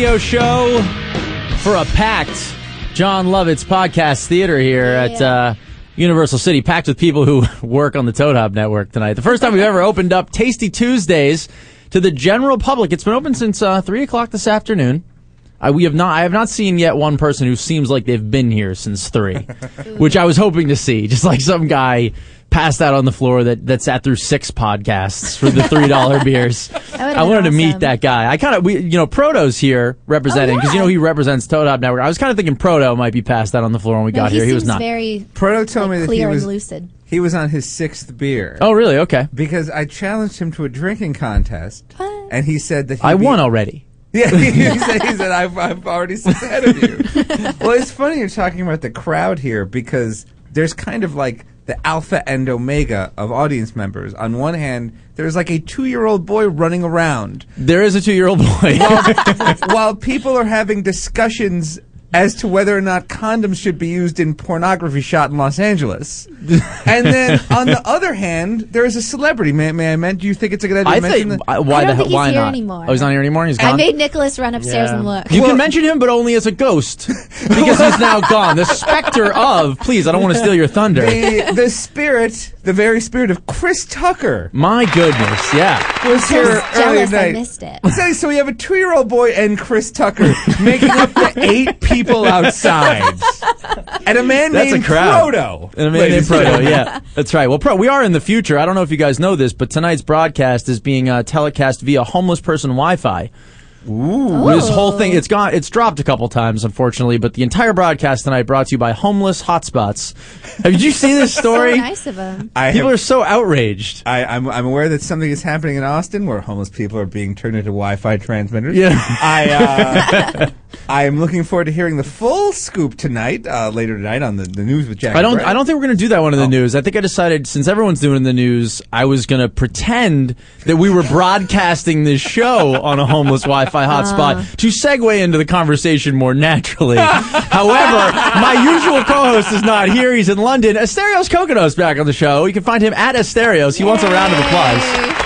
Radio Show for a packed Jon Lovitz podcast theater here at uh, Universal City, packed with people who work on the Toad Hop Network tonight. The first time we've ever opened up Tasty Tuesdays to the general public. It's been open since uh, three o'clock this afternoon. I, we have not. I have not seen yet one person who seems like they've been here since three, which I was hoping to see. Just like some guy passed out on the floor that, that sat through six podcasts for the three dollar beers. I been wanted to meet that guy. I kind of, we, you know, Proto's here representing oh, because you know he represents Toad Hop Network. I was kind of thinking Proto might be passed out on the floor when we No, got he here. He was not. very Proto told like, me that he clear was and lucid. he was on his sixth beer. oh, really? Okay. because I challenged him to a drinking contest, What? and he said that he'd I be- won already. Yeah, he said, he said I've, I've already said ahead of you. well, it's funny you're talking about the crowd here because there's kind of like the alpha and omega of audience members. On one hand, there's like a two-year-old boy running around There is a two year old boy. while people are having discussions as to whether or not condoms should be used in pornography shot in Los Angeles. and then on the other hand, there is a celebrity. May, may I mention? Do you think it's a good idea? I to mention think that? uh, why I don't the hell? think he's Why here not? anymore. Oh, he's not here anymore. He's I gone. I made Nicholas run upstairs and look. You can mention him, but only as a ghost because he's now gone. The specter of. Please, I don't want to steal your thunder. the the spirit, the very spirit of Chris Tucker My goodness, yeah. was I here was earlier jealous I tonight. missed it. So, so we have a two-year-old boy and Chris Tucker making up the eight people outside, and a man That's a named crowd. Proto. And a man named Proto, yeah. That's right. Well, Pro, we are in the future. I don't know if you guys know this, but tonight's broadcast is being uh, telecast via homeless person Wi Fi. This whole thing, it's gone, it's dropped a couple times, unfortunately, but the entire broadcast tonight brought to you by Homeless Hotspots. Have you seen this So story? nice of him. I People have- are so outraged. I, I'm, I'm aware that something is happening in Austin where homeless people are being turned into Wi-Fi transmitters. Yeah. I uh, I am looking forward to hearing the full scoop tonight, uh, later tonight on the, the news with Jack. I don't. Brett. I don't think we're going to do that one in the Oh. news. I think I decided since everyone's doing the news, I was going to pretend that we were broadcasting this show on a homeless Wi-Fi hotspot to segue into the conversation more naturally. However, my usual co-host is not here. He's in London. Asterios Kokkinos back on the show. You can find him at Asterios. He wants a round of applause.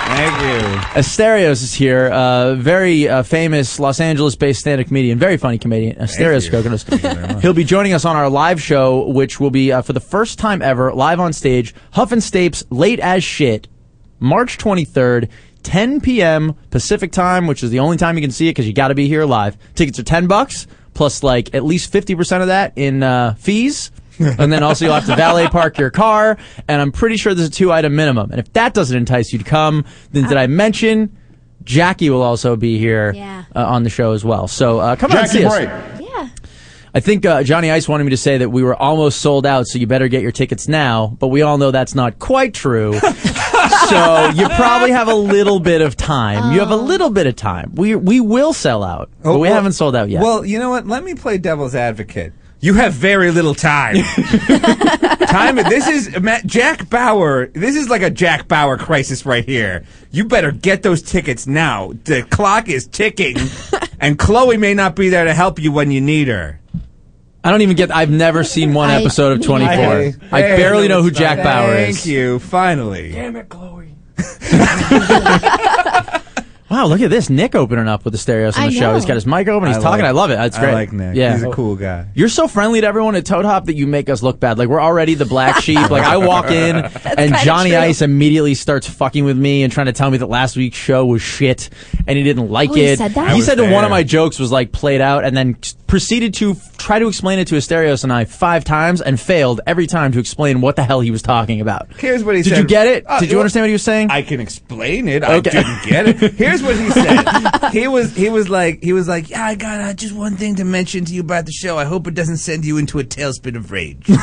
Thank you. Asterios is here, uh, very uh, famous Los Angeles-based stand-up comedian, very funny comedian. Asterios you. Kokkinos. He'll be joining us on our live show, which will be uh, for the first time ever live on stage, Huff and Stapes, late as shit, March 23rd. 10 p.m. Pacific time, which is the only time you can see it because you got to be here live. Tickets are 10 bucks plus like at least 50% of that in uh, fees. and then also you'll have to valet park your car. And I'm pretty sure there's a two item minimum. And if that doesn't entice you to come, then did I mention Jackie will also be here Yeah. uh, on the show as well. So uh, come on and see us. Yeah. I think uh, Johnny Ice wanted me to say that we were almost sold out, so you better get your tickets now. But we all know that's not quite true. so you probably have a little bit of time. You have a little bit of time. We we will sell out, but oh, we Oh, well- haven't sold out yet. Well, you know what? Let me play devil's advocate. You have very little time. time. This is Ma- Jack Bauer. This is like a Jack Bauer crisis right here. You better get those tickets now. The clock is ticking, and Chloe may not be there to help you when you need her. I don't even get. I've never seen one I- episode of 24. Hey, I Hey, barely no, know who Jack not. Bauer Thank is. you. Finally. Damn it, Chloe. Wow, look at this. Nick opening up with the stereos on I the show. know. He's got his mic open. He's I talking. like- I love it. That's great. I like Nick. Yeah. He's a cool guy. You're so friendly to everyone at Toad Hop that you make us look bad. Like we're already the black sheep. Like I walk in and kinda Johnny true. Ice immediately starts fucking with me and trying to tell me that last week's show was shit and he didn't like Oh, he it. said that? He was said that one there. of my jokes was like played out and then proceeded to try to explain it to Asterios and I five times and failed every time to explain what the hell he was talking about. Here's what he Did said. Did you get it? Uh, Did you well, understand what he was saying? I can explain it. Okay. I didn't get it. Here's what he said. he was he was like he was like, yeah, I got uh, just one thing to mention to you about the show. I hope it doesn't send you into a tailspin of rage. um,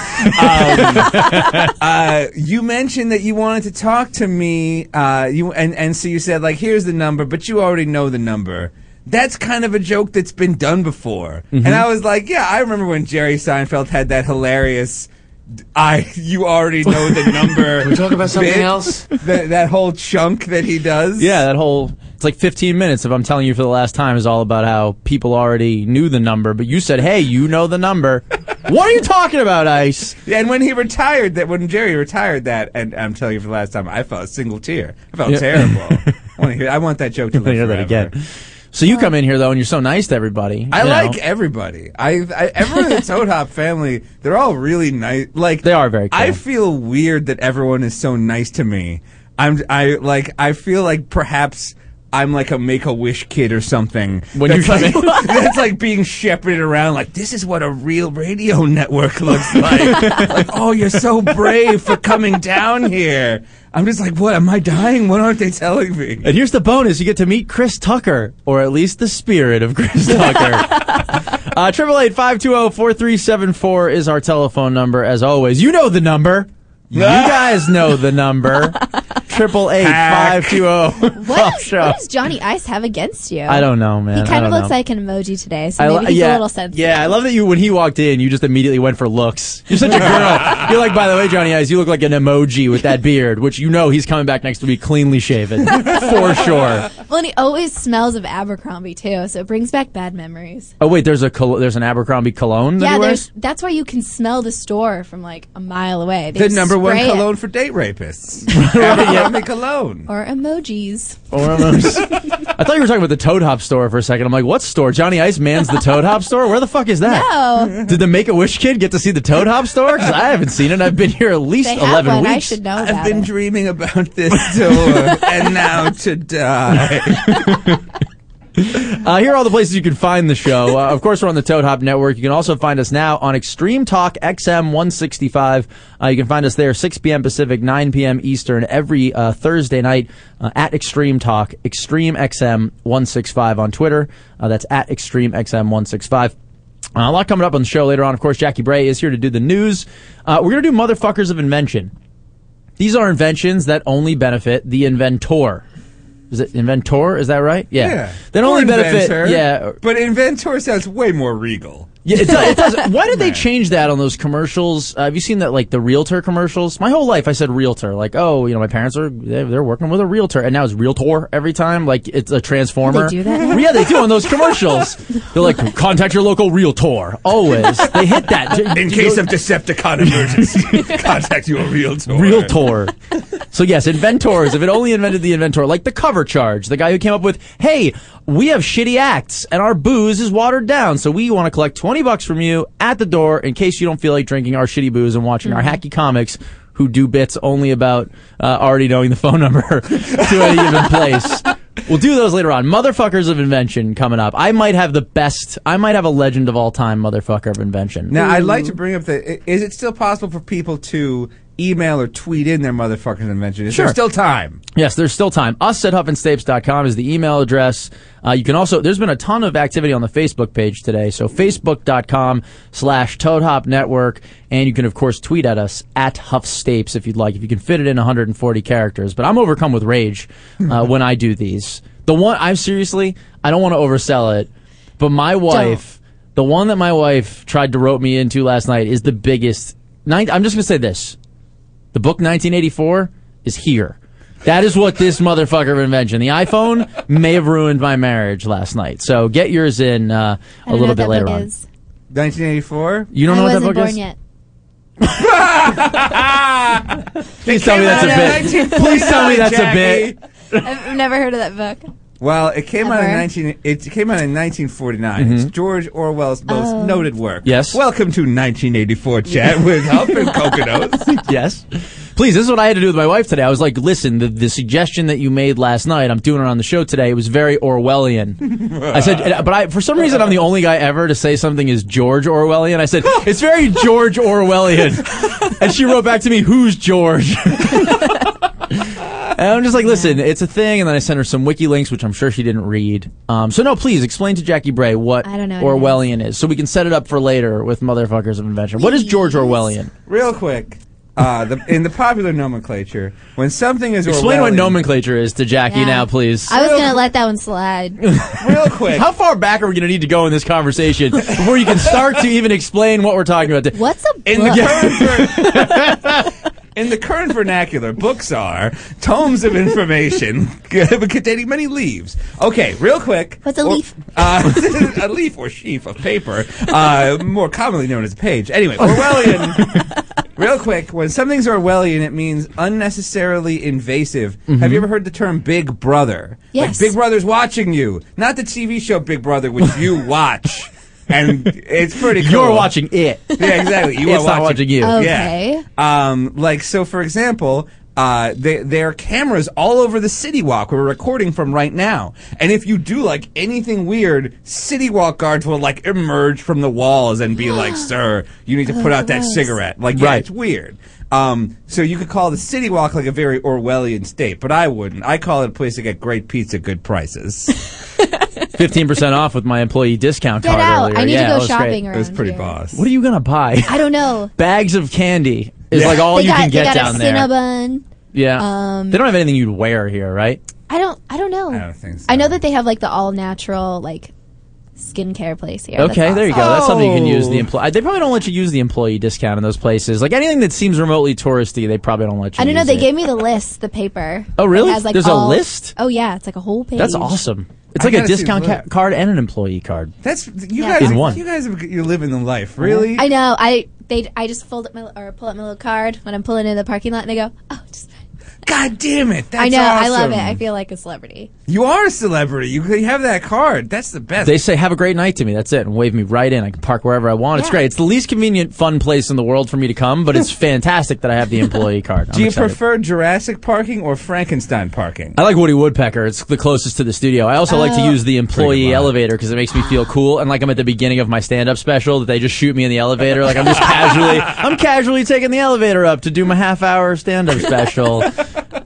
uh, you mentioned that you wanted to talk to me. Uh, you and and so you said like, here's the number, but you already know the number. That's kind of a joke that's been done before. Mm-hmm. And I was like, yeah, I remember when Jerry Seinfeld had that hilarious. I you already know the number. we talk about something bit, else? That that whole chunk that he does. Yeah, that whole it's like 15 minutes if I'm telling you for the last time is all about how people already knew the number, but you said, "Hey, you know the number." what are you talking about, Ice? And when he retired, that when Jerry retired that, and I'm telling you for the last time, I felt a single tear. I felt Yeah. terrible. I want to hear. I want that joke to live hear that again. So you come in here though, and you're so nice to everybody. I you like everybody. I, I everyone in the Toad Hop family. They're all really nice. Like They are very cool. I feel weird that everyone is so nice to me. I'm. I like. I feel like perhaps. I'm like a make a wish kid or something. When you that's come like, that's like being shepherded around. Like this is what a real radio network looks like. like oh, you're so brave for coming down here. I'm just like, what? Am I dying? What aren't they telling me? And here's the bonus: you get to meet Chris Tucker, or at least the spirit of Chris Tucker. Uh, Triple eight five two zero four three seven four is our telephone number. As always, you know the number. You guys know the number. Triple eight five two zero. What, is, what does Johnny Ice have against you? I don't know, man. He kind of looks know. like an emoji today, so I maybe li- he's yeah, a little sensitive. Yeah, I love that you when he walked in, you just immediately went for looks. You're such a girl. You're like, by the way, Johnny Ice, you look like an emoji with that beard, which you know he's coming back next week cleanly shaven for sure. Well, and he always smells of Abercrombie too, so it brings back bad memories. Oh wait, there's a col- there's an Abercrombie cologne. That yeah, he wears? there's that's why you can smell the store from like a mile away. They The number one spray it. cologne for date rapists. Abercrombie cologne. or emojis. Or almost- I thought you were talking about the Toad Hop store for a second. I'm like, what store? Johnny Ice mans the Toad Hop store. Where the fuck is that? Oh, Did the Make a Wish kid get to see the Toad Hop store? Because I haven't seen it. I've been here at least they have eleven one. weeks. I should know I've been it. dreaming about this door, and now to die. Uh, here are all the places you can find the show. Uh, of course, we're on the Toad Hop Network. You can also find us now on Extreme Talk XM 165. Uh, you can find us there 6 p.m. Pacific, 9 p.m. Eastern every uh, Thursday night uh, at Extreme Talk, Extreme XM 165 on Twitter. Uh, that's at Extreme XM 165. Uh, a lot coming up on the show later on. Of course, Jackie Bray is here to do the news. We're going to do Motherfuckers of Invention. These are inventions that only benefit the inventor. Is it inventor? Is that right? Yeah. That Or only benefit. inventor. Yeah. But inventor sounds way more regal. Yeah, it does. It does. Why did they change that on those commercials? Uh, have you seen that, like the realtor commercials? My whole life, I said realtor. Like, oh, you know, my parents are they're, they're working with a realtor, and now it's realtor every time. Like, it's a transformer. They do that? yeah, they do on those commercials. They're like, contact your local realtor. Always, they hit that. In case of Decepticon emergency, contact your realtor. Realtor. So yes, inventors. If it only invented the inventor, like the cover charge, the guy who came up with, "Hey, we have shitty acts and our booze is watered down, so we want to collect twenty bucks from you at the door in case you don't feel like drinking our shitty booze and watching our hacky comics." Who do bits only about uh, already knowing the phone number to any given place? We'll do those later on. Motherfuckers of invention coming up. I might have the best. I might have a legend of all time motherfucker of invention. Now, I'd like to bring up the. Is it still possible for people to email or tweet in their motherfucking invention? Is Sure. there still time? Yes, there's still time. Us at huffandstapes.com is the email address. Uh, you can also, there's been a ton of activity on the Facebook page today. So facebook.com slash Toad Hop Network. And you can, of course, tweet at us at huffstapes if you'd like, if you can fit it in 140 characters. But I'm overcome with rage uh, when I do these. The one, I'm seriously, I don't want to oversell it, but my wife, the one that my wife tried to rope me into last night is the biggest. Nine, I'm just going to say this. The book 1984 is here. That is what this motherfucker of invention. The iPhone may have ruined my marriage last night. So get yours in uh, I a don't little know bit what later book on. is. 1984. You don't know what that book born is? yet. Please tell me that's a bit. Please tell me that's a bit. I've never heard of that book. Well, it came out in 19. It came out in 1949. It's George Orwell's most Oh. noted work. Mm-hmm. Yes. Welcome to 1984 chat with Huff and Coconuts. Yes. Please, this is what I had to do with my wife today. I was like, listen, the, the suggestion that you made last night, I'm doing it on the show today. It was very Orwellian. I said, but I, for some reason, I'm the only guy ever to say something is George Orwellian. I said, it's very George Orwellian. And she wrote back to me, who's George? And I'm just like, listen, it's a thing. And then I sent her some wiki links, which I'm sure she didn't read. Um, so no, please explain to Jackie Bray what I don't know Orwellian is. so we can set it up for later with motherfuckers of invention. What is George Orwellian? Real quick. Uh, the, in the popular nomenclature, when something is Explain what nomenclature is to Jackie Yeah. now, please. I was gonna let that one slide. Real quick. How far back are we going to need to go in this conversation before you can start to even explain what we're talking about? What's a book? In the current ver- in the current vernacular, books are tomes of information containing many leaves. Okay, real quick. What's a Or- leaf? Uh, a leaf or sheaf of paper, uh, more commonly known as a page. Anyway, Orwellian. real quick, when something's Orwellian, it means unnecessarily invasive. Have you ever heard the term Big Brother? Yes. Like Big Brother's watching you, not the TV show Big Brother, which you watch. And it's pretty cool. You're watching it. Yeah, exactly. You It's are not watching you. Okay. Yeah. Um, like so, for example. Uh, they, there are cameras all over the City Walk we're recording from right now. And if you do like anything weird, City Walk guards will like emerge from the walls and be like, "Sir, you need to put out that gross. cigarette." Like, yeah, Right. it's weird. Um, so you could call the City Walk like a very Orwellian state, but I wouldn't. I call it a place to get great pizza, good prices. 15% off with my employee discount Get card out. earlier. I need yeah, to go was great. shopping it around was pretty here. boss. What are you going to buy? I don't know. Bags of candy is Yeah. like all they you got, can they get got down a there. Cinnabon. Yeah. Um, they don't have anything you'd wear here, right? I don't. I don't know. I don't think so. I know that they have like the all natural like skincare place here. That's Okay, there you go. awesome. That's something you can use the Oh. employee. They probably don't let you use the employee discount in those places. Like anything that seems remotely touristy, they probably don't let you. I don't know. They it. gave me the list, the paper. Oh, really? Has, like, There's a list? Oh yeah, it's like a whole page. That's awesome. It's I like a gotta see discount the ca- list. card and an employee card. That's you Yeah. guys. In one. You guys, are, you're living the life, really. I know. I they I just fold up my or pull up my little card when I'm pulling in the parking lot, and I go, oh, just God damn it! That's I know. I love it. I feel like a celebrity. You are a celebrity. You, you have that card. That's the best. They say, have a great night to me. That's it. And wave me right in. I can park wherever I want. It's Yeah. great. It's the least convenient, fun place in the world for me to come, but it's fantastic that I have the employee card. I'm Do you excited. prefer Jurassic parking or Frankenstein parking? I like Woody Woodpecker. It's the closest to the studio. I also like to Oh. use the employee elevator because it makes me feel cool and like I'm at the beginning of my stand-up special that they just shoot me in the elevator. Like I'm just casually, I'm casually taking the elevator up to do my half-hour stand-up special.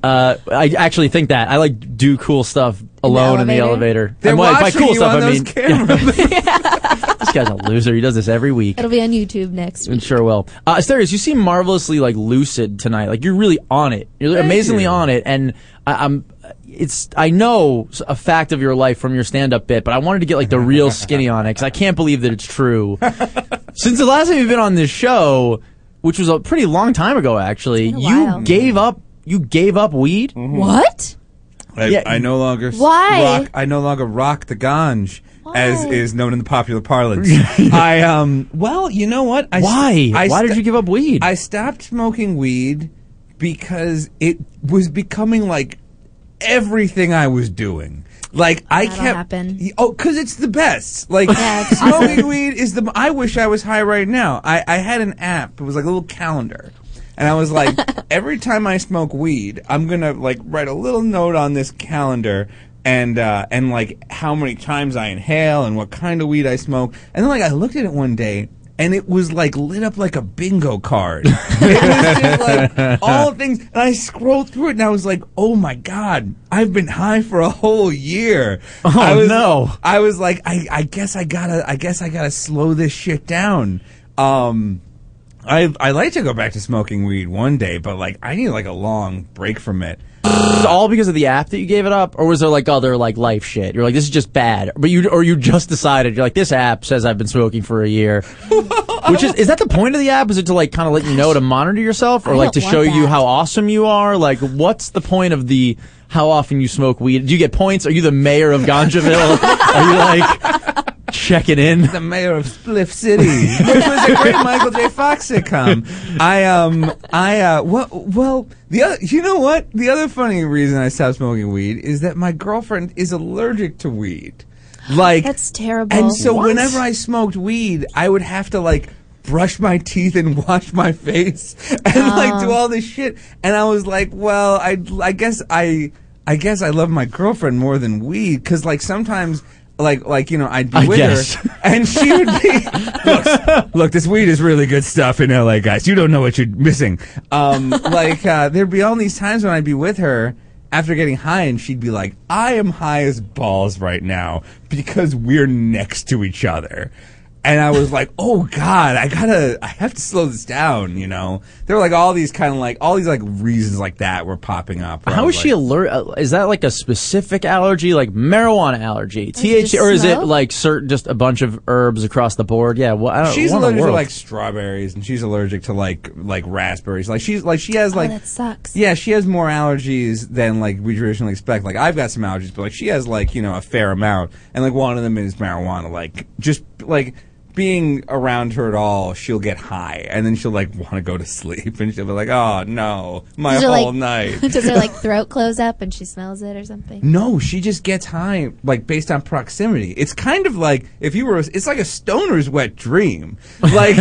Uh, I actually think that I like do cool stuff alone in the elevator. They're And by- by watching cool you stuff, on I those mean cameras. this guy's a loser. He does this every week. It'll be on YouTube next It week. sure will. Uh, Asterios, you seem marvelously like lucid tonight. Like you're really on it. You're Thank amazingly you. on it, and I, I'm. It's I know a fact of your life from your stand-up bit, but I wanted to get like the real skinny on it because I can't believe that it's true. Since the last time you've been on this show, which was a pretty long time ago, actually, you while. gave up. You gave up weed. What? I, Yeah. I no longer Why? rock. I no longer rock the ganj, as is known in the popular parlance. I um. Well, you know what? I Why? I Why did sto- you give up weed? I stopped smoking weed because it was becoming like everything I was doing. Like I That'll kept happen. Oh, because it's the best. Like Yeah, it's smoking weed is the. I wish I was high right now. I I had an app. It was like a little calendar. And I was like, every time I smoke weed, I'm gonna like write a little note on this calendar and uh, and like how many times I inhale and what kind of weed I smoke. And then like I looked at it one day and it was like lit up like a bingo card. it was just like all things. And I scrolled through it and I was like, oh my god, I've been high for a whole year. Oh, I was, no. I was like, I, I guess I gotta, I guess I gotta slow this shit down. Um, I I like to go back to smoking weed one day, but like I need like a long break from it. It all because of the app that you gave it up, or was there like other like life shit? You're like, this is just bad, but you or you just decided you're like, this app says I've been smoking for a year, which is is that the point of the app? Is it to like kind of let you know to monitor yourself, or I like to don't show want you that. how awesome you are? Like, what's the point of the how often you smoke weed? Do you get points? Are you the mayor of Ganjaville? are you like checking in? The mayor of Spliff City, which was a great Michael J. Fox sitcom. I um I uh well well the other you know what the other funny reason I stopped smoking weed is that my girlfriend is allergic to weed. Like That's terrible. And so What? whenever I smoked weed, I would have to like brush my teeth and wash my face and like do all this shit. And I was like, well, I I guess I I guess I love my girlfriend more than weed because like sometimes. Like, like you know, I'd be I with guess. her, and she would be. look, look, this weed is really good stuff in LA, guys. You don't know what you're missing. Um, like, uh, there'd be all these times when I'd be with her after getting high, and she'd be like, "I am high as balls right now because we're next to each other." And I was like, "Oh God, I gotta, I have to slow this down." You know, there were like all these kind of like all these like reasons like that were popping up. where I How was is she alert? uh, Is that like a specific allergy, like marijuana allergy, THC, or is it like certain just a bunch of herbs across the board? Yeah, well, I don't, know. She's what in the allergic to like strawberries, and she's allergic to like like raspberries. Like she's like she has oh, like that sucks. Yeah, she has more allergies than like we traditionally expect. Like I've got some allergies, but like she has like you know a fair amount, and like one of them is marijuana. Like just like being around her at all, she'll get high, and then she'll like want to go to sleep, and she'll be like, "Oh no, my Does whole like- night." Does her like throat close up and she smells it or something? No, she just gets high like based on proximity. It's kind of like if you were it's like a stoner's wet dream. Like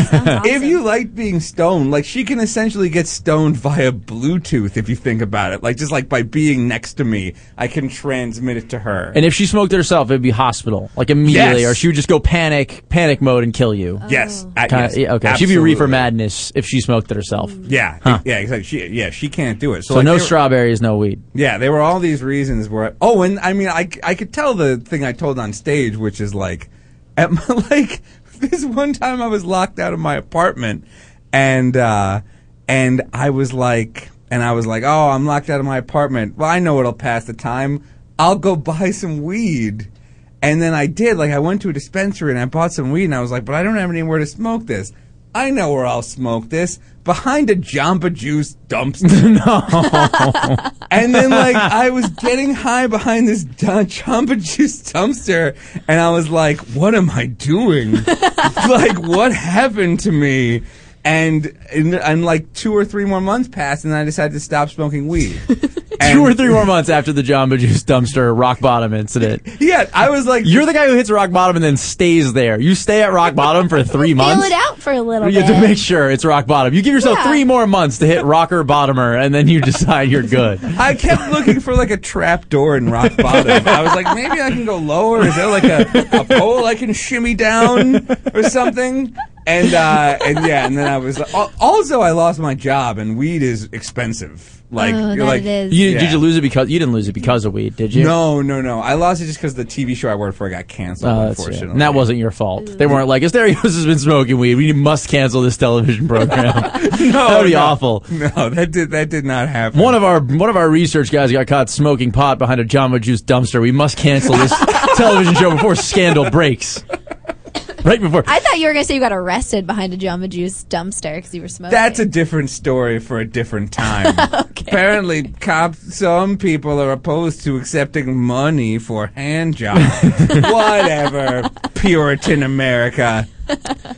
if you like being stoned, like she can essentially get stoned via Bluetooth if you think about it. Like just like by being next to me, I can transmit it to her. And if she smoked it herself, it'd be hospital, like immediately, Yes. or she would just go panic, panic mode, and kill you. yes, uh, Kinda- yes, yeah, okay, she'd be reefer madness if she smoked it herself. Yeah, Huh. yeah, exactly. She, yeah, she can't do it. So, So like, no they were- strawberries, no weed. Yeah, there were all these reasons where. Oh, and I mean, I, I could tell the thing I told on stage, which is like, at my, like this one time I was locked out of my apartment, and uh, and I was like, and I was like, oh, I'm locked out of my apartment. Well, I know it'll pass the time. I'll go buy some weed. And then I did. Like I went to a dispensary and I bought some weed, and I was like, but I don't have anywhere to smoke this. I know where I'll smoke this behind a Jamba Juice dumpster. no. And then like I was getting high behind this Jamba Juice dumpster, and I was like, "What am I doing? like, what happened to me?" And, and and like two or three more months passed, and I decided to stop smoking weed. Two or three more months after the Jamba Juice dumpster rock bottom incident. Yeah, I was like, You're the guy who hits rock bottom and then stays there. You stay at rock bottom for three Feel months. it out for a little You bit. have to make sure it's rock bottom. You give yourself Yeah. three more months to hit rocker bottomer, and then you decide you're good. I kept looking for like a trap door in rock bottom. I was like, maybe I can go lower. Is there like a, a pole I can shimmy down or something? And uh, and yeah, and then I was al- also I lost my job, and weed is expensive. Like oh, you're that like it is. You, Yeah. Did you lose it because you didn't lose it because of weed? Did you? no, no, no. I lost it just because the TV show I worked for got canceled. Oh, that's unfortunately, it. And that wasn't your fault. They weren't like, Asterios has been smoking weed. We must cancel this television program. no, that would be no. awful. No, that did that did not happen. One of our one of our research guys got caught smoking pot behind a Jamba Juice dumpster. We must cancel this television show before scandal breaks. Right before. I thought you were gonna say you got arrested behind a Jamba Juice dumpster because you were smoking. That's a different story for a different time. Apparently, cops, some people are opposed to accepting money for hand jobs. Whatever, Puritan America.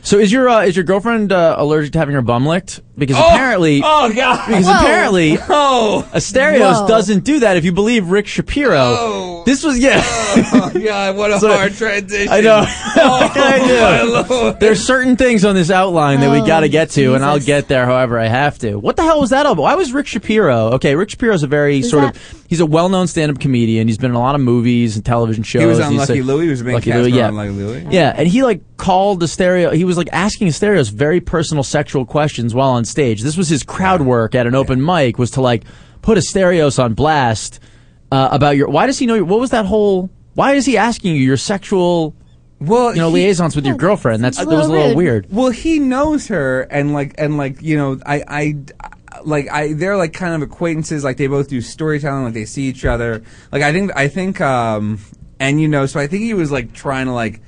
So is your uh, is your girlfriend uh, allergic to having her bum licked? Because Oh! apparently, Oh God! because Whoa. apparently, Oh, Asterios Whoa. doesn't do that. If you believe Rick Shapiro, Oh. this was yeah. oh God! What a So- hard transition. I know. Oh, I know. my Lord. There's certain things on this outline that we Oh, got to get to, and I'll get there however I have to. What the hell was that about? Why was Rick Shapiro? Okay, Rick Shapiro's a very Is sort that- of he's a well-known stand-up comedian. He's been in a lot of movies and television shows. He was on He's Lucky a- Louie. He was a main Lucky cast Louie, yeah. on Lucky Louie. Yeah, and he like called the stereo. He was like asking Stereo's very personal sexual questions while on stage. This was his crowd work at an open mic was to like put Asterios on blast uh, about your. Why does he know? Your, what was that whole? Why is he asking you your sexual, Well, you know, he- liaisons with your girlfriend? That's that was a little little weird. Well, he knows her, and like, and like, you know, I, I, like, I, they're like kind of acquaintances. Like, they both do storytelling. Like, they see each other. Like, I think, I think, um, and you know, so I think he was like trying to like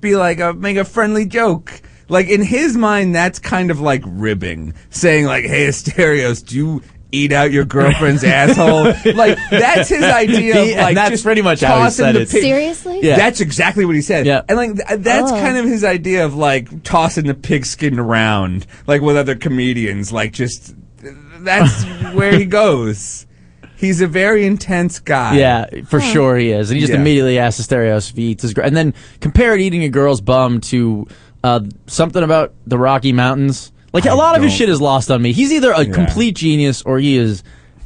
be like a make a friendly joke. Like in his mind, that's kind of like ribbing, saying like, "Hey, Asterios, do you?" Eat out your girlfriend's asshole. Like that's his idea He- of and like that's just pretty much how he tossing said the it. pig- Seriously? Yeah. that's exactly what he said. Yeah. And like th- that's Oh. kind of his idea of like tossing the pigskin around, like with other comedians. Like just that's where he goes. He's a very intense guy. Yeah, for sure he is. And he just Yeah. immediately asked Asterios if he eats his girl. And then compared eating a girl's bum to uh, something about the Rocky Mountains. Like, a I lot of his shit is lost on me. He's either a Yeah. complete genius or he is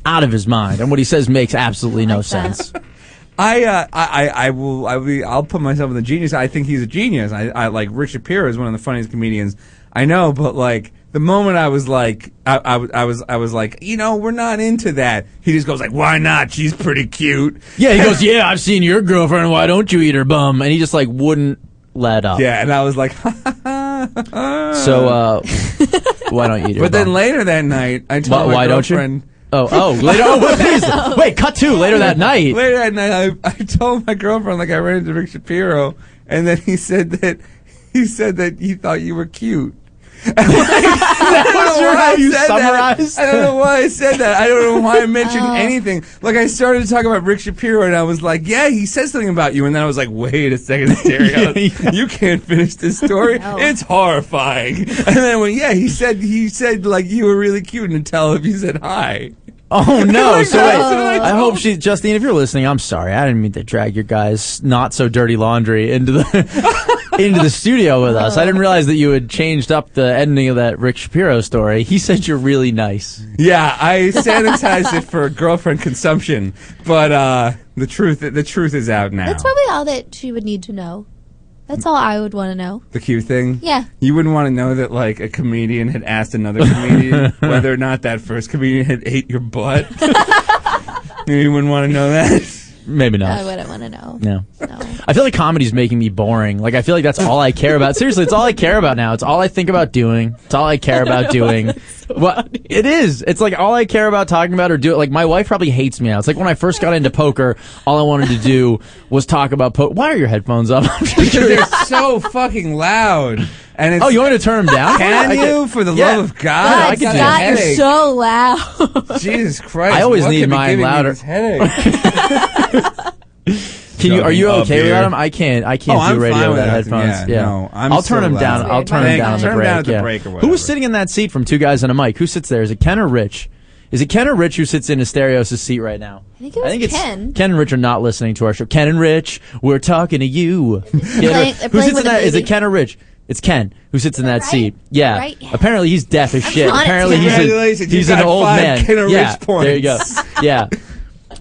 out of his mind. And what he says makes absolutely no sense. I, uh, I, I, I will, I will, I'll put myself in the genius. I think he's a genius. I, I like Rick Shapiro is one of the funniest comedians I know. But like the moment I was like, I, I, was- I was, I was like, you know, we're not into that. He just goes like, why not? She's pretty cute. Yeah, he goes, Yeah, I've seen your girlfriend. Why don't you eat her bum? And he just, like, wouldn't let up. Yeah, and I was like, So, uh, why don't you eat her But then later that night, I told Why, my why don't you? girlfriend. Oh, oh, later. Oh, wait, please. Wait, cut two. Later that night. Later that night, I, I told my girlfriend like I ran into Rick Shapiro, and then he said that he said that he thought you were cute. And, like, I don't was know your- why how I you said that. I don't know why I said that. I don't know why I mentioned anything. Like I started to talk about Rick Shapiro, and I was like, "Yeah, he said something about you," and then I was like, "Wait a second, Stereo, Yeah. you can't finish this story. No. It's horrifying." And then I went, "Yeah, he said he said like you were really cute, and tell if you said hi." Oh no! Like, So wait, I I hope she, Justine, if you're listening, I'm sorry. I didn't mean to drag your guys' not so dirty laundry into the into the studio with us. I didn't realize that you had changed up the ending of that Rick Shapiro story. He said you're really nice. Yeah, I sanitized it for girlfriend consumption, but uh, the truth the truth is out now. That's probably all that she would need to know. That's all I would want to know. the cute thing. Yeah. You wouldn't want to know that like a comedian had asked another comedian whether or not that first comedian had ate your butt. you wouldn't want to know that. Maybe not. I wouldn't want to know. No. No. I feel like comedy's making me boring. Like I feel like that's all I care about. Seriously, it's all I care about now. It's all I think about doing. It's all I care about doing. Well, it is. It's like all I care about talking about or do it. Like my wife probably hates me now. It's like when I first got into poker, all I wanted to do was talk about poker. Why are your headphones up? Because they're so fucking loud. And it's Oh, you want to turn them down? Can I you? For the Yeah. love of God, I God, could do got you're so loud. Jesus Christ! I always what need could be mine giving me louder. this headache? Can you? Are you okay here. without them? I can't. I can't Oh, do I'm radio fine without without headphones. them. Yeah, no, I'm I'll turn so them down. loud. I'll turn them Thank down you. on the Turn 'em break. down at the yeah. break or Who whatever. was sitting in that seat from two guys in a mic? Who sits there? Is it Ken or Rich? Is it Ken or Rich who sits in Asterios' seat right now? I think it was it's Ken. Ken and Rich are not listening to our show. Ken and Rich, we're talking to you. Ken playing- they're who playing sits with in a that? Is it baby. Ken or Rich? It's Ken who sits in that right? seat. Yeah. Right? Yeah. Apparently he's deaf as shit. on it, Apparently Ken. he's a, Congratulations, you he's an got old five man. Ken or yeah. Rich There you go. points. Yeah.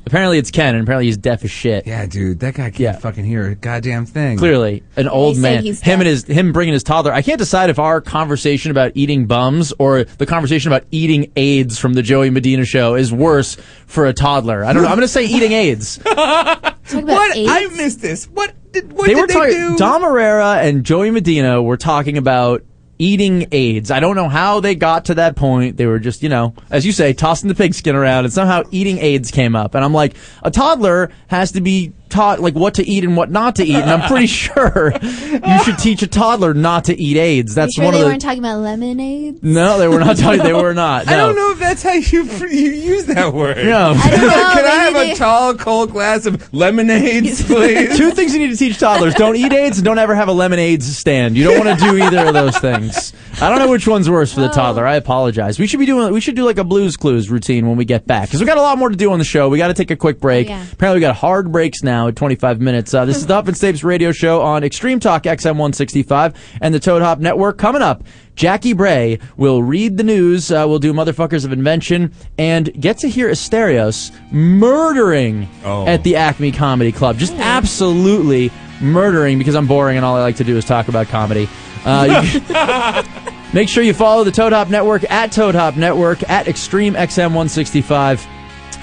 Apparently it's Ken, and apparently he's deaf as shit. Yeah, dude, that guy can't Yeah. fucking hear a goddamn thing. Clearly, an old say man. he's Him deaf. and his him bringing his toddler. I can't decide if our conversation about eating bums or the conversation about eating AIDS from the Joey Medina show is worse for a toddler. I don't know. I'm going to say eating AIDS. Talk about What? AIDS. I missed this. What did what they did were they talking. do? Dom Irrera and Joey Medina were talking about eating AIDS. I don't know how they got to that point. They were just, you know, as you say, tossing the pigskin around, and somehow eating AIDS came up. And I'm like, a toddler has to be taught like what to eat and what not to eat. And I'm pretty sure you should teach a toddler not to eat AIDS. Are you That's sure one they of the. weren't talking about lemonade? no, they were not talking. They were not. I don't know if that's how you you use that word. No. I don't know. Can I have maybe a tall, cold glass of lemonades, please? Two things you need to teach toddlers: don't eat AIDS and don't ever have a lemonade stand. You don't want to do either of those things. I don't know which one's worse for the oh. toddler. I apologize. We should be doing. We should do like a Blues Clues routine when we get back because we got a lot more to do on the show. We got to take a quick break. Oh, yeah. Apparently, we got hard breaks now at 25 minutes. Uh, this is the Huff and Stapes radio show on Extreme Talk XM 165 and the Toad Hop Network. Coming up, Jackie Bray will read the news. Uh, we'll do Motherfuckers of Invention and get to hear Asterios murdering Oh. at the Acme Comedy Club. Just absolutely murdering because I'm boring and all I like to do is talk about comedy. Uh, make sure you follow the Toad Hop Network at Toad Hop Network at Extreme XM 165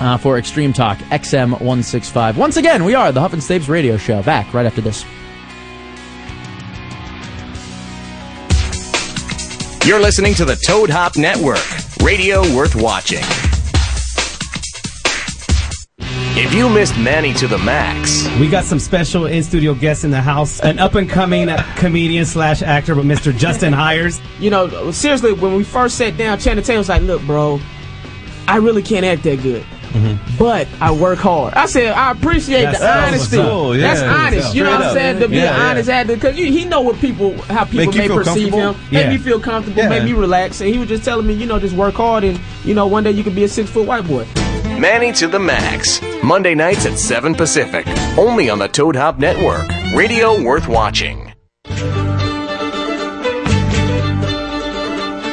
uh, for Extreme Talk XM 165. Once again, we are the Huff and Stapes radio show. Back right after this. You're listening to the Toad Hop Network, radio worth watching. If you missed Manny to the Max, We got some special in studio guests in the house. An up and coming comedian slash actor, but Mr. Justin Hires. You know, seriously, when we first sat down, Channing Tatum was like, "Look, bro, I really can't act that good." Mm-hmm. But I work hard. I said I appreciate That's- the that's honesty. what's up. Cool, That's yeah. honest. You know what I'm saying? up. To be Yeah, an yeah. honest actor, because he know what people, how people Make may perceive comfortable? him, make me feel comfortable, Yeah. make me relax. And he was just telling me, you know, just work hard, and you know, one day you could be a six foot white boy. Manny to the Max, Monday nights at 7 Pacific, only on the Toad Hop Network, radio worth watching.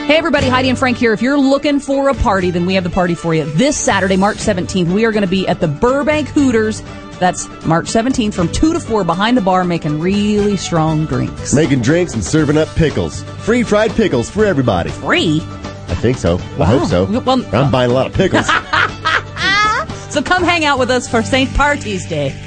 Hey everybody, Heidi and Frank here. If you're looking for a party, then we have the party for you. This Saturday, March 17th, we are going to be at the Burbank Hooters. That's March 17th from 2 to 4 behind the bar making really strong drinks. Making drinks and serving up pickles. Free fried pickles for everybody. Free? I think so. I hope so. Well, I'm buying a lot of pickles. So come hang out with us for St. Party's Day.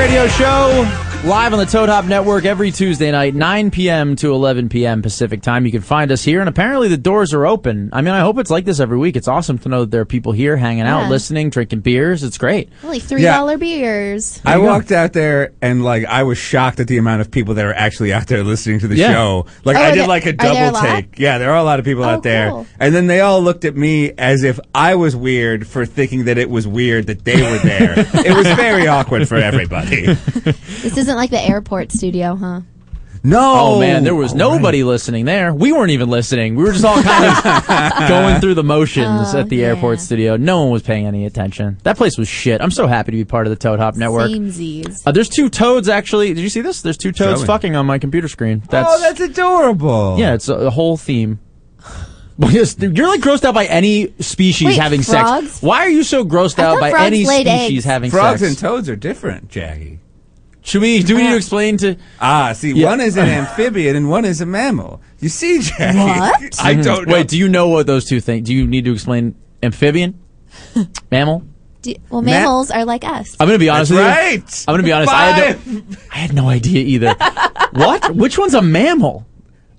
Radio Show live on the Toad Hop Network every Tuesday night, 9 p.m. to 11 p.m. Pacific time. You can find us here, and apparently the doors are open. I mean, I hope it's like this every week. It's awesome to know that there are people here hanging out, Yeah. listening, drinking beers. It's great. Only three dollar beers. I walked out there and like I was shocked at the amount of people that are actually out there listening to the Yeah. show. Like Oh, I did there- like a are there a double lot? take. Yeah, there are a lot of people Oh, out there. cool. And then they all looked at me as if I was weird for thinking that it was weird that they were there. it was very awkward for everybody. This isn't like the airport studio, huh? No. Oh, man, there was nobody listening there. We weren't even listening. We were just all kind of going through the motions Oh, at the yeah. airport studio. No one was paying any attention. That place was shit. I'm so happy to be part of the Toad Hop Network. Uh, there's two toads actually. Did you see this? There's two toads me. fucking on my computer screen. That's, oh, that's adorable. yeah, it's a, a whole theme. Well, yes, You're like grossed out by any species Wait, having frogs? sex. Why are you so grossed out by any species eggs. having Frogs sex? and toads are different, Jackie. Should we? Do we need to explain to? Ah, see, Yeah. one is an amphibian and one is a mammal. You see, Jackie? What? I don't know. Wait, do you know what those two things? Do you need to explain amphibian, mammal? Do, well, Ma- mammals are like us. I'm gonna be honest That's with you. right. I'm gonna be honest. I had, no, I had no idea either. what? Which one's a mammal?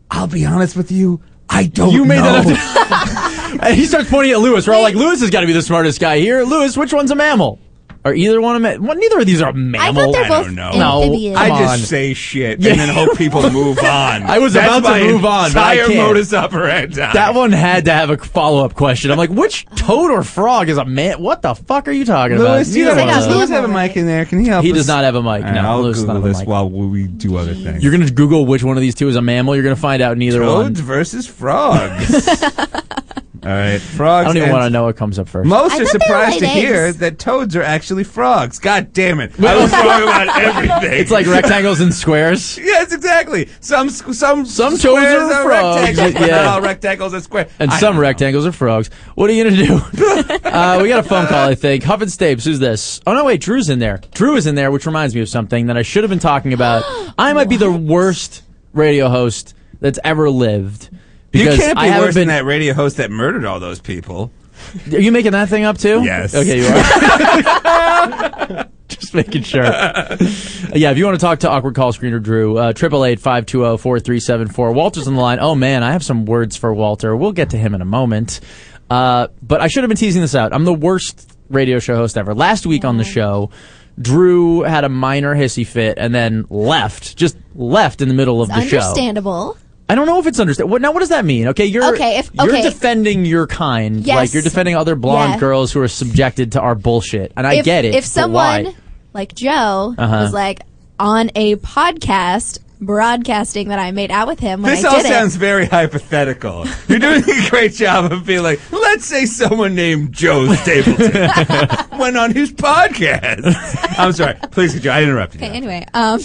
I'll be honest with you. I don't You made know. that up. and he starts pointing at Lewis. We're all like, Lewis has got to be the smartest guy here. Lewis, which one's a mammal? Are either one a ma- well, Neither of these are a I mammal. thought they're I don't know. No. I just say shit and then hope people move on. I was That's about to my move on, but I can't. modus operandi. That one had to have a follow up question. I'm like, which toad or frog is a man? What the fuck are you talking Lewis, about? do you Neither have, one does. Lewis have a mic in there? Can he help us? He us? does not have a mic. All right, No, I'll Lewis does not Google have this while we do other things. You're gonna Google which one of these two is a mammal. You're gonna find out neither Toads one. Toads versus frogs. All right, frogs. I don't even want to know what comes up first. Most I are thought they were surprised to laid hear eggs. that toads are actually frogs. God damn it! I was wrong about everything. it's like rectangles and squares. Yes, exactly. Some squ- some Some toads squares are frogs, rectangles, but yeah. not all rectangles are square. And I some don't know. rectangles are frogs. What are you gonna do? uh, we got a phone call, I think. Huff and Stapes, who's this? Oh no, wait, Drew's in there. Drew is in there, which reminds me of something that I should have been talking about. I might be the worst radio host that's ever lived. You can't be haven't worse been. than that radio host that murdered all those people. Are you making that thing up too? Yes. Okay, you are. Just making sure. yeah, if you want to talk to awkward call screener Drew, uh, triple eight five two zero four three seven four. Walter's on the line. Oh man, I have some words for Walter. We'll get to him in a moment. Uh, but I should have been teasing this out. I'm the worst radio show host ever. Last week on the show, Drew had a minor hissy fit and then left, just left in the middle of the show. Understandable. I don't know if it's understand. What now? What does that mean? Okay, you're Okay, if- you're defending your kind, Yes. like you're defending other blonde Yeah. girls who are subjected to our bullshit, and I if, get it. If but someone why? like Joe Uh-huh. was like on a podcast broadcasting that I made out with him when This I all did sounds very hypothetical. You're doing a great job of being like, let's say someone named Joe Stapleton went on his podcast. I'm sorry. Please, Joe, I interrupted it. Okay, you. anyway, um,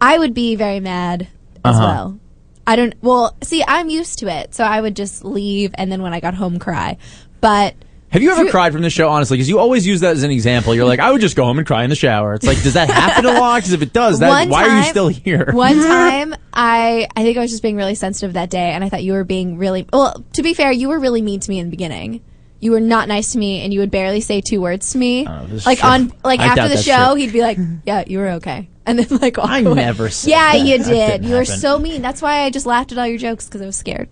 I would be very mad as Uh-huh. well. I don't. Well, see, I'm used to it, so I would just leave, and then when I got home, cry. But Have you ever Drew- cried from the show? Honestly, because you always use that as an example. You're like, I would just go home and cry in the shower. It's like, does that happen a lot? Because if it does, that, One why are you time- still here? One time, I I think I was just being really sensitive that day, and I thought you were being really well. To be fair, you were really mean to me in the beginning. You were not nice to me, and you would barely say two words to me. Oh, this is like true. on like I doubt after the that's show, true. he'd be like, "Yeah, you were okay," and then like walk I away. never said Yeah, that. you did. didn't You were happen. so mean. That's why I just laughed at all your jokes because I was scared.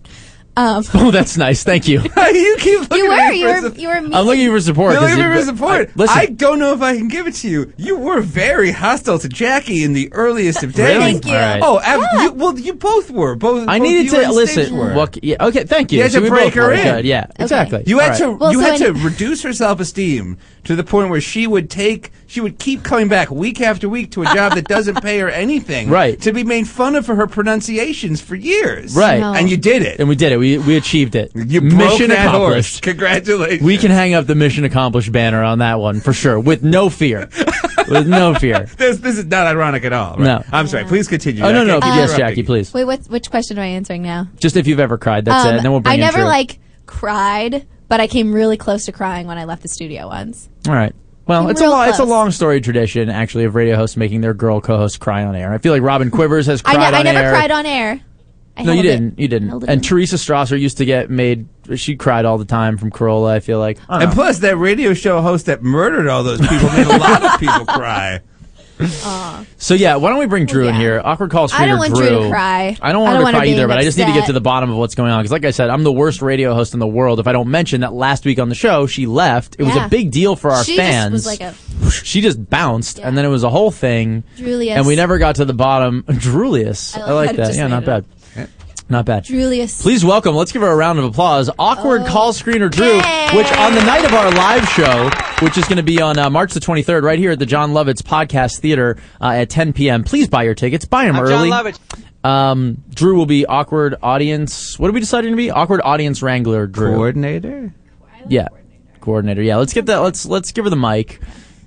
Um, oh, that's nice. Thank you. you keep looking you at were me you for were some- you were mean. I'm looking for support. You're 'cause looking for support. I- listen, I don't know if I can give it to you. You were very hostile to Jackie in the earliest of days. Really? Thank you. All right. Oh, ab- you, well, you both were. Both. I both needed you to and listen. Stitch were. Well, yeah, okay, thank you. You had So to break her in. good. Yeah, exactly. You had All to. Well, you so had in- to reduce her self esteem to the point where she would take she would keep coming back week after week to a job that doesn't pay her anything. Right. To be made fun of for her pronunciations for years. Right. No. And you did it. And we did it. We we achieved it. you broke mission that horse. accomplished. Congratulations. We can hang up the mission accomplished banner on that one for sure, with no fear, with no fear. This this is not ironic at all. right? No. I'm sorry. Please continue. Oh I no no can't keep yes Jackie you. please. Wait, what? Which question am I answering now? Just if you've ever cried, that's it. Um, And then we'll bring I never Drew. like cried, but I came really close to crying when I left the studio once. All right. Well, it's a real lo- it's a long story tradition actually of radio hosts making their girl co-hosts cry on air. I feel like Robin Quivers has I, cried ne- I on never air. cried on air. I no, you held it. didn't. You didn't. And in. Teresa Strasser used to get made. She cried all the time from Carolla. I feel like. I And know. plus, that radio show host that murdered all those people made a lot of people cry. So yeah, why don't we bring Drew in yeah. here? Awkward call screener I don't want Drew to cry. I don't I want don't her want to cry either, but I just need to get upset. to the bottom of what's going on. Because like I said, I'm the worst radio host in the world. If I don't mention that last week on the show she left, it was Yeah. a big deal for our she fans. just was like a she just bounced, and then it was a whole thing. Julius. And we never got to the bottom. Drulius. I I like like, how it that. just Yeah, made not it bad. Not bad. Julius. Please welcome. Let's give her a round of applause. Awkward Oh. call screener Drew, Yay. which on the night of our live show, which is going to be on uh, March the 23rd, right here at the Jon Lovitz Podcast Theater uh, at 10 p.m. Please buy your tickets. Buy them early. Um, Drew will be awkward audience. What are we deciding to be? Awkward audience wrangler. Drew. Coordinator. Yeah, coordinator. Yeah, let's get that. Let's let's give her the mic.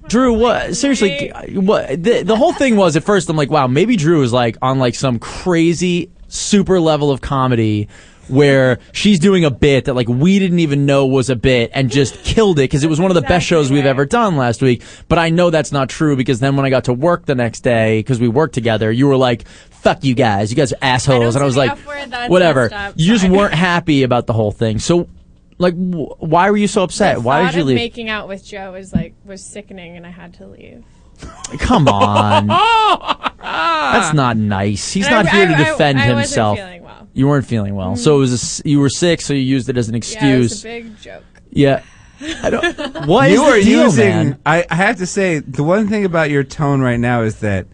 Drew, what? Seriously, what? The, the whole thing was at first. I'm like, wow, maybe Drew is like on like some crazy super level of comedy where she's doing a bit that like we didn't even know was a bit and just killed it because it was one of the best shows we've ever done last week. But I know that's not true because then when I got to work the next day because we worked together, you were like, "Fuck you guys, you guys are assholes," and I was like, F word, that's "Whatever." You just weren't happy about the whole thing. So, like, wh- why were you so upset? Why did you leave? making out with Joe was like was sickening, and I had to leave. Come on. That's not nice. He's And I- not here to I- I- defend I wasn't himself. feeling well. You weren't feeling well. So it was a s you were sick, so you used it as an Yeah, it was excuse. a big joke. Yeah. I don't, what is you the are deal, using. man? I, I have to say, the one thing about your tone right now is that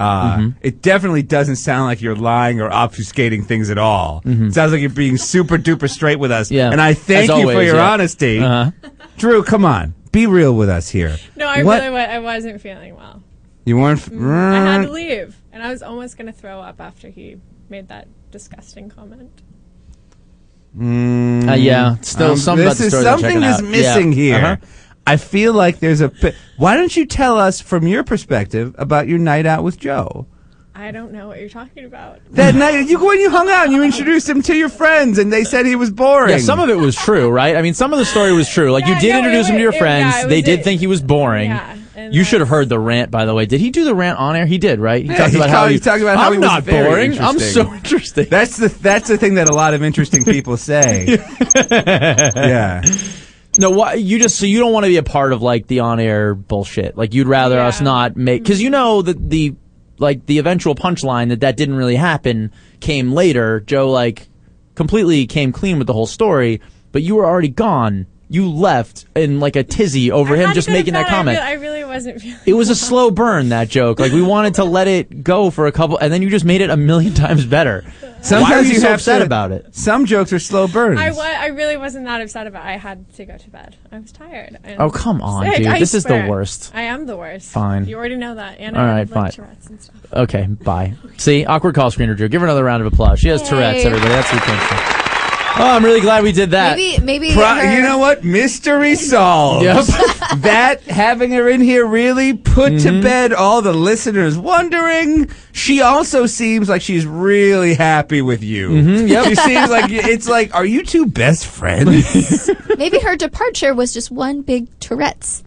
uh, Mm-hmm. it definitely doesn't sound like you're lying or obfuscating things at all. It sounds like you're being super duper straight with us. Mm-hmm. Yeah. And I thank As you for your yeah. honesty. Uh-huh. Drew, come on. Be real with us here. No, I What? really I wasn't feeling well. You weren't. f- I had to leave, and I was almost going to throw up after he made that disgusting comment. Uh, yeah. Still, Um, something this the is I'm something checking is missing Yeah. here. Uh-huh. I feel like there's a. Why don't you tell us from your perspective about your night out with Joe? I don't know what you're talking about. That night, you when you hung out and you introduced him to your friends, and they said he was boring. Yeah, some of it was true, right? I mean, some of the story was true. Like you did no, introduce it him to your it- friends. yeah, they was did it. think he was boring. Yeah, and you should have heard the rant, by the way. Did he do the rant on air? He did, right? He Yeah, he how talked- he talked about how I'm he was not very boring. I'm so interesting. That's the that's the thing that a lot of interesting people say. yeah. No, why you just so you don't want to be a part of like the on-air bullshit. Like you'd rather us not make because you know that the like the eventual punchline that that didn't really happen came later. Joe like completely came clean with the whole story, but you were already gone. You left in like a tizzy over I him just making that bed. I comment. really- I really wasn't feeling. it was a slow burn that joke. Like we wanted to let it go for a couple, and then you just made it a million times better. Sometimes Why are you, you so have upset to- about it? Some jokes are slow burns. I, wa- I really wasn't that upset about. it. I had to go to bed. I was tired. and Oh, come on, sick, dude. I This is the worst. I am the worst. Fine. You already know that. And All I right, have, fine. like, Tourette's and stuff. Okay, bye. See, awkward call screener Drew. Give her another round of applause. She has Tourette's, everybody. That's what we came from. Oh, I'm really glad we did that. Maybe maybe Pro- her- you know what? Mystery solved. Yep. that having her in here really put Mm-hmm. to bed all the listeners wondering. She also seems like she's really happy with you. Mm-hmm, yep. She seems like it's like, are you two best friends? maybe her departure was just one big Tourette's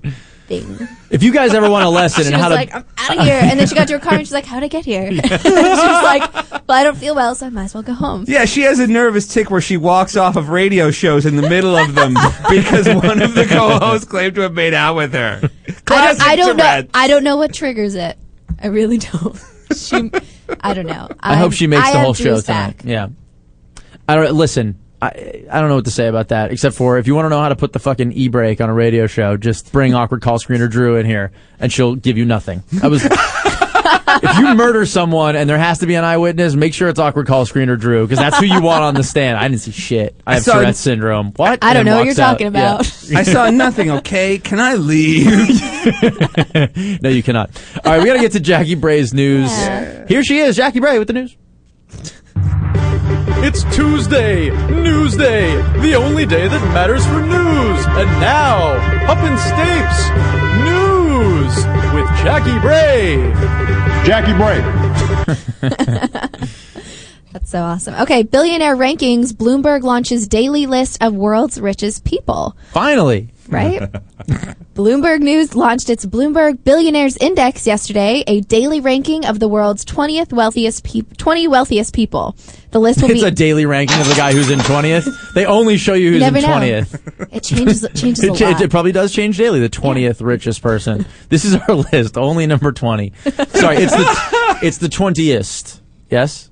thing. If you guys ever want a lesson She in was how to, like, I'm out of here. And then she got to her car and she's like, How'd I get here? she was like, Well, I don't feel well, so I might as well go home. yeah, she has a nervous tick where she walks off of radio shows in the middle of them because one of the co-hosts claimed to have made out with her. I don't, I don't know. I don't know what triggers it. I really don't. She, I don't know. I hope she makes I the whole show tonight. back. Yeah. I don't listen. I I don't know what to say about that except for if you want to know how to put the fucking e brake on a radio show, just bring awkward call screener Drew in here and she'll give you nothing. I was. if you murder someone and there has to be an eyewitness, make sure it's awkward call screener Drew because that's who you want on the stand. I didn't see shit. I have saw- Tourette's syndrome. What? I don't know what you're out. talking Yeah. about. I saw nothing, okay? Can I leave? no, you cannot. All right, we got to get to Jackie Bray's news. Yeah. Here she is, Jackie Bray with the news. It's Tuesday, Newsday, the only day that matters for news. And now, up in Stapes, news with Jackie Bray. Jackie Bray. That's so awesome. Okay, billionaire rankings. Bloomberg launches daily list of world's richest people. Finally. Right? Bloomberg News launched its Bloomberg Billionaires Index yesterday, a daily ranking of the world's 20th wealthiest peop 20 wealthiest people. The list will It's be a daily ranking of the guy who's in 20th. They only show you who's never in know. 20th. It changes it changes a It, cha- lot. it probably does change daily. The 20th richest person. This is our list. Only number 20. Sorry, it's the it's the 20th. Yes?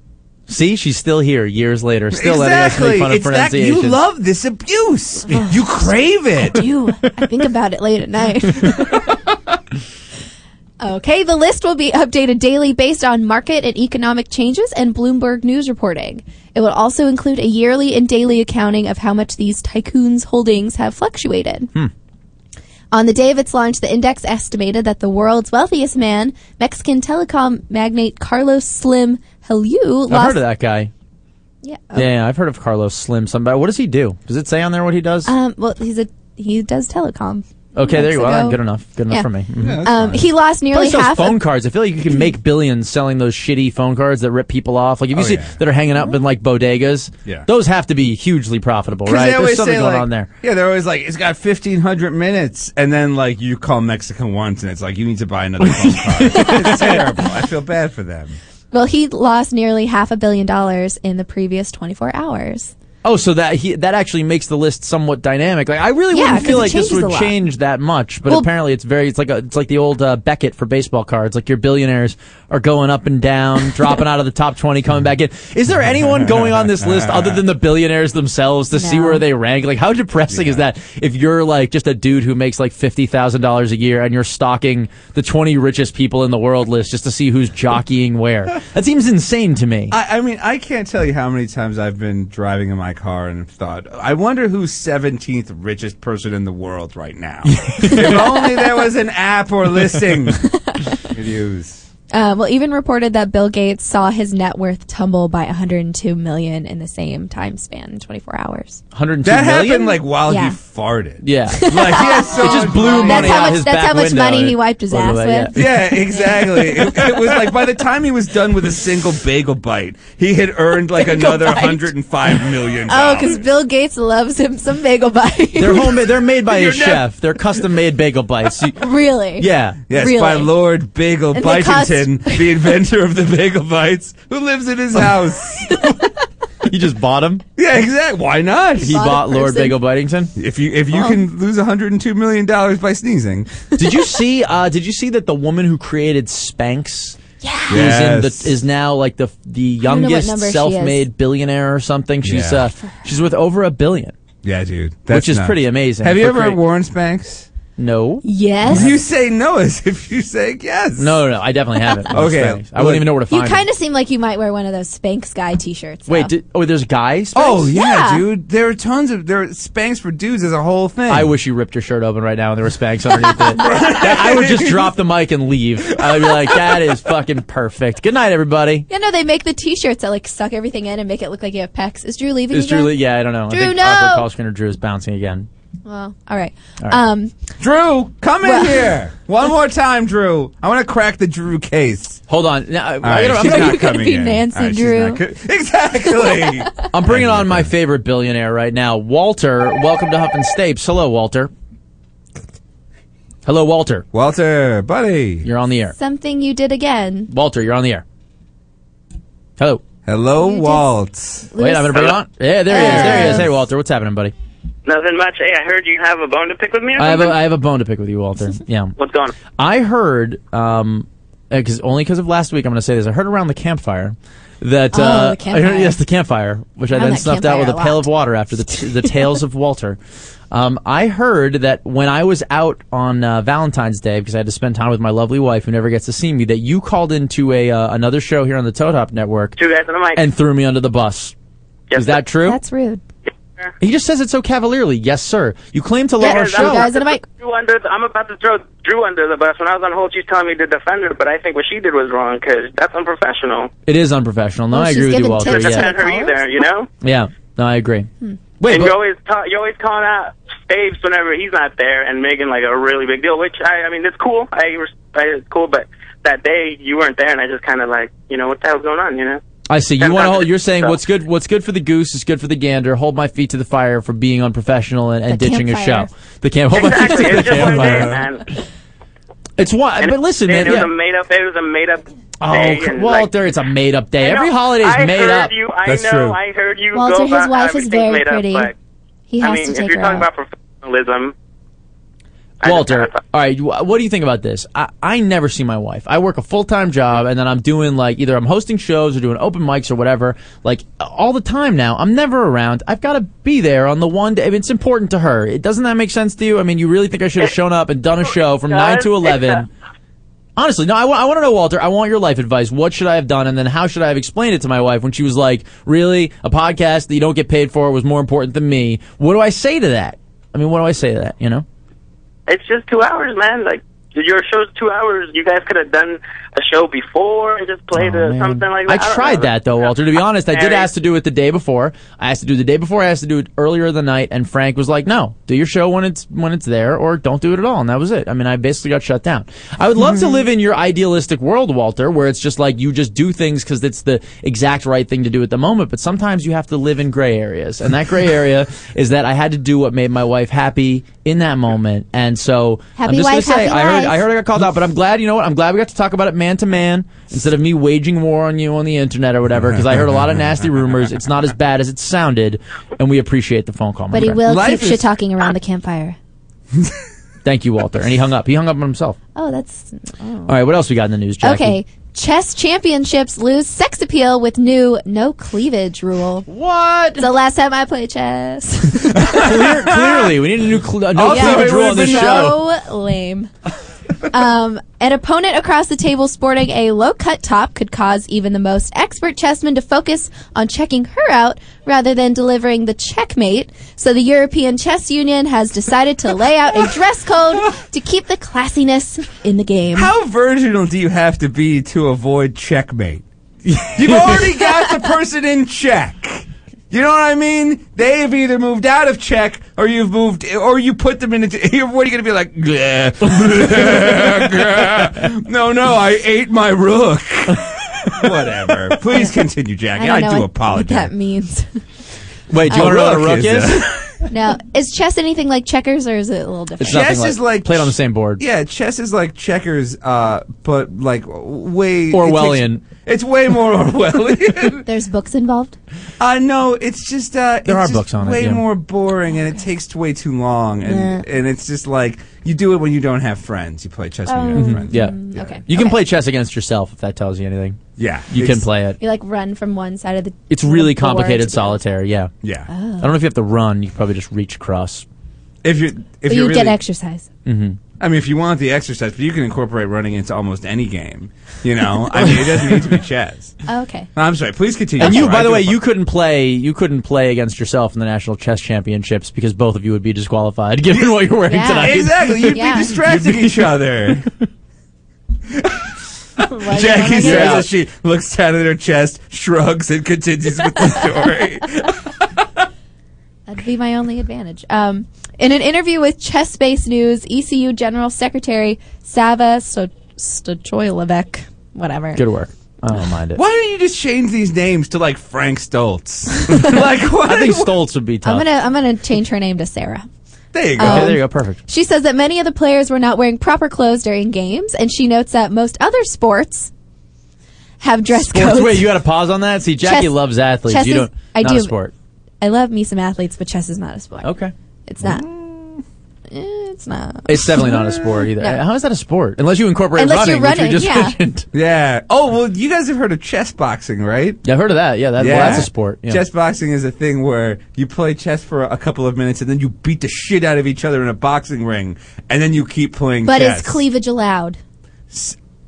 See, she's still here years later, still letting us exactly. make fun of it's that pronunciation. you love this abuse. you oh. crave it. do. I think about it late at night. okay, the list will be updated daily based on market and economic changes and Bloomberg News reporting. It will also include a yearly and daily accounting of how much these tycoons' holdings have fluctuated. Hmm. On the day of its launch, the index estimated that the world's wealthiest man, Mexican telecom magnate Carlos Slim Helú, I've heard of that guy. Yeah. Yeah, yeah, I've heard of Carlos Slim. Somebody. What does he do? Does it say on there what he does? Um, well, he's a he does telecom. okay, there you go. Mexico. Good enough. Good enough Yeah. for me. Mhm. Um, he lost nearly Probably sells half. phone of, cards. I feel like you can make billions selling those shitty phone cards that rip people off. Like if you Oh, see yeah. that are hanging up in like bodegas, Yeah. those have to be hugely profitable, right? they There's something say, going like- on there. Yeah, they're always like, it's got 1,500 minutes. And then, like, you call Mexican once, and it's like, you need to buy another phone card. it's terrible. I feel bad for them. Well, he lost nearly half a billion dollars in the previous 24 hours. Oh, so that he that actually makes the list somewhat dynamic. Like I really Yeah, wouldn't 'cause feel like this would change that much, but Well- apparently it's very it's like a, it's like the old uh, Beckett for baseball cards. Like your billionaires are going up and down, dropping out of the top 20, coming back in. Is there anyone going on this list other than the billionaires themselves to see where they rank? Like how depressing is that if you're like just a dude who makes like $50,000 a year and you're stalking the 20 richest people in the world list just to see who's jockeying where? That seems insane to me. I, I mean, I can't tell you how many times I've been driving in my car and thought, I wonder who's 17th richest person in the world right now. if only there was an app or listing use. Uh, well, even reported that Bill Gates saw his net worth tumble by 102 million in the same time span 24 hours. 102 That million? happened like while Yeah. he farted. Yeah. Like he has so It just blew money. money That's how out much- his that's back how much money he wiped his ass with. yeah. Yeah, exactly. It, it was like by the time he was done with a single bagel bite, he had earned like another bite. 105 million. Oh, because Bill Gates loves him some bagel bites. They're homemade. They're made by a You're chef. They're custom made bagel bites. You- really? yeah. Yes, Really? by Lord Bagel And they the inventor of the bagel bites, who lives in his house. You just bought them. yeah, exactly. Why not? He Bought a bought Lord person. Bagel Bitington. If you if you can lose 102 million dollars by sneezing, Did you see? Uh, did you see that the woman who created Spanx Yeah. is in the is now like the the don't know what youngest number she is. self-made billionaire or something? She's Yeah. uh, she's worth over a billion. yeah, dude, Which is pretty amazing Have you for ever create- worn Spanx? No. Yes. You say no as if you say yes. No, no, no. I definitely haven't. Okay, Spanx. I wouldn't even know where to find. you kind of seem like you might wear one of those Spanx guy T-shirts. Wait, did, oh, there's guys. Oh yeah, Yeah. dude. There are tons of there are Spanx for dudes as a whole thing. I wish you ripped your shirt open right now and there were Spanx underneath it. That- I would just drop the mic and leave. I'd be like, that is fucking perfect. Good night, everybody. Yeah, no, they make the T-shirts that like suck everything in and make it look like you have pecs. Is Drew leaving Is again? Drew? Yeah, I don't know. Drew, I think no! awkward call screener Drew is bouncing again. Well, all right. All right. Um, Drew, come Well- in here one more time, Drew. I want to crack the Drew case. Hold on. Now, I- All right, I gotta- I'm, she's Are not you gonna coming be in. Nancy All right, she's Drew? co- exactly. I'm bringing on my favorite billionaire right now, Walter. Welcome to Huff and Stapes. Hello, Walter. Hello, Walter. Walter, buddy. You're on the air. something you did again. Walter, you're on the air. Hello. Hello, You Walt. Wait, I'm gonna bring it on. Yeah, there he is. There he is. Hey, Walter. What's happening, buddy? Nothing much. Hey, I heard you have a bone to pick with me. Or I have a, have a bone to pick with you, Walter. Yeah. What's going on? I heard, um, because only because of last week, I'm going to say this. I heard around the campfire that Oh, uh, the I heard, campfire. yes, the campfire, which I Around then that snuffed out with a a pail of water after the t- the tales of Walter. Um, I heard that when I was out on uh, Valentine's Day because I had to spend time with my lovely wife who never gets to see me, that you called into a uh, another show here on the Toad Hop Network Two guys on the mic. and threw me under the bus. Yes, Is that true? That's rude. He just says it so cavalierly. Yes, sir. You claim to love our I'm show. about guys on to the mic. throw Drew under the, I'm about to throw Drew under the bus. When I was on hold, she's telling me to defend her, but I think what she did was wrong because that's unprofessional. It is unprofessional. No, Well, I agree with you, giving Walter. tips To Yeah. defend her either, you know. Yeah, no, I agree. Hmm. Wait, and but- you always ta- you always calling out Staves whenever he's not there, and making like a really big deal. Which I, I mean, it's cool. I, res- I it's cool, but that day you weren't there, and I just kind of like, you know, what the hell's going on, you know? I see. You want to hold. You're saying so- what's good. What's good for the goose is good for the gander. Hold my feet to the fire for being unprofessional and, and The ditching a show. The camp. Hold Exactly. my feet to the just one day, campfire. man. It's one. But listen, it, man. It was yeah. a made up. It was a made up. Oh, day c- and, Walter, like, it's a made up day. Know, Every holiday is I made heard up. You, I That's know. true. I heard you. Walter, go his wife is everything's very made up, pretty. but, He I mean, to if you're her talking out. about professionalism, I just Walter, all right, what do you think about this? I, I never see my wife. I work a full time job, and then I'm doing like either I'm hosting shows or doing open mics or whatever, like all the time now. I'm never around. I've got to be there on the one day. It's important to her. It doesn't that make sense to you? I mean, you really think I should have shown up and done a show from nine to eleven? Honestly, no. I want to know, Walter. I want your life advice. What should I have done, and then how should I have explained it to my wife when she was like, "Really, a podcast that you don't get paid for was more important than me." What do I say to that? I mean, what do I say to that? You know. It's just two hours, man. Like your show's two hours. You guys could have done a show before and just played Oh, a, man. something like I that. don't tried know. that though, Walter. To be honest, I did ask to do it the day before. I asked to do it the day before. I asked to do it earlier in the night, and Frank was like, "No, do your show when it's when it's there, or don't do it at all." And that was it. I mean, I basically got shut down. I would love to mm-hmm. live in your idealistic world, Walter, where it's just like you just do things because it's the exact right thing to do at the moment. But sometimes you have to live in gray areas, and that gray area is that I had to do what made my wife happy in that moment. And so I'm just wife, gonna say, I heard. I heard I got called out, but I'm glad. You know what? I'm glad we got to talk about it man to man instead of me waging war on you on the internet or whatever. Because I heard a lot of nasty rumors. It's not as bad as it sounded, and we appreciate the phone call. But he friend. will Life keep is- shit talking around the campfire. Thank you, Walter. And he hung up. He hung up on himself. Oh, that's oh. All right. What else we got in the news, Jackie? okay. Chess championships lose sex appeal with new no cleavage rule. What? The last time I played chess. Clear, clearly, we need a new cl- no Also, cleavage rule on would've this been show. so lame. Um, an opponent across the table sporting a low cut top could cause even the most expert chessman to focus on checking her out rather than delivering the checkmate. So the European Chess Union has decided to lay out a dress code to keep the classiness in the game. How virginal do you have to be to avoid checkmate? You've already got the person in check. You know what I mean? They've either moved out of check or you've moved, or you put them into. What are you going to be like? "Bleh, bleh, bleh." no, no, I ate my rook. Whatever. Please continue, Jackie. I I, don't know do what, apologize. what that means. Wait, do you A want to know what a rook rook is is? Uh, now, is chess anything like checkers or is it a little different? It's nothing Chess like, is like played on the same board. Yeah, chess is like checkers, uh, but like way it Orwellian. takes- it's way more Orwellian. There's books involved? Uh, no, it's just uh, There it's are just books on it, way yeah. more boring, and it takes way too long, and and it's just like you do it when you don't have friends. You play chess when you don't have friends. Yeah. Okay. You can Okay. play chess against yourself if that tells you anything. Yeah, You can play it. You like run from one side of the. It's really board complicated to the solitaire, yeah. Yeah, Oh. I don't know if you have to run. You can probably just reach across. if you if But you you really, get exercise. Mm-hmm. I mean, if you want the exercise, but you can incorporate running into almost any game. You know, I mean, it doesn't need to be chess. Oh, okay. I'm sorry. Please continue. And you, Sorry, by I the way, apo- you couldn't play. You couldn't play against yourself in the national chess championships because both of you would be disqualified, given what you're wearing Yeah. tonight. exactly. You'd Yeah. be distracting each other. Why is Jackie says as she looks down at her chest, shrugs, and continues with the story. That'd be my only advantage. Um, in an interview with ChessBase News, ECU General Secretary Sava Sto- Stochoylevek, whatever. Good work. I don't mind it. Why don't you just change these names to like Frank Stoltz? like what? I think Stoltz would be tough. I'm gonna I'm gonna change her name to Sarah. There you go. Okay, there you go. Perfect. She says that many of the players were not wearing proper clothes during games, and she notes that most other sports have dress Sports. codes. Wait, you got to pause on that. See, Jackie Chess- loves athletes. chess you don't. I not do. A sport. I love me some athletes, but chess is not a sport. Okay. It's not. Eh, Eh, it's not. It's definitely not a sport either. No. How is that a sport? Unless you incorporate Unless you're running, which we just yeah. mentioned. yeah. Oh well, you guys have heard of chess boxing, right? Yeah, I've heard of that. Yeah, that, well, that's a sport. Yeah. Chess boxing is a thing where you play chess for a couple of minutes and then you beat the shit out of each other in a boxing ring, and then you keep playing But chess. is cleavage allowed?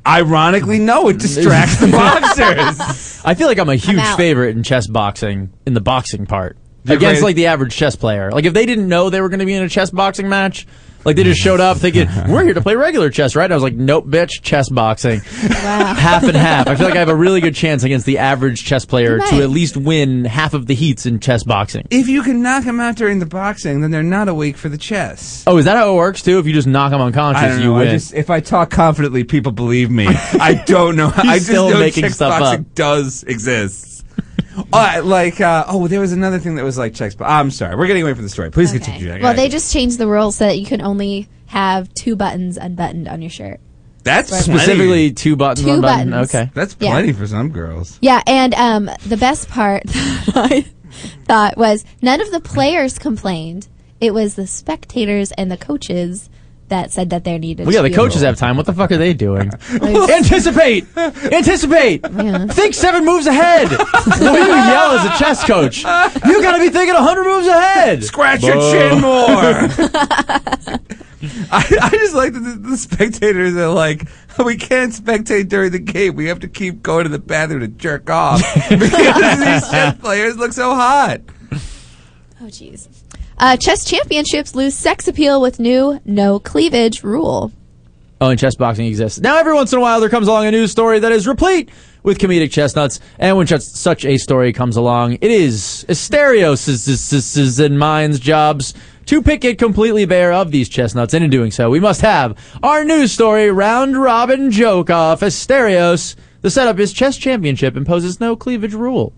Ironically, no, it distracts the boxers. I feel like I'm a huge out. favorite in chess boxing in the boxing part You're against great. like the average chess player. Like if they didn't know they were going to be in a chess boxing match, Like they just showed up thinking we're here to play regular chess, right? And I was like, nope, bitch, chess boxing, wow. half and half. I feel like I have a really good chance against the average chess player You to at least win half of the heats in chess boxing. If you can knock them out during the boxing, then they're not awake for the chess. Oh, is that how it works too? If you just knock them unconscious, I don't you win. I just if I talk confidently, people believe me. I don't know. I just still know making chess stuff boxing up. does exist. Uh, like uh, oh, there was another thing that was like checks. But I'm sorry, we're getting away from the story. Please continue. Jack. Well, they just changed the rules so that you can only have two buttons unbuttoned on your shirt. That's specifically two buttons, Two one button. buttons. Okay, that's Yeah. plenty for some girls. Yeah, and um, the best part I thought was none of the players complained. It was the spectators and the coaches that said that there needed. Well, yeah, to the be coaches have time. What the fuck are they doing? Anticipate! Anticipate! Think seven moves ahead! what do you yell as a chess coach? You gotta be thinking a hundred moves ahead! Scratch your chin more. I, I just like the, the spectators are like, we can't spectate during the game. We have to keep going to the bathroom to jerk off because these chess players look so hot. Oh, jeez. Uh, chess championships lose sex appeal with new no cleavage rule. Oh, and chess boxing exists. Now, every once in a while, there comes along a news story that is replete with comedic chestnuts. And when just such a story comes along, it is Asterios' and mine's jobs to pick it completely bare of these chestnuts. And in doing so, we must have our news story round robin joke off. Asterios, the setup is chess championship imposes no cleavage rule.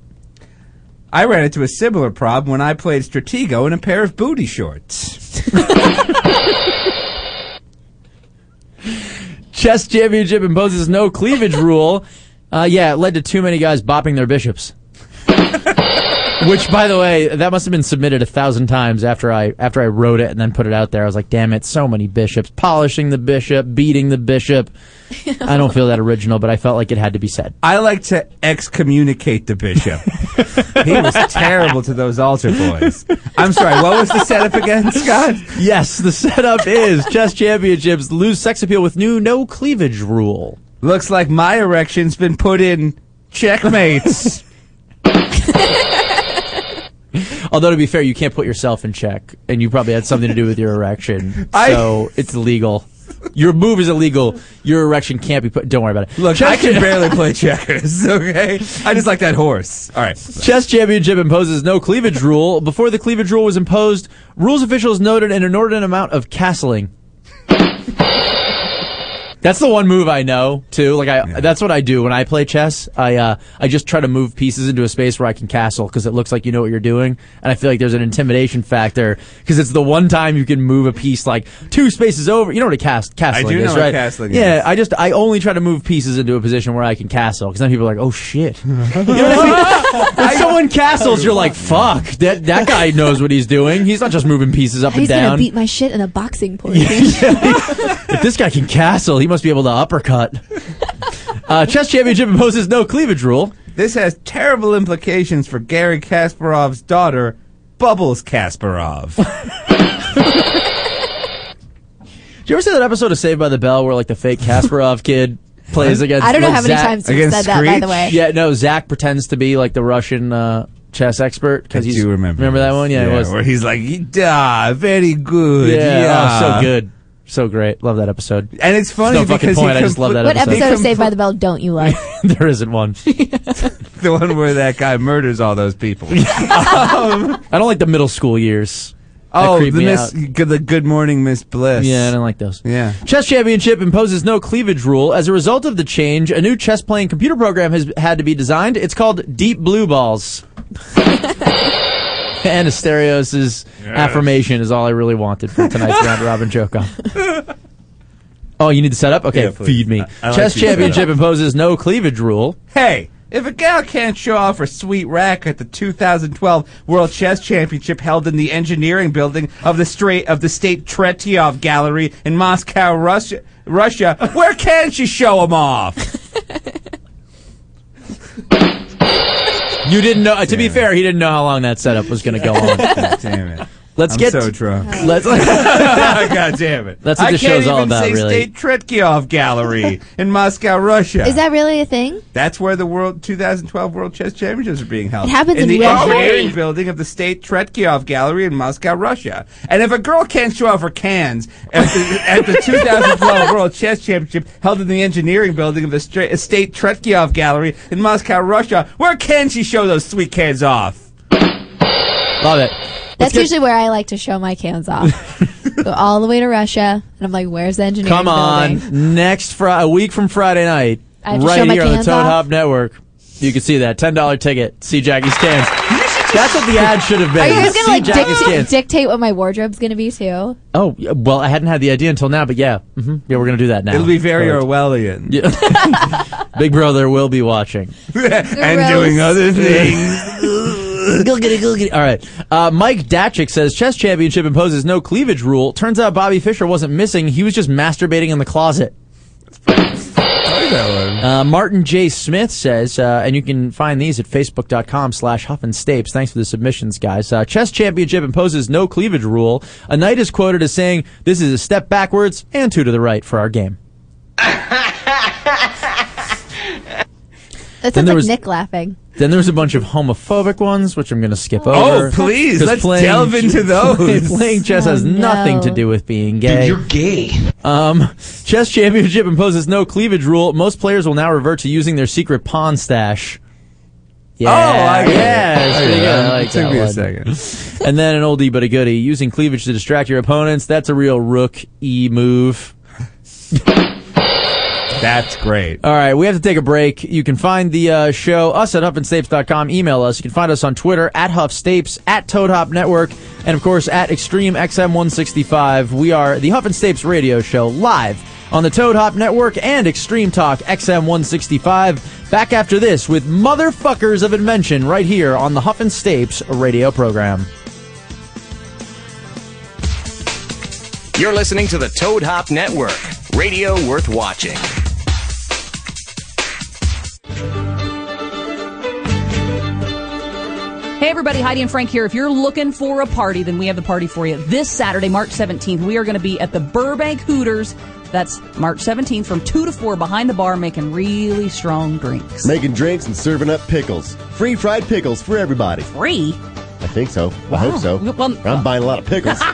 I ran into a similar problem when I played Stratego in a pair of booty shorts. Chess championship imposes no cleavage rule. Uh, yeah, it led to too many guys bopping their bishops. Which, by the way, that must have been submitted a thousand times after I after I wrote it and then put it out there. I was like, "Damn it, so many bishops, polishing the bishop, beating the bishop." I don't feel that original, but I felt like it had to be said. I like to excommunicate the bishop. he was terrible to those altar boys. I'm sorry, what was the setup again, Scott? Yes, the setup is chess championships lose sex appeal with new no cleavage rule. Looks like my erection's been put in checkmates. Although to be fair, you can't put yourself in check, and you probably had something to do with your erection, I- so it's illegal. Your move is illegal. Your erection can't be put. Don't worry about it. Look, Chess I can barely play checkers, okay? I just like that horse. All right. Chess Championship imposes no cleavage rule. Before the cleavage rule was imposed, rules officials noted an inordinate amount of castling. That's the one move I know too. Like I, that's what I do when I play chess. I, uh, I just try to move pieces into a space where I can castle because it looks like you know what you're doing, and I feel like there's an intimidation factor because it's the one time you can move a piece like two spaces over. You know what a cast castling do is, know what right? castling yeah, is. I just I only try to move pieces into a position where I can castle because then people are like, oh shit. You know what I mean? When someone castles, you're like, fuck, that that guy knows what he's doing. He's not just moving pieces up He's and gonna beat my shit in a boxing portion. if this guy can castle, he must be able to uppercut. Uh, chess championship imposes no cleavage rule. This has terrible implications for Gary Kasparov's daughter, Bubbles Kasparov. Did you ever see that episode of Saved by the Bell where like the fake Kasparov kid plays against? I don't know like, how many Zach- times you've said that, by the way. Yeah, no, Zach pretends to be like the Russian uh, chess expert because I he's do remember. remember that one. Yeah, it was. Where he's like, "Ah, very good. yeah, Yeah, oh, so good, so great. Love that episode. And it's funny no fucking because he point. I just love that What episode. episode of Saved by the Bell don't you like? there isn't one. the one where that guy murders all those people. Um, I don't like the middle school years. Oh, the Miss, good, the Good Morning Miss Bliss. Yeah, I don't like those. Yeah. Chess Championship imposes no cleavage rule. As a result of the change, a new chess playing computer program has had to be designed. It's called Deep Blue Balls. And Asterios' affirmation is all I really wanted for tonight's round robin joke off. Oh, you need the setup? Okay, Yeah, please. feed me. I- I like chess the Championship setup. imposes no cleavage rule. Hey, if a gal can't show off her sweet rack at the 2012 World Chess Championship held in the engineering building of the State of the State Tretyov Gallery in Moscow, Russia, Russia, where can she show them off? You didn't know. To be fair, he didn't know how long that setup was going to go on. Damn it. Let's I'm get so drunk. Let's God damn it! That's what I the can't show's all even about, say really. State Tretkov Gallery in Moscow, Russia. Is that really a thing? That's where the World 2012 World Chess Championships are being held. It happens in the real engineering building of the State Tretkov Gallery in Moscow, Russia. And if a girl can't show off her cans at the, at the 2012 World Chess Championship held in the engineering building of the Stra- State Tretkov Gallery in Moscow, Russia, where can she show those sweet cans off? Love it. That's get- usually where I like to show my cans off. Go all the way to Russia, and I'm like, "Where's the engineer?" Come on. building?" Next Friday, a week from Friday night, I have to right here on the Toad off? Hop Network. You can see that ten dollar ticket. See Jackie's cans. That's what the ad should have been. Are you guys gonna like Jackie's dictate, what my wardrobe's gonna be too? Oh well, I hadn't had the idea until now, but yeah, hmm yeah, we're gonna do that now. It'll be very Perfect. Orwellian. Yeah. Big Brother will be watching. and doing other things. Gilgitty, gilgitty. All right. Uh, Mike Datchick says chess championship imposes no cleavage rule. Turns out Bobby Fischer wasn't missing. He was just masturbating in the closet. Uh, Martin J. Smith says, uh, and you can find these at facebook.com slash Huff and Stapes. Thanks for the submissions, guys. Uh, chess championship imposes no cleavage rule. A knight is quoted as saying, this is a step backwards and two to the right for our game. That Then sounds there like was- Nick laughing. Then there was a bunch of homophobic ones, which I'm going to skip over. Oh, please, let's delve into those. Playing chess Oh, has nothing to do with being gay. You're gay. Um, chess championship imposes no cleavage rule. Most players will now revert to using their secret pawn stash. Yeah, Oh, I get it. yeah, I pretty get good. it. Like It took that me a second. And then an oldie but a goodie: using cleavage to distract your opponents. That's a real rook e move. That's great. All right, we have to take a break. You can find the uh, show, us at huffandstapes.com. Email us. You can find us on Twitter, at huffstapes, at Toad Hop Network, and of course at Extreme XM165. We are the Huff and Stapes radio show live on the Toad Hop Network and Extreme Talk XM165. Back after this with Motherfuckers of Invention right here on the Huff and Stapes radio program. You're listening to the Toad Hop Network, radio worth watching. Hey everybody, Heidi and Frank here. If you're looking for a party, then we have the party for you. This Saturday, March 17th, we are going to be at the Burbank Hooters. That's March 17th from 2 to 4 behind the bar making really strong drinks. Making drinks and serving up pickles. Free fried pickles for everybody. Free? I think so. I hope so. Well- I'm buying a lot of pickles.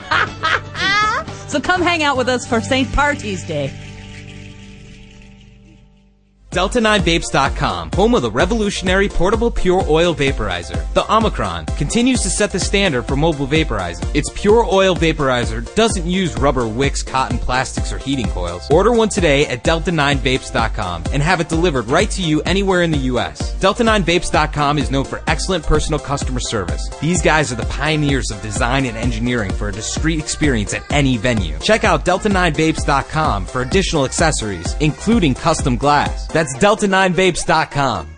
So come hang out with us for St. Party's Day. Delta9Vapes.com, home of the revolutionary portable pure oil vaporizer. The Omicron continues to set the standard for mobile vaporizing. Its pure oil vaporizer doesn't use rubber wicks, cotton, plastics, or heating coils. Order one today at Delta9Vapes.com and have it delivered right to you anywhere in the U.S. Delta9Vapes.com is known for excellent personal customer service. These guys are the pioneers of design and engineering for a discreet experience at any venue. Check out Delta9Vapes.com for additional accessories, including custom glass. That's That's delta9vapes.com.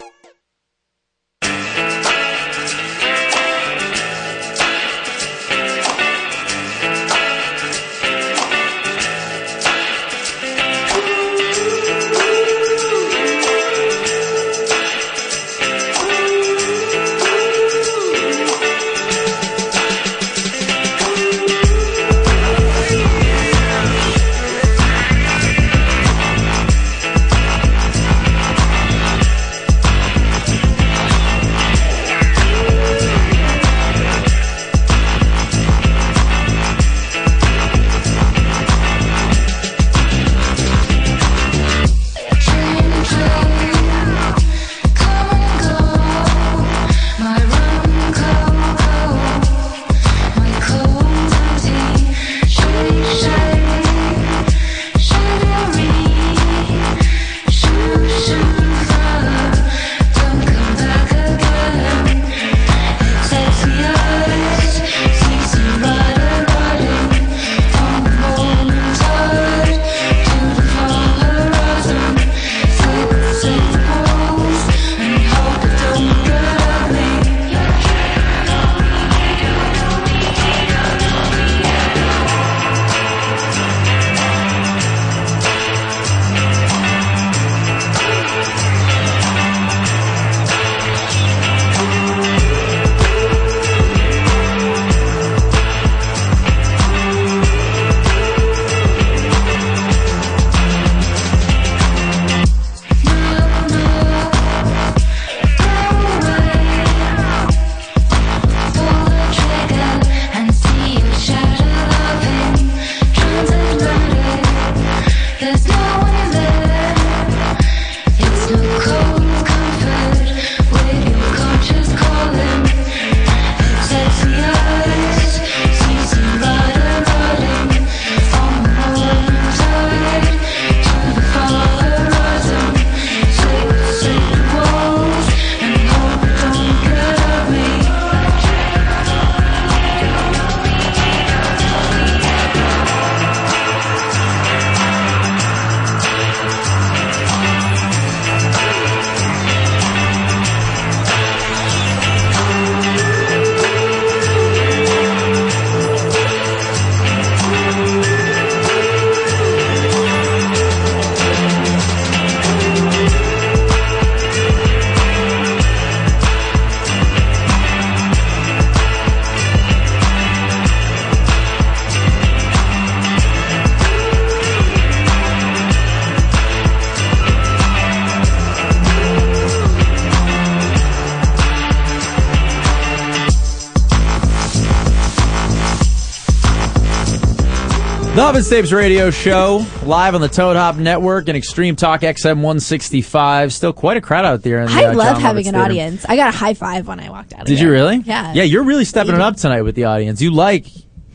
The Love and Stapes radio show, live on the Toad Hop Network and Extreme Talk XM 165. Still quite a crowd out there. In the, I uh, love Jon having Lovitz an Theater. audience. I got a high five when I walked out. Of Did there. you really? Yeah. Yeah, you're really stepping it up tonight with the audience. You like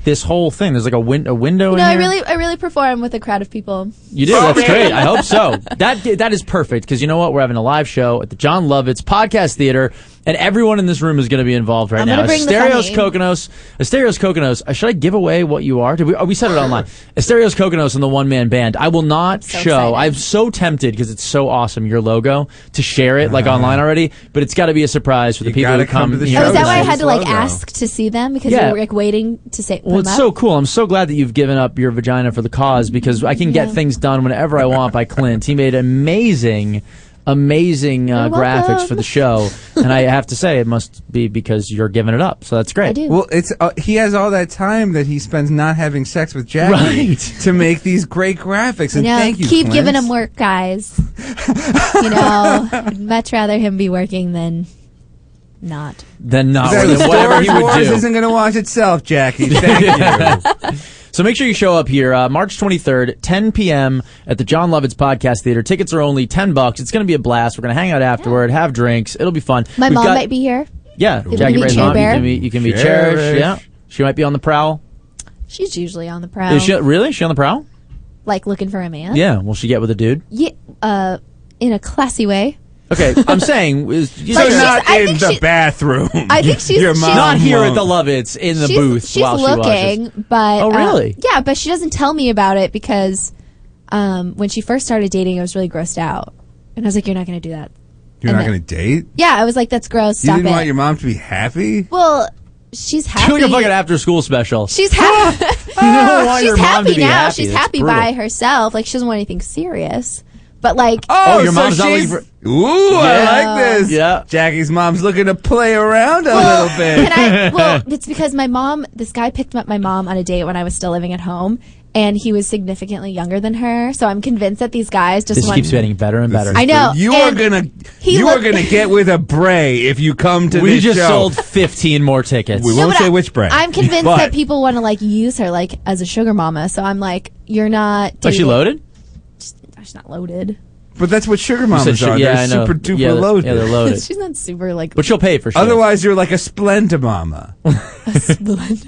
this whole thing. There's like a, win- a window You in know, I really, I really perform with a crowd of people. You do. That's great. I hope so. That that is perfect because you know what? We're having a live show at the Jon Lovitz Podcast Theater, and everyone in this room is going to be involved right I'm now. gonna bring the Asterios funny. Kokkinos. Asterios Kokkinos. Uh, should I give away what you are? Did we? Oh, we said it online. Asterios Kokkinos and the one man band. I will not So show. excited. I'm so tempted because it's so awesome. Your logo to share it like online already, but it's got to be a surprise for the people gotta who come. come to the here Oh, show is that why I had to like logo. ask to see them because Yeah. you were like waiting to say? Well, put it's them so cool. I'm so glad that you've given up your vagina for the cause because I can get Yeah. things done whenever I want by Clint. He made amazing, amazing uh, graphics for the show, and I have to say it must be because you're giving it up. So that's great. I do. Well, it's uh, he has all that time that he spends not having sex with Jackie Right. to make these great graphics. You And know, thank you. keep Clint. giving him work, guys. you know, I'd much rather him be working than not. Than not That than whatever he would Wars do. isn't going to watch itself, Jackie. Thank you. So make sure you show up here uh, March 23rd, 10 p.m. at the Jon Lovitz Podcast Theater. Tickets are only 10 bucks. It's going to be a blast. We're going to hang out afterward, have drinks. It'll be fun. My We've mom got- might be here. Yeah, Maybe Jackie meet Bray's Cher mom. You Bear. can meet. You can meet Cherish. Cherish. Yeah, she might be on the prowl. She's usually on the prowl, Is she really? Is she on the prowl? like looking for a man. Yeah. Will she get with a dude? Yeah, uh, in a classy way. Okay, I'm saying is you Like so she's- not I in think the she- bathroom. I think she's- Your she's- mom not here at the won't. Lovitz in the she's, booth She's while looking, she watches. but Oh, uh, really? yeah, but she doesn't tell me about it because um, when she first started dating, I was really grossed out, and I was like, "You're not going to do that." You're And not then- going to date. Yeah, I was like, "That's gross. You Stop didn't it." want your mom to be happy. well, she's happy. Doing a fucking after school special. She's happy. you don't want she's your mom happy to be now. happy. She's That's happy brutal. by herself. Like she doesn't want anything serious. But like, oh, oh, your so mom's not she's- looking Ooh, Yeah. I like this. Yeah. Jackie's mom's looking to play around a well, little bit. can I? Well, it's because my mom. This guy picked up my mom on a date when I was still living at home, and he was significantly younger than her. So I'm convinced that these guys just This want. keeps getting better and better. I know. You are and gonna he you are looked- gonna get with a Bray if you come to we this just show. sold 15 more tickets. We No, won't but say I- which Bray. I'm convinced but that people want to like use her like as a sugar mama. So I'm like, you're not. Oh, she loaded? She's not loaded. But that's what sugar You mamas said are. she- yeah, they're I know. super duper yeah, they're- loaded. Yeah, they're loaded. She's not super like. but she'll pay for sure. Otherwise, you're like a Splenda mama,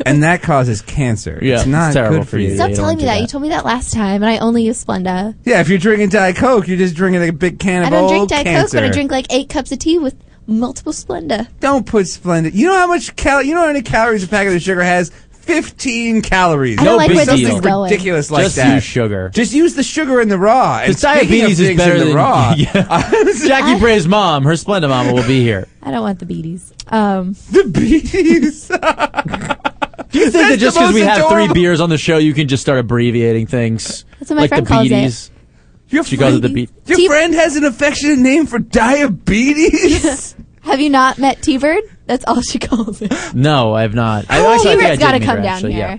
and that causes cancer. Yeah, it's not it's terrible good for for you. you. Stop you don't telling me do that. that. You told me that last time, and I only use Splenda. Yeah, if you're drinking Diet Coke, you're just drinking a big can of I don't drink old Diet cancer. Coke, but I drink like eight cups of tea with multiple Splenda. Don't put Splenda. You know how much cal? You know how many calories a packet of sugar has? Fifteen calories. I don't No like big where this deal. is Something going. ridiculous like Just that. use sugar. Just use the sugar in the raw. And Because diabetes speaking is of better things in than the raw. Yeah. Jackie Bray's mom, her Splenda mama, will be here. I don't want the beaties. Um, the bees. Do you think that That's just because we most have three beers on the show, you can just start abbreviating things? That's what my like friend the calls it. beaties. Your She calls it the beat. Your T- friend has an affectionate name for diabetes. have you not met T-Bird? That's all she calls it. No, I have not. I, actually, I think I T-Bird's did got to meet come her, down actually, here. Yeah.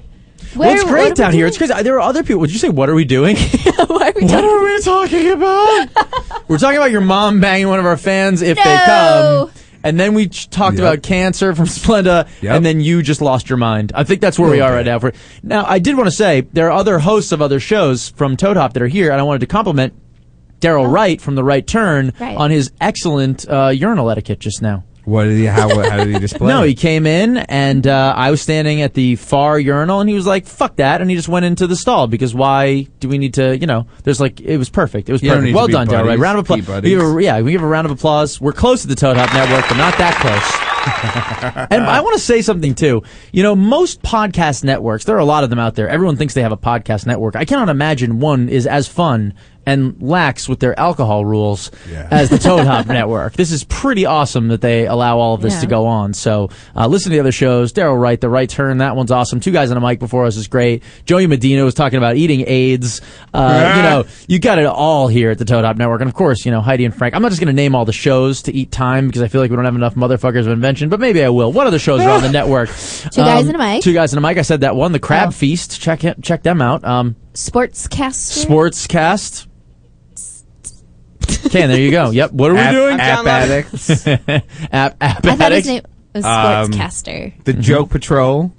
Where, well, it's what great are down we here. It's crazy. there are other people. Would you say what are we doing? doing? Why are we what talking? are we talking about? We're talking about your mom banging one of our fans if they No. come. And then we ch- talked Yep. about cancer from Splenda, Yep. and then you just lost your mind. I think that's where we are right now. For now, I did want to say there are other hosts of other shows from Toad Hop that are here, and I wanted to compliment Daryl Wright from The Right Turn Oh. Right. on his excellent uh, urinal etiquette just now. What did he? How, how did he display? No, he came in and uh, I was standing at the far urinal and he was like, "Fuck that!" and he just went into the stall because why do we need to? You know, there's like it was perfect. It was You perfect. Well done. Right? Round of applause. We give a, yeah, we give a round of applause. We're close to the Toad Hop Network, but not that close. and I want to say something too. You know, most podcast networks, there are a lot of them out there. Everyone thinks they have a podcast network. I cannot imagine one is as fun and lax with their alcohol rules Yeah. as the Toad Hop Network. This is pretty awesome that they allow all of this Yeah. to go on. So uh, listen to the other shows. Daryl Wright, The Right Turn, that one's awesome. Two guys on a mic before us is great. Joey Medina was talking about eating AIDS. Uh, you know, you got it all here at the Toad Hop Network. And of course, you know, Heidi and Frank. I'm not just going to name all the shows to eat time because I feel like we don't have enough motherfuckers of invention, but maybe I will. What other shows are on the network? Two Guys and a Mic. Two guys and a mic. I said that one. The Crab Oh. Feast. Check it, check them out. Um, Sportscaster. Sportscast. Okay, there you go. Yep. What are we App, doing? app addicts. app, app I thought his name was Um, Sportscaster. the Joke Patrol.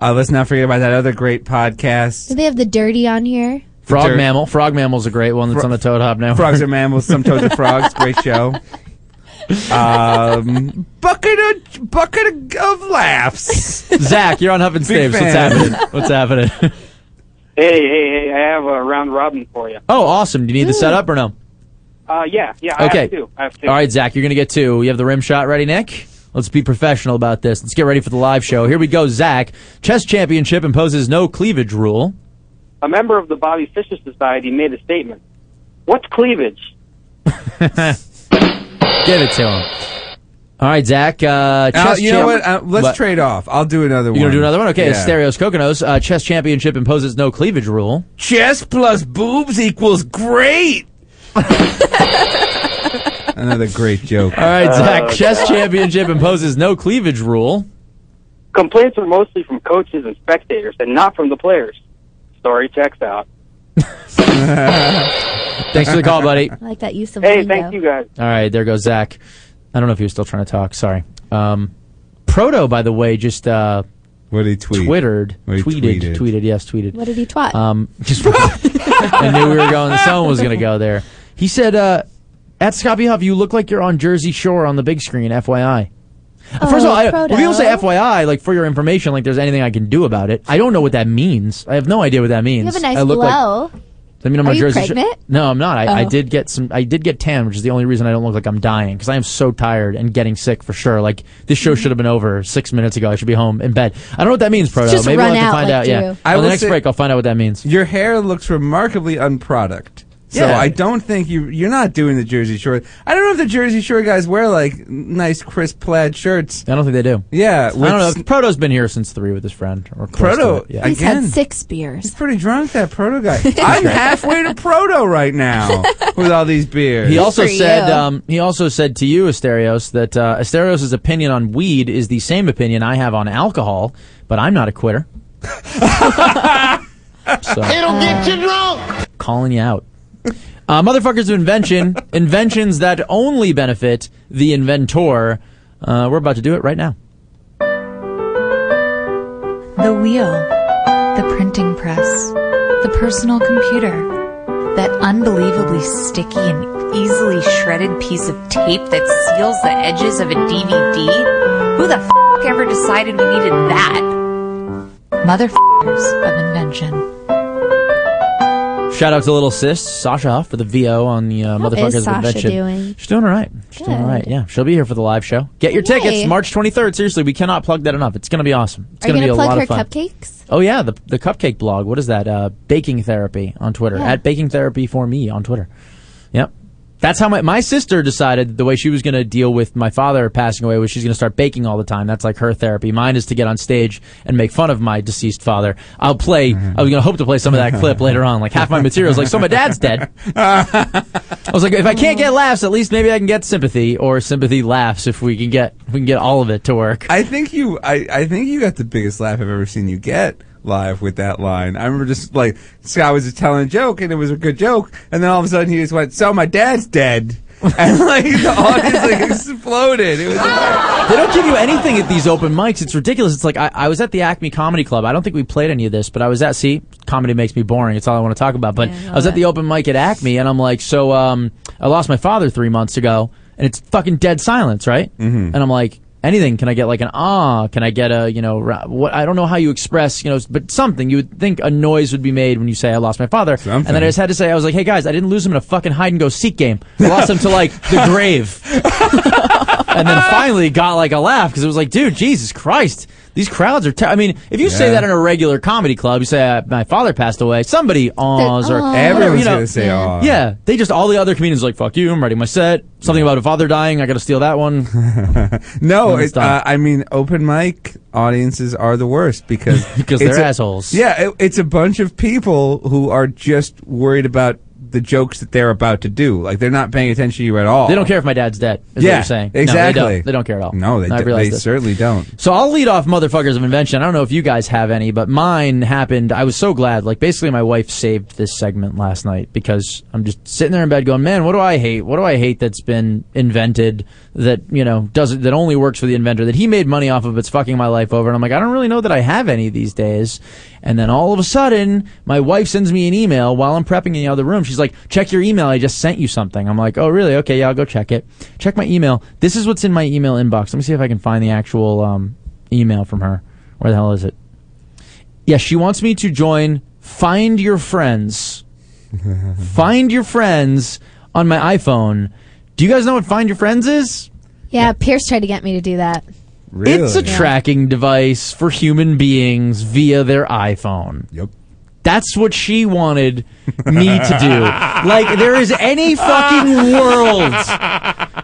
Uh, let's not forget about that other great podcast. Do they have the dirty on here? Frog Dirt. Mammal. Frog Mammal's a great one that's Fro- on the Toad Hop now. Frogs are mammals, some toads are frogs. Great show. Um, bucket of bucket of, of laughs. Zach, you're on Huff and Big Stapes. What's happening? What's happening? Hey, hey, hey! I have a round robin for you. oh, awesome. Do you need the setup or no? Uh, yeah, yeah. I Okay. have two. I have two. All right, Zach, you're going to get two. You have the rim shot ready, Nick? Let's be professional about this. Let's get ready for the live show. Here we go, Zach. Chess championship imposes no cleavage rule. A member of the Bobby Fischer Society made a statement. What's cleavage? Give it to him. All right, Zach. Uh, Uh, chess you know champ- what? Uh, let's What? trade off. I'll do another one. You're gonna do another one? Okay, Yeah. Stereos Kokkinos. Uh, chess championship imposes no cleavage rule. Chess plus boobs equals great. Another great joke. All right, Zach. Uh, chess championship imposes no cleavage rule. Complaints are mostly from coaches and spectators, and not from the players. Story checks out. Thanks for the call, buddy. I like that use of Hey, lingo. thank you guys. All right, there goes Zach. I don't know if he was still trying to talk. Sorry. Um, Proto, by the way, just uh, what did he tweet? Twittered, What he tweeted, tweeted? tweeted, yes, tweeted. What did he twat? Um, just I knew we were going. Someone was going to go there. He said, uh, "At Scotty Huff, you look like you're on Jersey Shore on the big screen." FYI. Oh, First of all, I, Proto. when people say FYI, like for your information, like there's anything I can do about it. I don't know what that means. I have no idea what that means. you have a nice I look like glow. I mean, I'm Are on you Jersey Shore- pregnant? No, I'm not. I, I Oh. did get some. I did get tan, which is the only reason I don't look like I'm dying because I am so tired and getting sick for sure. Like this show should have been over six minutes ago. I should be home in bed. I don't know what that means, Proto. Just Maybe run I'll have to find like out. Yeah, Drew. I on the next break, I'll find out what that means. Your hair looks remarkably unproduct. So Yeah. I don't think you you're not doing the Jersey Shore. I don't know if the Jersey Shore guys wear like nice crisp plaid shirts. I don't think they do. Yeah, I don't know. Proto's been here since three with his friend. Or Proto, Yeah. He's Again. had six beers. He's pretty drunk, that proto guy. I'm halfway to proto right now with all these beers. He also for said um, he also said to you, Asterios, that uh, Asterios' opinion on weed is the same opinion I have on alcohol, but I'm not a quitter. so, It'll get you drunk. calling you out. Uh, motherfuckers of invention, inventions that only benefit the inventor. Uh, we're about to do it right now. The wheel, the printing press, the personal computer, that unbelievably sticky and easily shredded piece of tape that seals the edges of a DVD? Who the f ever decided we needed that? Motherfuckers of invention. Shout out to little sis Sasha Huff for the VO on the uh, How motherfuckers is Sasha invention. doing? She's doing all right. She's doing all right. Yeah, she'll be here for the live show. Get your Yay. tickets March 23rd. Seriously, we cannot plug that enough. It's going to be awesome. It's Are going to be a plug lot her of fun. cupcakes? Oh yeah, the the cupcake blog. What is that? Uh, baking therapy on Twitter Yeah. at baking therapy for me on Twitter. That's how my my sister decided the way she was going to deal with my father passing away was she's going to start baking all the time. That's like her therapy. Mine is to get on stage and make fun of my deceased father. I'll play. Mm-hmm. I was going to hope to play some of that clip later on. Like half my material is like, so my dad's dead. I was like, if I can't get laughs, at least maybe I can get sympathy or sympathy laughs if we can get we can get all of it to work. I think you. I, I think you got the biggest laugh I've ever seen you get live with that line. I remember just like Scott was just telling a joke and it was a good joke, and then all of a sudden he just went, "So my dad's dead," and like the audience like exploded. It was. They don't give you anything at these open mics. It's ridiculous. It's like I, I was at the Acme Comedy Club. I don't think we played any of this, but I was at. See, comedy makes me boring. It's all I want to talk about. But I was at the open mic at Acme, and I'm like, so um, I lost my father three months ago, and it's fucking dead silence, right? Mm-hmm. And I'm like. Anything? Can I get like an ah? Can I get a you know what? I don't know how you express you know, but something you would think a noise would be made when you say I lost my father. And then I just had to say I was like, hey guys, I didn't lose him in a fucking hide and go seek game. I lost him to like the grave. and then finally got like a laugh because it was like, dude, Jesus Christ, these crowds are. Ter- I mean, if you say that in a regular comedy club, you say uh, my father passed away, somebody awes or Everyone's you know, gonna say "Aw." Yeah, they just all the other comedians are like fuck you. I'm writing my set. Something about a father dying. I got to steal that one. No, it's it, uh. I mean, open mic audiences are the worst because Because it's they're a- assholes. Yeah, it, it's a bunch of people who are just worried about the jokes that they're about to do. Like they're not paying attention to you at all. They don't care if my dad's dead. Is yeah, what you're saying. No, exactly. they, don't. They don't care at all. No, they, d- they this. certainly don't. So I'll lead off motherfuckers of invention. I don't know if you guys have any, but mine happened. I was so glad. Like basically, my wife saved this segment last night because I'm just sitting there in bed going, "Man, what do I hate? What do I hate that's been invented that you know doesn't that only works for the inventor that he made money off of? It's fucking my life over." And I'm like, I don't really know that I have any these days. And then all of a sudden, my wife sends me an email while I'm prepping in the other room. She's like, "Check your email. I just sent you something." I'm like, "Oh, really? Okay, yeah, I'll go check it." Check my email. This is what's in my email inbox. Let me see if I can find the actual um, email from her. Where the hell is it? Yeah, she wants me to join Find Your Friends. Find Your Friends on my iPhone. Do you guys know what Find Your Friends is? Yeah, Pierce tried to get me to do that. It's a tracking device for human beings via their iPhone. Yep. That's what she wanted me to do. like, there is any fucking world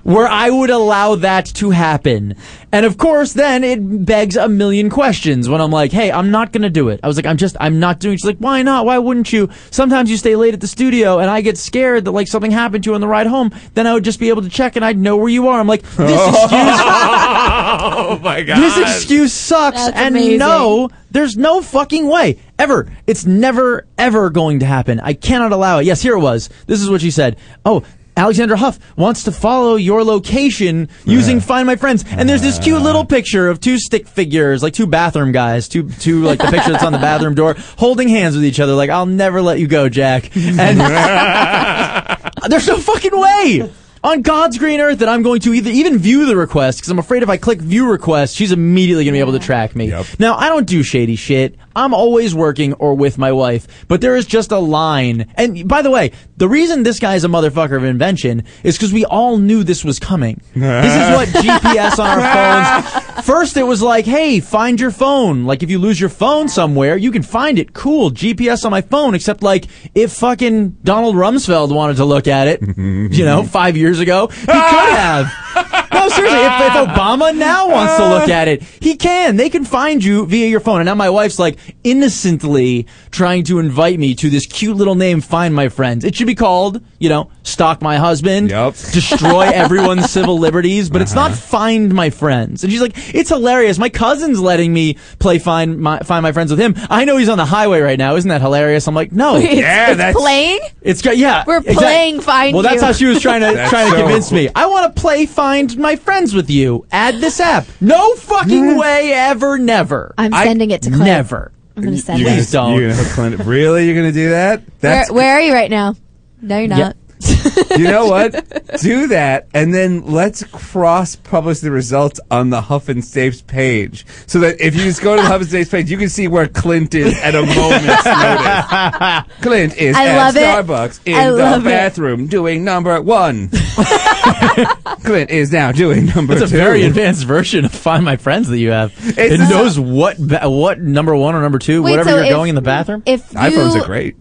where I would allow that to happen. And of course, then it begs a million questions when I'm like, hey, I'm not going to do it. I was like, I'm just, I'm not doing it. She's like, why not? Why wouldn't you? Sometimes you stay late at the studio and I get scared that like something happened to you on the ride home. Then I would just be able to check and I'd know where you are. I'm like, this oh excuse. oh my god. This excuse sucks, That's and amazing. no, there's no fucking way ever. It's never ever going to happen. I cannot allow it. Yes, here it was. This is what she said. Oh. Alexandra Huff wants to follow your location using Find My Friends, and there's this cute little picture of two stick figures, like two bathroom guys, two two like the picture that's on the bathroom door, holding hands with each other, like I'll never let you go, Jack. And there's no fucking way on God's green earth that I'm going to either even view the request because I'm afraid if I click view request, she's immediately going to be able to track me. Now I don't do shady shit. I'm always working or with my wife, but there is just a line. And by the way, the reason this guy is a motherfucker of invention is because we all knew this was coming. this is what GPS on our phones. First, it was like, hey, find your phone. Like if you lose your phone somewhere, you can find it. Cool, GPS on my phone. Except like if fucking Donald Rumsfeld wanted to look at it, you know, five years ago, he ah! could have. No, seriously, if, if Obama now wants to look ah! at it, he can. They can find you via your phone. And now my wife's like innocently trying to invite me to this cute little name, Find My Friends. It should be called, you know, Stalk My Husband, Destroy Everyone's Civil Liberties, but it's not uh-huh. Find My Friends. And she's like, it's hilarious. My cousin's letting me play Find My, Find My Friends with him. I know he's on the highway right now. Isn't that hilarious? I'm like, no. Wait, it's- it's playing? It's yeah. We're exact- playing Find Well, that's You. how she was trying to, That's trying to so convince me. I want to play Find My Friends with you. Add this app. No fucking way, ever, never. I'm sending it to Clint. Never. I'm going to send You're it. Please don't. You're gonna hook Clint- really? You're going to do that? Where, That's where are you right now? No, you're not. you know what? Do that, and then let's cross publish the results on the Huff and Stapes page, so that if you just go to the Huff and Stapes page, you can see where Clint is at a moment's notice. Clint is I at love it. Starbucks in I the love it. bathroom doing number one. Clint is now doing number It's a very advanced version of Find My Friends that you have. it It's- knows what ba- what number one or number two, Wait, whatever so you're if- going in the bathroom. If you, iPhones are great.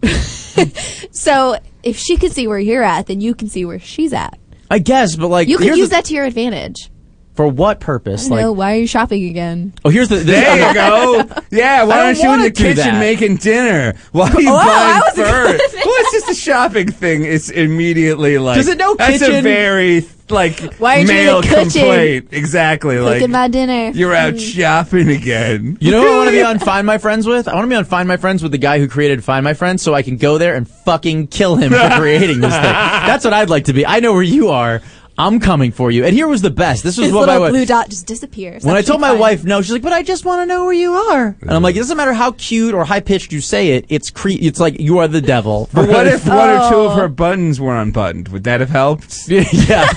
So if she can see where you're at, then you can see where she's at. I guess, but like, You could use the- that to your advantage. For what I purpose? don't Like, know. Why are you shopping again? oh, here's the. this- There you go. Yeah, why I don't aren't you in wanna the do kitchen that. making dinner? Why are you Oh, I buying was gonna first? say Well, it's just a shopping thing. It's immediately like Does it know That's a kitchen? very like Why aren't you in the male kitchen? complaint. Exactly. Like Cooking my dinner. you're out mm. shopping again. You know who I want to be on Find My Friends with? I want to be on Find My Friends with the guy who created Find My Friends so I can go there and fucking kill him for creating this thing. That's what I'd like to be. I know where you are. I'm coming for you. And here was the best. This was His what my wife. blue dot just disappears. When I told my fine. wife no, she's like, "But I just want to know where you are." And I'm like, "It doesn't matter how cute or high pitched you say it. It's cre- It's like you are the devil." But what if one or two of Oh. her buttons were unbuttoned? Would that have helped? yeah.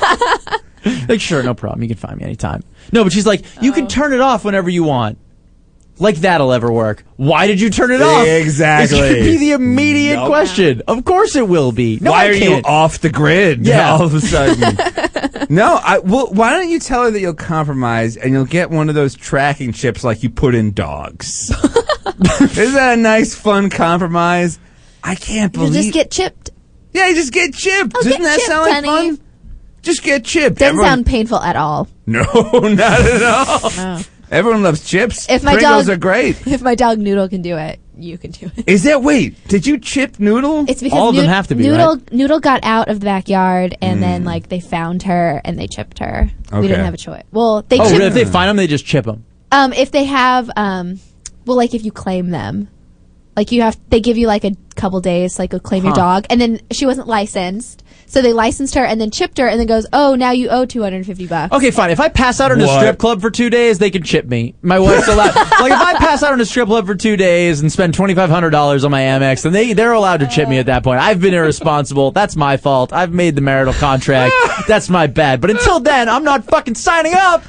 like, sure, no problem. You can find me anytime. No, but she's like, you Oh. can turn it off whenever you want. Like that'll ever work. Why did you turn it off? Exactly. It's gonna be the immediate Nope. question. Of course it will be. No, why I are you can't. off the grid? Yeah. all of a sudden. no, I, well, why don't you tell her that you'll compromise and you'll get one of those tracking chips like you put in dogs? Isn't that a nice, fun compromise? I can't believe. You just get chipped. yeah, you just get chipped. Oh, Doesn't get that chipped, sound like honey. fun? Just get chipped. Doesn't Everyone- sound painful at all. No, not at all. Everyone loves chips. If my Pringles dog are great. If my dog Noodle can do it, you can do it. Is that wait? Did you chip Noodle? It's because All of Nood- them have to be, Noodle right? Noodle got out of the backyard and then Mm. like they found her and they chipped her. We didn't have a choice. Well, they oh, chip- really? If they find them, they just chip them. um if they have um well like if you claim them. Like you have they give you like a couple days like to claim your dog and then she wasn't licensed. So they licensed her and then chipped her and then goes, "Oh, now you owe 250 bucks." Okay, fine. If I pass out in a What? strip club for two days, they can chip me. My wife's allowed. like if I pass out in a strip club for two days and spend twenty five hundred dollars on my Amex, then they they're allowed to chip me at that point. I've been irresponsible. That's my fault. I've made the marital contract. That's my bad. But until then, I'm not fucking signing up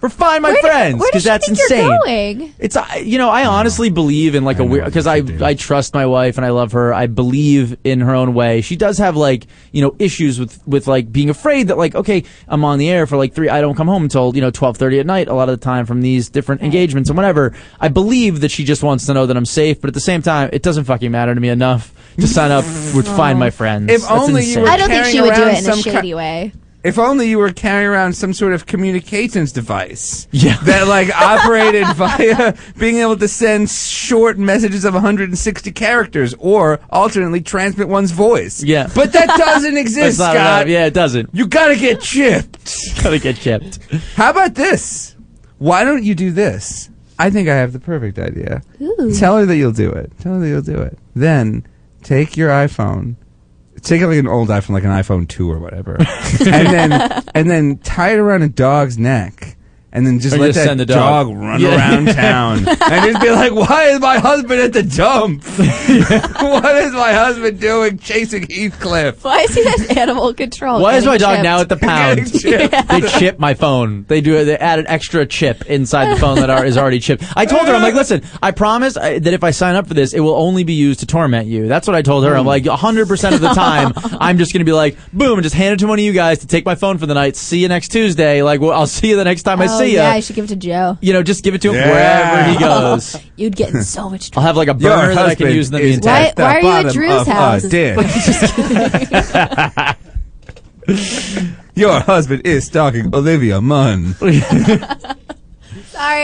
for Find My Where Friends because that's think insane. You're going? It's I- you know I honestly believe in like a weird because I I trust my wife and I love her. I believe in her own way. She does have like you know issues with with like being afraid that like okay I'm on the air for like three I don't come home until you know twelve thirty at night a lot of the time from these different engagements and whatever. I believe that she just wants to know that I'm safe, but at the same time it doesn't fucking matter to me enough to sign up with Find My Friends. If That's only you insane. were I don't think she would do it in a some ki- shady way. If only you were carrying around some sort of communications device. Yeah. That like operated via being able to send short messages of 160 characters or alternately transmit one's voice. Yeah. But that doesn't exist, Scott. enough. Yeah, it doesn't. You gotta get chipped. gotta get chipped. How about this? Why don't you do this? I think I have the perfect idea. Ooh. Tell her that you'll do it. Tell her that you'll do it. Then take your iPhone, take like an old iPhone, like an iPhone two or whatever, and then and then tie it around a dog's neck. And then just Or let just that send the dog. run Yeah. around town, and just be like, "Why is my husband at the dump? what is my husband doing chasing Heathcliff?" Why is he at animal control? Why is my dog chipped? now at the pound? they chip my phone. They do. They add an extra chip inside the phone that are, is already chipped. I told her, I'm like, listen, I promise I, that if I sign up for this, it will only be used to torment you. That's what I told her. I'm like, 100 percent of the time, I'm just going to be like, boom, and just hand it to one of you guys to take my phone for the night. See you next Tuesday. Like, well, I'll see you the next time I oh, see you. Yeah, I should give it to Joe. You know, just give it to him Yeah. wherever he goes. You'd get in so much I'll trouble. have like a Your burner that I can husband use in the is meantime. Why, at the why are you at bottom Drew's of a house? dish. Your husband is stalking Olivia Munn. Sorry,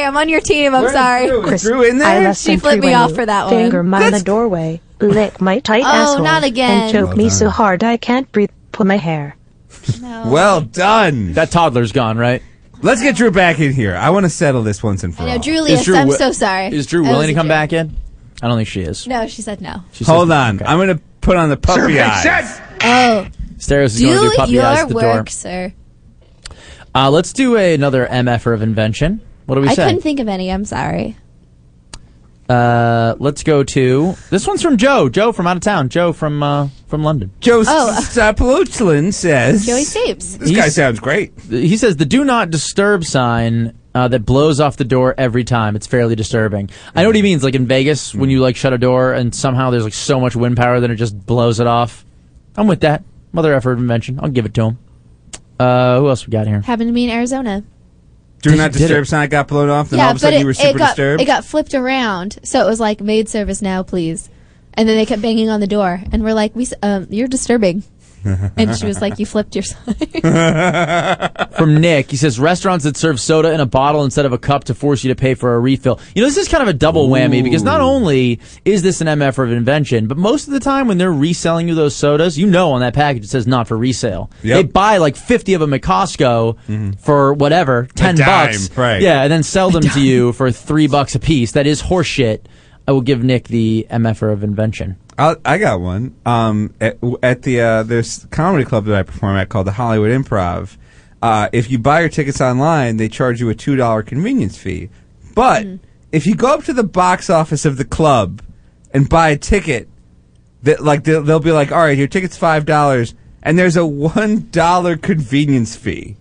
I'm on your team. I'm Where's sorry. Drew? Is Drew in there? I less She than flipped me when off you for that Finger one. me in the doorway, lick my tight Oh, asshole, not again. and choke Well me so hard I can't breathe. Pull my hair. Well done. That toddler's gone, right? Let's get Drew back in here. I want to settle this once and for I know, all. Julius, Drew I'm wi- so sorry. Is Drew That willing was to come joke. back in? I don't think she is. No, she said no. She Hold says- on. I'm going to put on the puppy eyes. Oh, Stereos is going to do do puppy your eyes at the work, door. sir. Uh, let's do a, another MFer of invention. What do we I say? couldn't think of any. I'm sorry. Uh, let's go to this one's from Joe. Joe from out of town. Joe from uh, from London. Joe Oh. Sapoluchlin says. Joey Stapes. This guy sounds great. He says the "Do Not Disturb" sign uh, that blows off the door every time. It's fairly disturbing. I know what he means. Like in Vegas, when you like shut a door and somehow there's like so much wind power that it just blows it off. I'm with that. Mother effort of invention. I'll give it to him. Uh, who else we got here? Happened to me in Arizona. Do not Did it. disturb sign got blown off, then yeah, all of a but sudden it, you were it got disturbed. it got flipped around, so it was like maid service now, please. And then they kept banging on the door, and we're like, "We, um, you're disturbing." and she was like, "You flipped your sign." from Nick. He says restaurants that serve soda in a bottle instead of a cup to force you to pay for a refill. You know, this is kind of a double whammy because not only is this an MF of invention, but most of the time when they're reselling you those sodas, you know on that package it says not for resale. Yep. They buy like 50 of them at Costco mm-hmm. for whatever, 10 dime, bucks. right. Yeah, and then sell them to you for 3 bucks a piece. That is horseshit. I will give Nick the MF of invention. I'll, I got one. Um, at, at the uh, there's comedy club that I perform at called the Hollywood Improv. Uh, if you buy your tickets online, they charge you a two dollar convenience fee. But if you go up to the box office of the club and buy a ticket, that like they'll, they'll be like, "All right, your ticket's five dollars," and there's a one dollar convenience fee.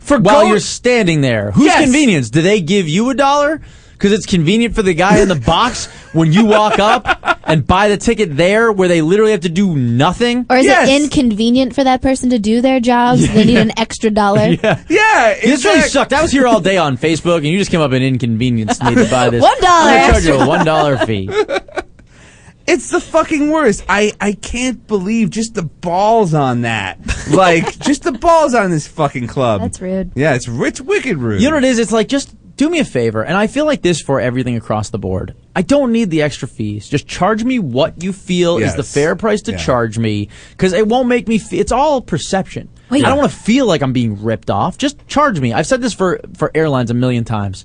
For While go- you're standing there, whose Yes. convenience? Do they give you a dollar? Because it's convenient for the guy in the box when you walk up and buy the ticket there, where they literally have to do nothing. or is Yes. it inconvenient for that person to do their jobs? They need an extra dollar. Yeah. yeah, This really exact- sucked. I was here all day on Facebook, and you just came up and inconvenienced me to buy this. One dollar I'm charge you a one dollar fee. It's the fucking worst. I, I can't believe just the balls on that. Like, just the balls on this fucking club. That's rude. Yeah, it's it's wicked rude. You know what it is? It's like just do me a favor, and I feel like this for everything across the board. I don't need the extra fees. Just charge me what you feel is the fair price to Yeah. charge me, because it won't make me. Fe- it's all perception. Wait. I don't want to feel like I'm being ripped off. Just charge me. I've said this for for airlines a million times.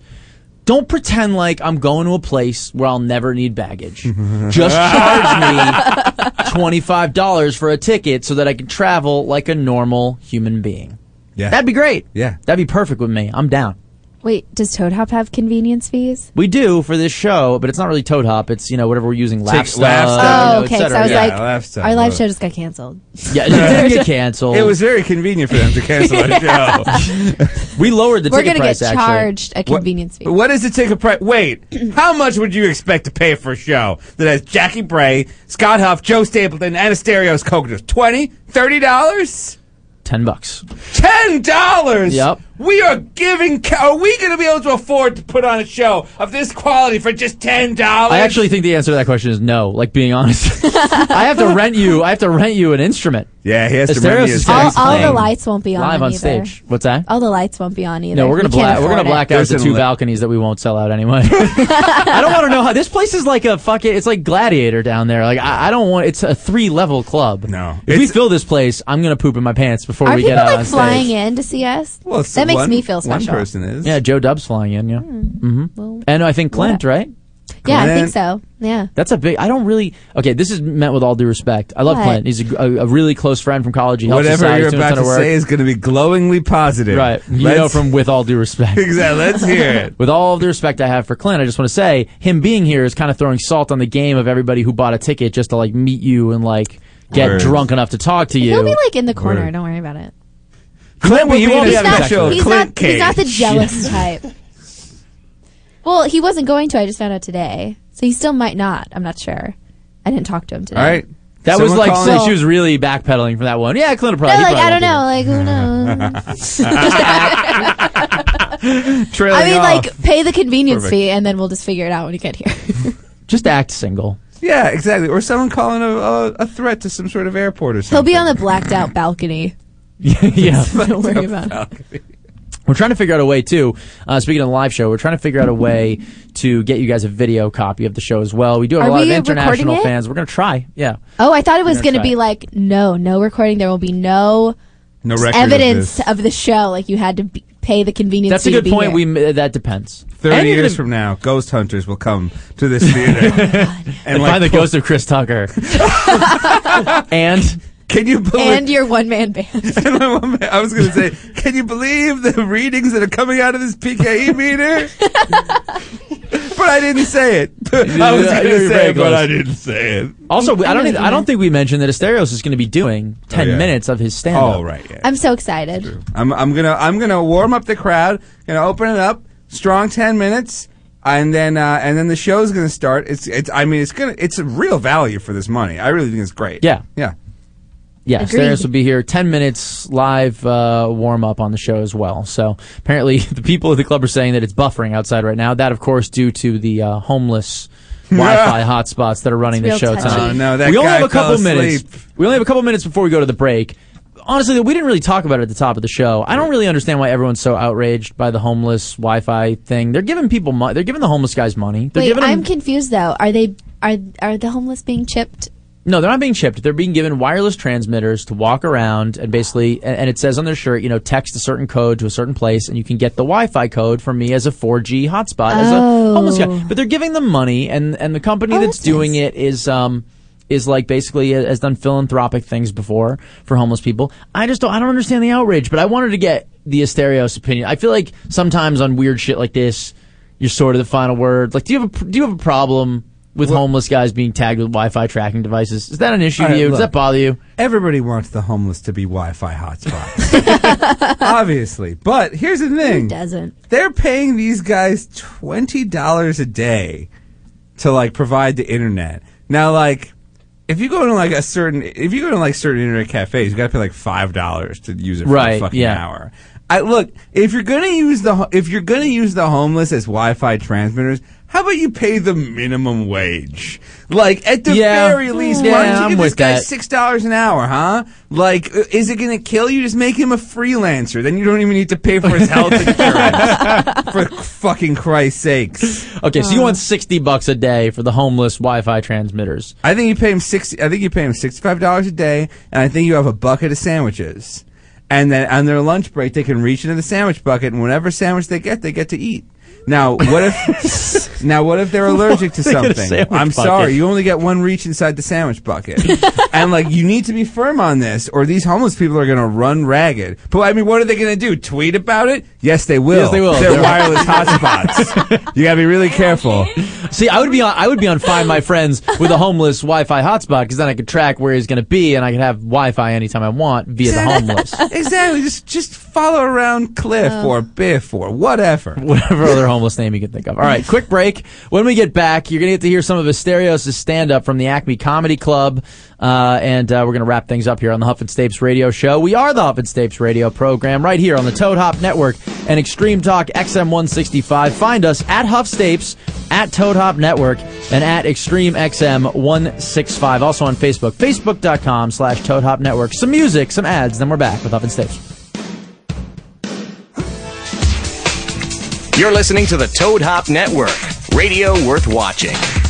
Don't pretend like I'm going to a place where I'll never need baggage. Just charge me twenty-five dollars for a ticket so that I can travel like a normal human being. Yeah. That'd be great. Yeah. That'd be perfect with me. I'm down. Wait, does Toad Hop have convenience fees? We do for this show, but it's not really Toad Hop. It's you know whatever we're using. Laugh Take- stuff. Laugh oh, you know, Oh, et okay. So cetera. I was yeah. like, Laugh Stuff, our live but- show just got canceled. yeah, it didn't get canceled. It was very convenient for them to cancel our show. we lowered the We're ticket gonna price. get actually. charged a What- convenience fee. What is the ticket price? Wait, how much would you expect to pay for a show that has Jackie Bray, Scott Huff, Joe Stapleton, and Asterios Coconuts? Twenty, thirty dollars, Ten bucks. ten dollars. Yep. We are giving. ca- Are we going to be able to afford to put on a show of this quality for just ten dollars? I actually think the answer to that question is no. Like being honest, I have to rent you. I have to rent you an instrument. Yeah, he has to Asterios rent me a is sax all, all the lights won't be on live on either. stage. What's that? All the lights won't be on either. No, we're gonna We can't black. We're gonna afford it. black out There's the an two li- balconies that we won't sell out anyway. I don't want to know how this place is like a fucking. It's like Gladiator down there. Like I, I don't want. It's a three level club. No. if we It's- fill this place, I'm gonna poop in my pants before Are we people get out like on flying stage. in to see us? Well, it's that makes one- me feel special. One person is. Yeah, Joe Dub's flying in. Yeah, hmm Well, and I think Clint, right? yeah, I think so. Yeah. That's a big. I don't really. Okay, this is meant with all due respect. I love What? Clint. He's a, a, a really close friend from college. He helps us Whatever out. you're He's doing a about to work. say is going to be glowingly positive. Right. You Let's- know from with all due respect. Exactly. Let's hear it. With all the respect I have for Clint, I just want to say him being here is kind of throwing salt on the game of everybody who bought a ticket just to like meet you and like get Word. drunk enough to talk to you. He'll be like in the corner. Word. Don't worry about it. Clint will He be won't be having special sex he's Clint not. He's not the jealous type. Well, he wasn't going to. I just found out today, so he still might not. I'm not sure. I didn't talk to him today. All right. that was like so she was really backpedaling from that one. Yeah, Clint will No, probably. like I don't know. be Like who knows? I mean, off. like pay the convenience Perfect. fee, and then we'll just figure it out when you get here. Just act single. Yeah, exactly. Or someone calling a, a, a threat to some sort of airport or something. He'll be on the blacked out balcony. yeah. Don't worry about it. We're trying to figure out a way too. Uh, speaking of the live show, we're trying to figure out a way to get you guys a video copy of the show as well. We do have Are a lot of international fans. We're gonna try. Yeah. Oh, I thought it was going gonna be like no, no recording. There will be no no evidence Of of, the show. Like you had to be, pay the convenience. That's a fee to good be point. here. We uh, that depends. Thirty And years gonna- from now, ghost hunters will come to this theater and, and like, find the pull- ghost of Chris Tucker. and Can you believe? and your one man band. And my one man- I was going to say, can you believe the readings that are coming out of this PKE meter? but I didn't say it. I was going to say it, but. I didn't say it. also, I don't. Even, I don't think we mentioned that Asterios is going to be doing ten yeah. minutes of his stand up. Oh, right. Yeah. I'm so excited. I'm, I'm gonna I'm gonna warm up the crowd. Gonna open it up, strong ten minutes, and then uh, and then the show's gonna start. It's it's I mean it's gonna it's a real value for this money. I really think it's great. Yeah. yeah. Yeah, Agreed. Asterios will be here. Ten minutes live uh, warm up on the show as well. So apparently, the people at the club are saying that it's buffering outside right now. That, of course, due to the uh, homeless Wi-Fi hotspots that are running It's the show touchy. tonight. Oh, no, that we only have a couple minutes. asleep. We only have a couple minutes before we go to the break. Honestly, we didn't really talk about it at the top of the show. I don't really understand why everyone's so outraged by the homeless Wi-Fi thing. They're giving people money. They're giving the homeless guys money. They're Wait, giving them I'm confused though. Are they are are the homeless being chipped? No, they're not being chipped. They're being given wireless transmitters to walk around and basically, and, it says on their shirt, you know, text a certain code to a certain place, and you can get the Wi-Fi code from me as a 4G hotspot as a Oh. homeless guy. But they're giving them money, and and the company Oh, that's, that's doing nice. it is um is like basically uh, has done philanthropic things before for homeless people. I just don't I don't understand the outrage, but I wanted to get the Asterios opinion. I feel like sometimes on weird shit like this, you're sort of the final word. Like, do you have a pr- do you have a problem? With homeless guys being tagged with Wi-Fi tracking devices, is that an issue All to right, you? Does that bother you? Everybody wants the homeless to be Wi-Fi hotspots, obviously. But here's the Who thing: doesn't? they're paying these guys twenty dollars a day to like provide the internet. Now, like, if you go to like a certain, if you go to like certain internet cafes, you got to pay like five dollars to use it for Right, a fucking yeah. hour. I look if you're gonna use the if you're gonna use the homeless as Wi-Fi transmitters, how about you pay the minimum wage? Like at the Yeah. very least, Yeah, why don't you I'm give this guy that. six dollars an hour, huh? Like, is it going to kill you? Just make him a freelancer. Then you don't even need to pay for his health insurance. for fucking Christ's sakes. Okay, so you want sixty bucks a day for the homeless Wi-Fi transmitters? I think you pay him sixty. I think you pay him sixty-five dollars a day, and I think you have a bucket of sandwiches. And then on their lunch break, they can reach into the sandwich bucket, and whatever sandwich they get, they get to eat. Now, what if? now, what if they're allergic to They get a something? I'm bucket. sorry, you only get one reach inside the sandwich bucket, and like you need to be firm on this, or these homeless people are going to run ragged. But I mean, what are they going to do? Tweet about it? Yes, they will. Yes, they will. They're They're- wireless hotspots. you got to be really careful. See, I would be on. I would be on Find My Friends with a homeless Wi-Fi hotspot because then I could track where he's going to be and I could have Wi-Fi anytime I want via the homeless. exactly. Just just follow around Cliff Oh. or Biff or whatever. Whatever other homeless name you can think of. All right, quick break. When we get back, you're going to get to hear some of Asterios' stand-up from the Acme Comedy Club, uh, and uh, we're going to wrap things up here on the Huff and Stapes Radio Show. We are the Huff and Stapes Radio program right here on the Toad Hop Network and Extreme Talk XM165. Find us at Huff Stapes, at Toad Hop Network, and at Extreme XM165. Also on Facebook, facebook.com slash Toad Hop Network. Some music, some ads, then we're back with Huff and Stapes. You're listening to the Toad Hop Network, radio worth watching.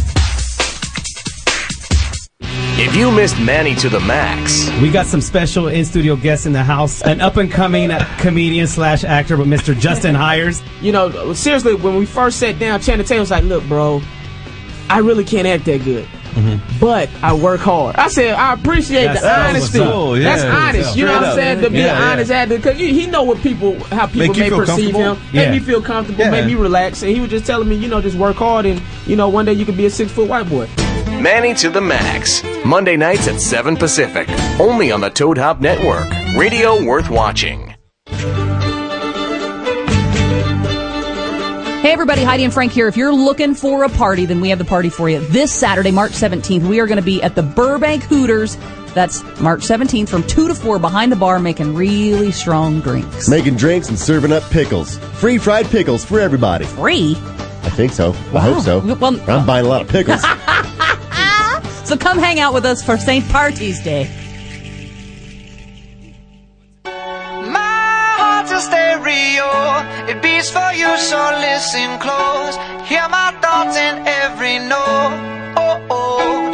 If you missed Manny to the Max, We got some special in studio guests in the house. An up and coming comedian slash actor, but Mr. Justin Hires. You know, seriously, when we first sat down, Channing Tatum was like, "Look, bro, I really can't act that good." Mm-hmm. But I work hard. I said I appreciate That's- the oh, that's honesty. what's. Cool, yeah. That's honest. You know what I'm saying? up. To be Yeah, an yeah. honest actor, because he know what people, how people Make may perceive him. comfortable? Make me feel comfortable. Yeah. Make me relax. And he was just telling me, you know, just work hard, and you know, one day you could be a six foot white boy. Manny to the Max, Monday nights at 7 Pacific, only on the Toad Hop Network, radio worth watching. Hey everybody, Heidi and Frank here. If you're looking for a party, then we have the party for you. This Saturday, March 17th, we are going to be at the Burbank Hooters. That's March 17th from 2 to 4 behind the bar making really strong drinks. Making drinks and serving up pickles. Free fried pickles for everybody. Free? I think so. I hope so. Well- I'm buying a lot of pickles. So come hang out with us for St. Party's Day. My heart's a stereo. It beats for you, so listen close. Hear my thoughts in every note. Oh, oh.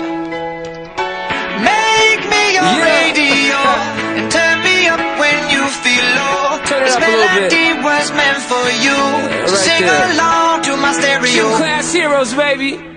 Make me your radio and turn me up when you feel low. Turn it this up a little bit. melody was meant for you. So right sing there. along to my stereo. Gym Class Heroes, baby.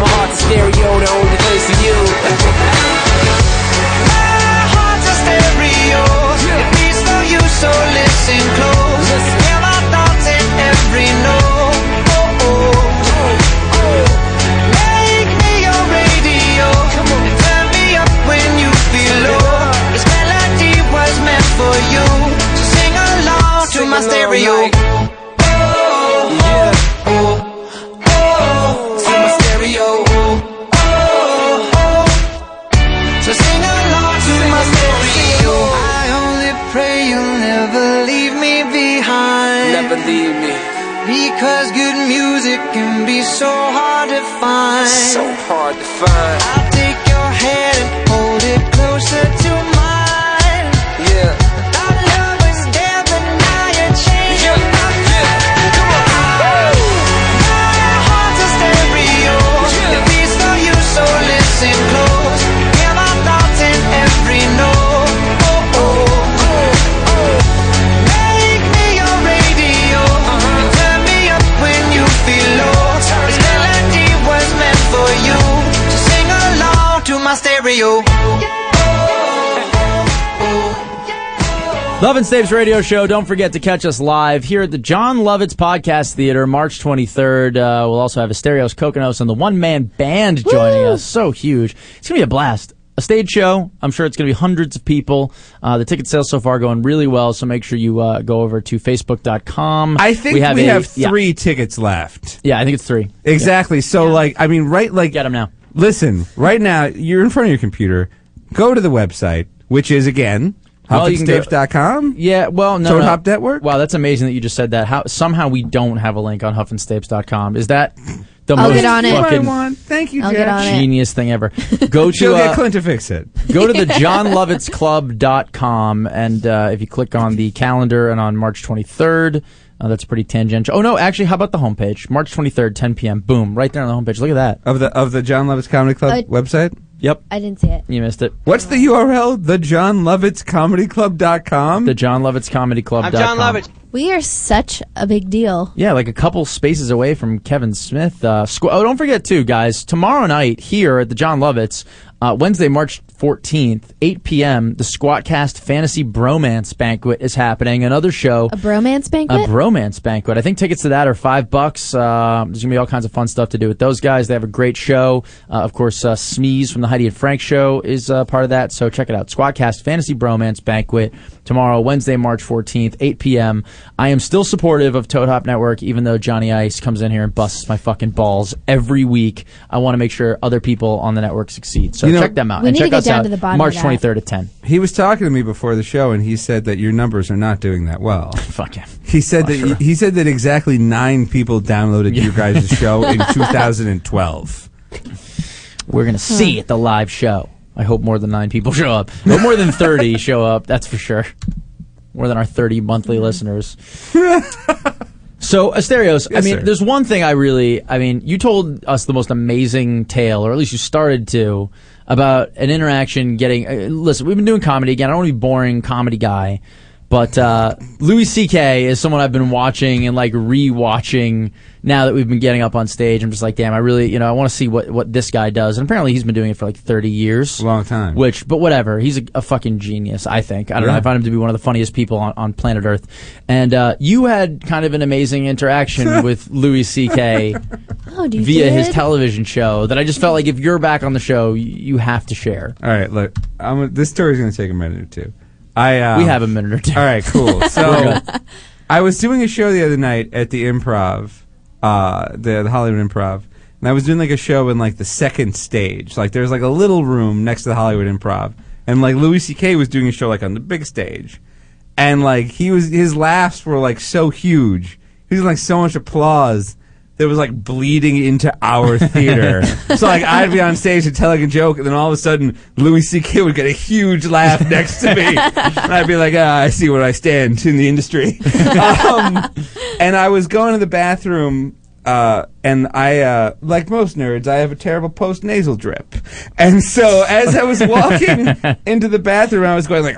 my heart's a stereo, the only place for you. My heart's a stereo. It beats for you, so listen close. Hear my thoughts in every note. Oh, oh. oh. Make me your radio and turn me up when you feel low. This melody was meant for you, so sing along to my stereo. Believe me. Because good music can be so hard to find. So hard to find. I'll take your hand and hold it closer to mine. My stereo. Love and Stapes Radio Show. Don't forget to catch us live here at the Jon Lovitz Podcast Theater, March 23rd. Uh, we'll also have Asterios Kokkinos and the one man band joining us. So huge. It's going to be a blast. A stage show. I'm sure it's going to be hundreds of people. Uh, the ticket sales so far going really well, so make sure you uh, go over to facebook.com. I think we have, a- yeah. three tickets left. Yeah, I think it's three. Exactly. So, like, I mean, right, like, get them now. Listen, right now, you're in front of your computer. Go to the website, which is again Well, you can go- HuffandStapes.com. Yeah, well, no, Toad no. Hop Network? Wow, that's amazing that you just said that. How somehow we don't have a link on huffandstapes.com. Is that the I'll most get on it. fucking One. Thank you, I'll get on it. genius thing ever? Go She'll to get uh, Clint to fix it. go to the johnlovitzclub.com and uh, if you click on the calendar and on March 23rd, uh, that's pretty tangential. Oh no, actually, how about the homepage? March 23rd, 10 p.m. Boom, right there on the homepage. Look at that. Of the of the Jon Lovitz Comedy Club Uh, website. Yep, I didn't see it. you missed it. What's the URL? The Jon Lovitz Comedy Club.com. The Jon Lovitz Comedy Club. I'm Jon Lovitz. We are such a big deal. Yeah, like a couple spaces away from Kevin Smith. Uh, squ- oh, don't forget too, guys. Tomorrow night here at the Jon Lovitz, uh, Wednesday, March 14th, 8 p.m. The Squatcast Fantasy Bromance Banquet is happening. Another show. A bromance banquet? A bromance banquet. I think tickets to that are five bucks. Uh, there's gonna be all kinds of fun stuff to do with those guys. They have a great show. Uh, of course, uh, Smeeze from the Heidi and Frank show is uh, part of that. So check it out. Squadcast Fantasy Bromance Banquet tomorrow, Wednesday, March 14th, 8 p.m. I am still supportive of Toad Hop Network, even though Johnny Ice comes in here and busts my fucking balls every week. I want to make sure other people on the network succeed. So You know- check them out We and need to check get us down out to the bottom March that. 23rd at 10. He was talking to me before the show, and he said that your numbers are not doing that well. Fuck yeah. He said that he said that exactly nine people downloaded your guys' show in 2012. We're gonna see hmm. at the live show. I hope more than nine people show up. Hope more than thirty show up. That's for sure. More than our thirty monthly listeners. So, Asterios, I mean, sir. there's one thing I really, I mean, you told us the most amazing tale, or at least you started to, about an interaction getting. Uh, listen, we've been doing comedy again. I don't want to be boring comedy guy, but uh, Louis C.K. is someone I've been watching and like re-watching now that we've been getting up on stage. I'm just like, damn, I really, you know, I want to see what what this guy does. And apparently, he's been doing it for like 30 years. Long time. Which, but whatever. He's a, a fucking genius. I think. I don't know. I find him to be one of the funniest people on, on planet Earth. And uh, you had kind of an amazing interaction with Louis C.K. Oh, do you via his television show that I just felt like if you're back on the show, y- you have to share. All right, look, I'm, this story's going to take a minute or two. I uh, we have a minute or two. All right, cool. So. I was doing a show the other night at the Improv, uh, the the Hollywood Improv, and I was doing like a show in like the second stage. Like there's like a little room next to the Hollywood Improv, and like Louis C.K. was doing a show like on the big stage, and like he was his laughs were like so huge. He was like so much applause. That was like bleeding into our theater. so like I'd be on stage and telling a joke, and then all of a sudden Louis C.K. would get a huge laugh next to me, and I'd be like, ah, I see where I stand in the industry. um, and I was going to the bathroom. Uh, and I, uh, like most nerds, I have a terrible post nasal drip. And so as I was walking into the bathroom, I was going like,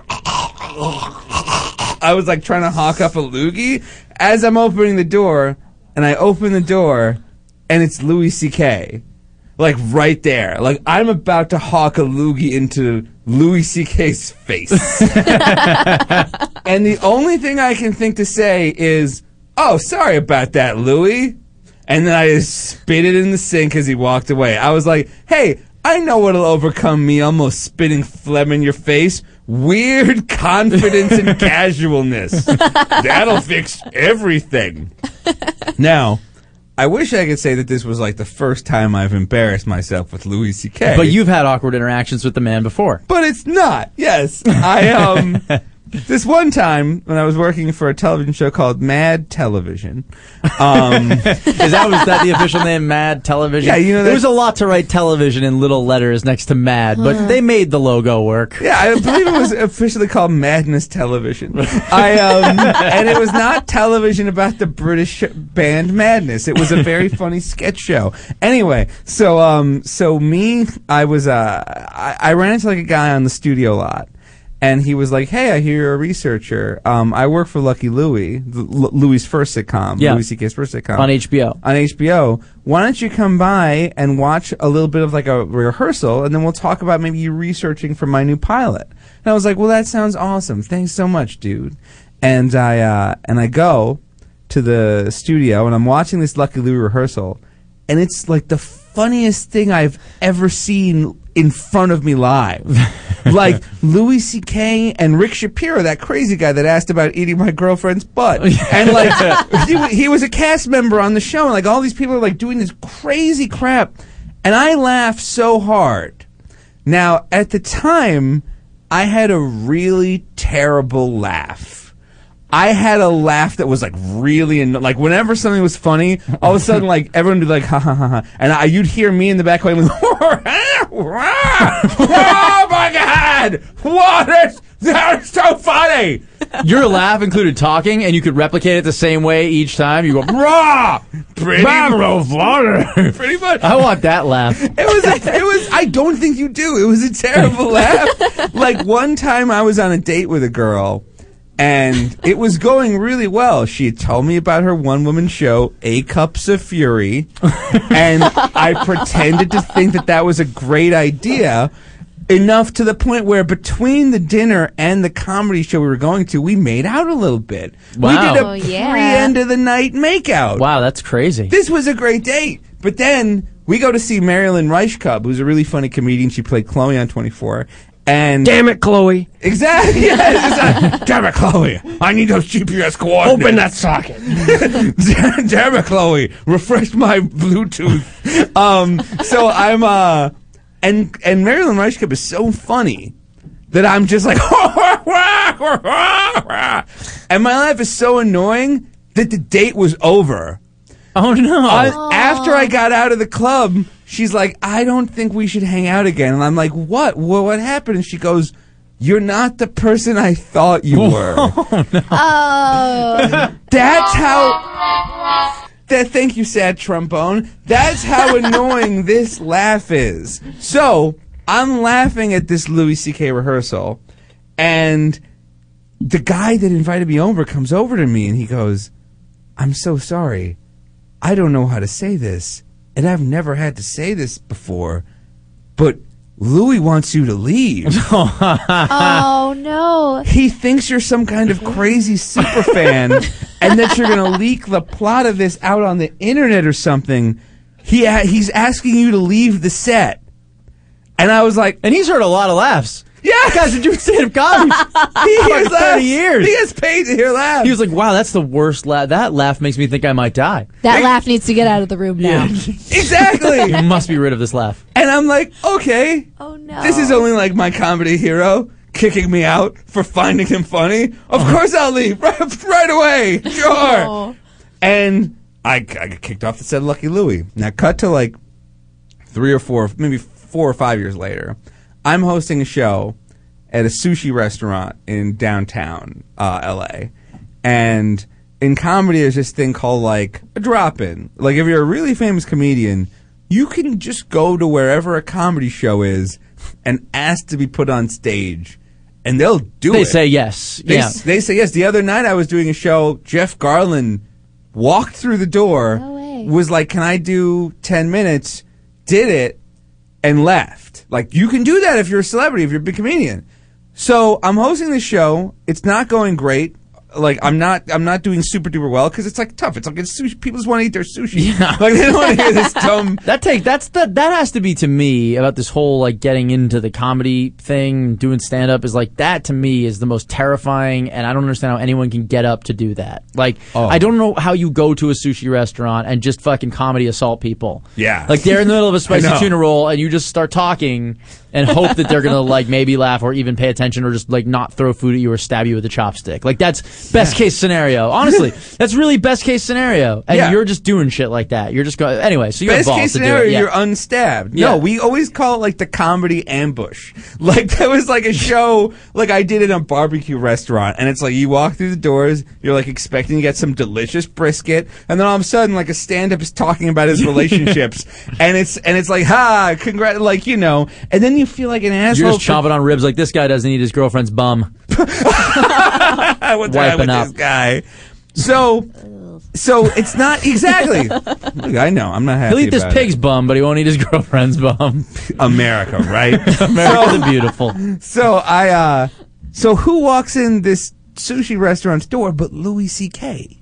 I was like trying to hawk up a loogie as I'm opening the door, and I open the door, and it's Louis C.K. Like right there, like I'm about to hawk a loogie into Louis C.K.'s face, and the only thing I can think to say is, "Oh, sorry about that, Louis." And then I just spit it in the sink as he walked away. I was like, "Hey, I know what'll overcome me almost spitting phlegm in your face. Weird confidence and casualness. That'll fix everything." Now, I wish I could say that this was like the first time I've embarrassed myself with Louis C.K. But you've had awkward interactions with the man before. But it's not. Yes, I um. this one time when I was working for a television show called Mad Television. Um, Is that was that the official name? Mad Television. Yeah, you know there was a lot to write television in little letters next to Mad, but they made the logo work. Yeah, I believe it was officially called Madness Television. I um, and it was not television about the British band Madness. It was a very funny sketch show. Anyway, so um, so me, I was uh, I, I ran into like a guy on the studio lot. And he was like, "Hey, I hear you're a researcher. Um, I work for Lucky Louie, L- Louie's first sitcom, Yeah. Louis C.K.'s first sitcom On HBO. On HBO. Why don't you come by and watch a little bit of like a rehearsal, and then we'll talk about maybe you researching for my new pilot." And I was like, "Well, that sounds awesome. Thanks so much, dude." And I uh, and I go to the studio, and I'm watching this Lucky Louie rehearsal, and it's like the funniest thing I've ever seen in front of me live. like Louis C.K. and Rick Shapiro, that crazy guy that asked about eating my girlfriend's butt, oh, and like he, he was a cast member on the show, and like all these people are like doing this crazy crap, and I laughed so hard. Now at the time, I had a really terrible laugh. I had a laugh that was like really and like whenever something was funny, all of a sudden like everyone would be like ha ha ha ha, and I, you'd hear me in the back going, "Oh my god, what is that? Is so funny!" Your laugh included talking, and you could replicate it the same way each time. You go, "Rah, Pretty Barbara Pretty much. I want that laugh. It was. A, it was. I don't think you do. It was a terrible laugh. Like one time, I was on a date with a girl, and it was going really well. She had told me about her one-woman show, A Cups of Fury, and I pretended to think that that was a great idea. Enough to the point where between the dinner and the comedy show we were going to, we made out a little bit. We Wow. did a Oh, yeah. pre-end of the night makeout. Wow, that's crazy. This was a great date. But then we go to see Mary Lynn Rajskub, who's a really funny comedian. She played Chloe on 24. And Damn it, Chloe. Exactly. Like, Damn it, Chloe. I need those GPS coordinates. Open that socket. Damn it, Chloe. Refresh my Bluetooth. Um, so I'm, uh, and, and Mary Lynn Rajskub is so funny that I'm just like, and my life is so annoying that the date was over. Oh no! after I got out of the club, she's like, "I don't think we should hang out again." And I'm like, "What? What, what happened?" And she goes, "You're not the person I thought you oh, were." Oh. no! That's how. That thank you, sad trombone. That's how annoying this laugh is. So I'm laughing at this Louis C.K. rehearsal, and the guy that invited me over comes over to me and he goes, "I'm so sorry. I don't know how to say this, and I've never had to say this before, but Louis wants you to leave." Oh. oh no. He thinks you're some kind of crazy super fan and that you're going to leak the plot of this out on the internet or something. He he's asking you to leave the set. And I was like, and he's heard a lot of laughs. Yeah, guys are doing stand-up comedy. he for hears like laughs. 30 years. He gets paid to hear laughs. He was like, "Wow, that's the worst laugh. That laugh makes me think I might die." That laugh needs to get out of the room now. exactly. you must be rid of this laugh. And I'm like, okay. Oh no. This is only like my comedy hero kicking me out for finding him funny. Of uh-huh. course I'll leave right, right away. Sure. Oh. And I, I got kicked off the set of Lucky Louie. Now cut to like three or four, maybe four or five years later. I'm hosting a show at a sushi restaurant in downtown uh, LA. And in comedy, there's this thing called like a drop in. Like if you're a really famous comedian, you can just go to wherever a comedy show is and ask to be put on stage. And they'll do They it. They say yes. They, yeah. s- they say yes. The other night I was doing a show. Jeff Garlin walked through the door, No way. was like, "Can I do ten minutes?" Did it and left. Like you can do that if you're a celebrity, if you're a big comedian. So I'm hosting the show. It's not going great. Like I'm not I'm not doing super duper well because it's like tough. It's like it's sushi. People just want to eat their sushi. Like they don't want to hear this dumb. That take that's the that has to be to me about this whole like getting into the comedy thing, doing stand up is like that to me is the most terrifying and I don't understand how anyone can get up to do that. Like Oh. I don't know how you go to a sushi restaurant and just fucking comedy assault people. Yeah. Like they're in the middle of a spicy tuna roll and you just start talking and hope that they're gonna like maybe laugh or even pay attention or just like not throw food at you or stab you with a chopstick. Like that's best case scenario. Honestly, that's really best case scenario. And Yeah. you're just doing shit like that. You're just going anyway. So you Best have balls case to do scenario, it. Yeah. you're unstabbed. Yeah. No, we always call it like the comedy ambush. Like that was like a show like I did in a barbecue restaurant, and it's like you walk through the doors, you're like expecting to get some delicious brisket, and then all of a sudden like a stand up is talking about his relationships, and it's and it's like ha, congrat, like you know, and then you feel like an asshole. You're just for- chomping on ribs like this guy doesn't eat his girlfriend's bum. What's wrong Wiping with up. this guy? So, so it's not exactly. Look, I know I'm not happy. He'll eat this about pig's bum, but he won't eat his girlfriend's bum. America, right? America the beautiful. So I, uh, so who walks in this sushi restaurant's door but Louis C.K.?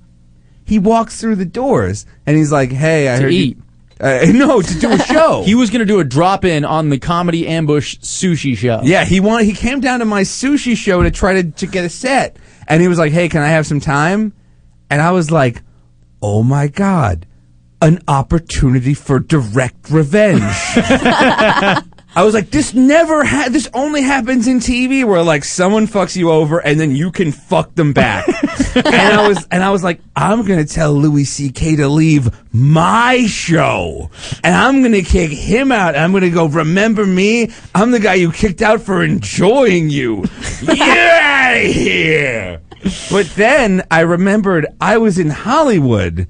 He walks through the doors and he's like, "Hey, I To heard eat. Uh, no, to do a show. He was going to do a drop in on the comedy ambush sushi show. yeah, he wanted. He came down to my sushi show to try to to get a set, and he was like, "Hey, can I have some time?" And I was like, "Oh my god." An opportunity for direct revenge. I was like, this never ha- this only happens in TV where like someone fucks you over and then you can fuck them back. and I was and I was like, I'm gonna tell Louis C.K. to leave my show. And I'm gonna kick him out. I'm gonna go, remember me? I'm the guy you kicked out for enjoying you. Get out of here. But then I remembered I was in Hollywood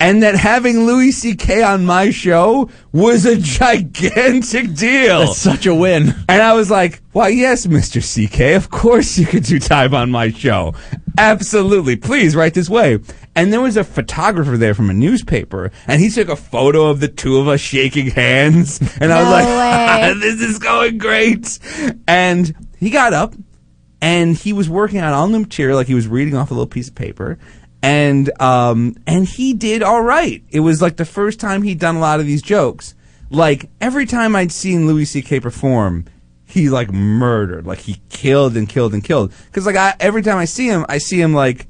and that having Louis C.K. on my show was a gigantic deal. That's such a win. And I was like, why, yes, Mr. CK, of course you could do time on my show. Absolutely. Please write this way. And there was a photographer there from a newspaper, and he took a photo of the two of us shaking hands. And I was No like, way. this is going great. And he got up, and he was working on on the material, like he was reading off a little piece of paper. And um and he did all right. It was like the first time he'd done a lot of these jokes. Like every time I'd seen Louis C.K. perform, he like murdered, like he killed and killed and killed. Because like I, every time I see him, I see him like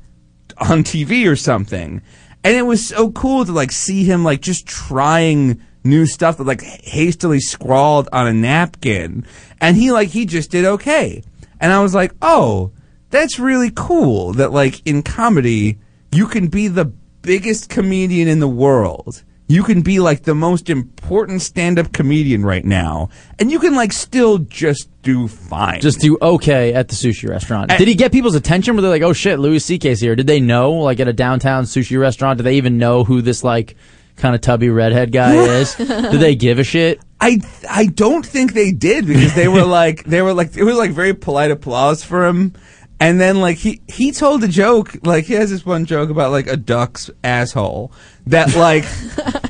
on TV or something, and it was so cool to like see him like just trying new stuff that like hastily scrawled on a napkin, and he like he just did okay, and I was like, oh, that's really cool that like in comedy you can be the biggest comedian in the world. You can be like the most important stand-up comedian right now, and you can like still just do fine. Just do okay at the sushi restaurant. And- Did he get people's attention? Were they like, "Oh shit, Louis C.K.'s here"? Did they know, like, at a downtown sushi restaurant? Did they even know who this like kind of tubby redhead guy is? Did they give a shit? I I don't think they did because they were like they were like it was like very polite applause for him. And then like he he told a joke like he has this one joke about like a duck's asshole that like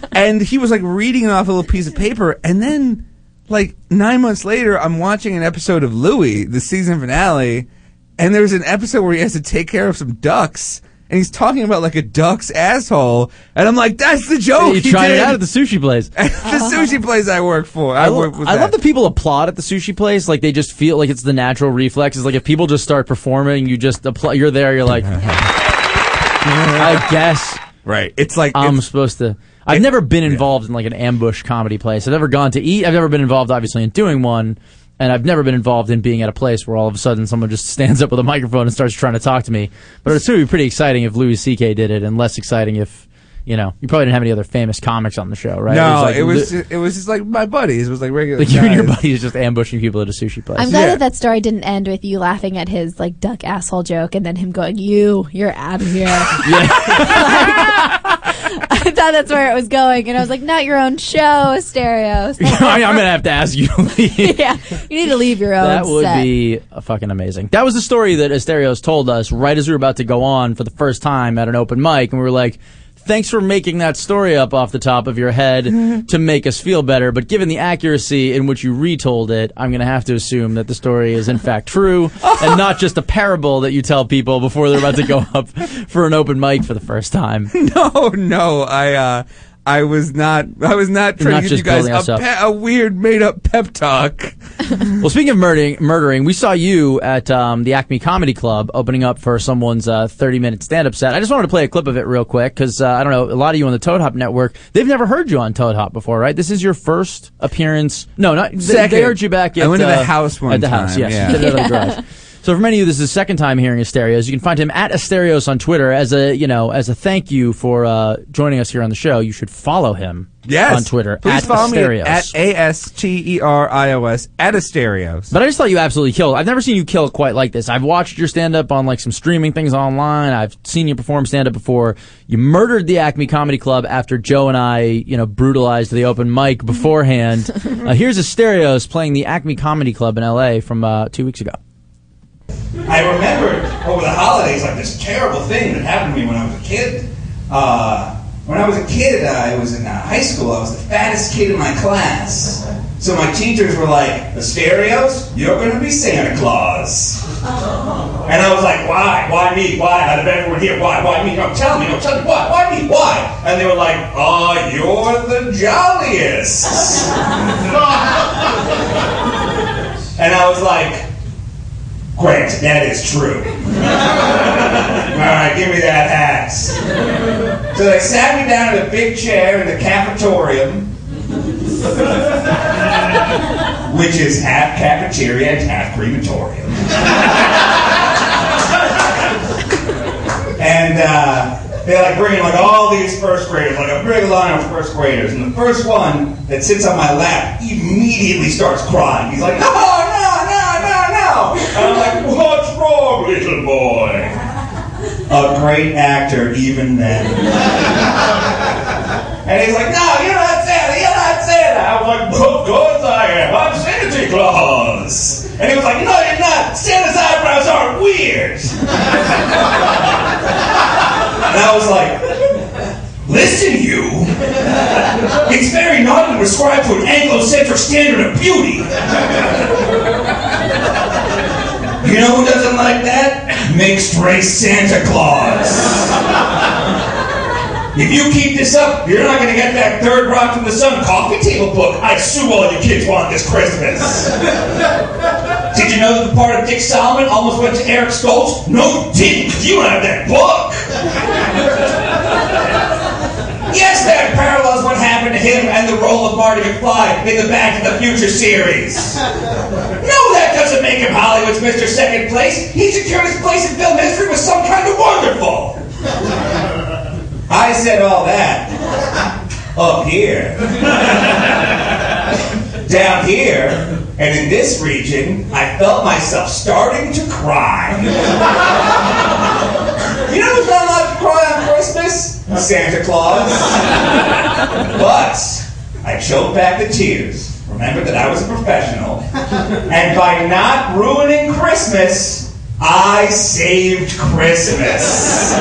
and he was like reading it off a little piece of paper. And then like 9 months later I'm watching an episode of Louie the season finale and there's an episode where he has to take care of some ducks and he's talking about like a duck's asshole and I'm like that's the joke you he tried it out at the sushi place. the sushi place I work for. I, I, lo- with I love that people applaud at the sushi place. Like they just feel like it's the natural reflex. It's like if people just start performing, you just applaud. You're there. You're like, I guess. Right. It's like I'm supposed to. I've never been involved in like an ambush comedy place. I've never gone to eat. I've never been involved, obviously, in doing one. And I've never been involved in being at a place where all of a sudden someone just stands up with a microphone and starts trying to talk to me. But it's going to be pretty exciting if Louis C.K. did it, and less exciting if, you know, you probably didn't have any other famous comics on the show, right? No, like it was just, it was just like my buddies. It was like regular. like you and your buddies just ambushing people at a sushi place. I'm glad that that story didn't end with you laughing at his like duck asshole joke and then him going, "You, you're out of here." I thought that's where it was going, and I was like, "Not your own show, Asterios." I'm gonna have to ask you. to leave. yeah, you need to leave your own. That would set. be fucking amazing. That was the story that Asterios told us right as we were about to go on for the first time at an open mic, and we were like, thanks for making that story up off the top of your head to make us feel better. But given the accuracy in which you retold it, I'm going to have to assume that the story is in fact true and not just a parable that you tell people before they're about to go up for an open mic for the first time. No, no, I uh I was not I was not You're trying not to give just you guys building us a, up. pe- a weird made up pep talk. well, speaking of murdering, murdering, we saw you at um, the Acme Comedy Club opening up for someone's uh, 30 minute stand up set. I just wanted to play a clip of it real quick because uh, I don't know, a lot of you on the Toad Hop Network, they've never heard you on Toad Hop before, right? This is your first appearance. No, not they- Second. They heard you back at I went to the uh, house one At the house, time, yes. yeah. You did it at the garage. So for many of you, this is the second time hearing Asterios. You can find him at Asterios on Twitter as a you know as a thank you for uh, joining us here on the show. You should follow him Yes. on Twitter Please at follow Asterios. me at A S T E R I O S at Asterios. But I just thought you absolutely killed. I've never seen you kill quite like this. I've watched your stand up on like some streaming things online. I've seen you perform stand up before. You murdered the Acme Comedy Club after Joe and I, you know, brutalized the open mic beforehand. uh, here's Asterios playing the Acme Comedy Club in LA from uh, two weeks ago. I remembered over the holidays like this terrible thing that happened to me when I was a kid. Uh, when I was a kid, uh, I was in uh, high school. I was the fattest kid in my class. So my teachers were like, "Asterios, you're going to be Santa Claus." And I was like, "Why? Why me? Why? Out of everyone here, why? Why me? No, tell me. No, tell me. Why? Why me? Why?" And they were like, "Oh, you're the jolliest." and I was like. Great, that is true. All right, give me that hat. So they sat me down in a big chair in the cafetorium, which is half cafeteria and half crematorium. and uh, they like bringing like all these first graders, like a big line of first graders. And the first one that sits on my lap immediately starts crying. He's like, no, I'm like, what's wrong, little boy? A great actor, even then. and he's like, no, you're not Santa, you're not Santa. I was like, of course I am. I'm Santa Claus. And he was like, no, you're not. Santa's eyebrows aren't weird. and I was like, listen, you. It's very naughty to ascribe to an Anglo-centric standard of beauty. You know who doesn't like that? Mixed race Santa Claus. If you keep this up, you're not going to get that third rock from the sun coffee table book I sue all you kids want this Christmas. Did you know that the part of Dick Solomon almost went to Eric Stoltz? No, didn't, you don't have that book. Yes, that parallels what happened to him and the role of Marty McFly in the Back to the Future series. No, doesn't make him Hollywood's Mr. Second Place. He secured his place in film history with some kind of wonderful. I said all that up here. Down here, and in this region, I felt myself starting to cry. You know who's not allowed to cry on Christmas? Santa Claus. But I choked back the tears, remembered that I was a professional, and by not ruining Christmas, I saved Christmas.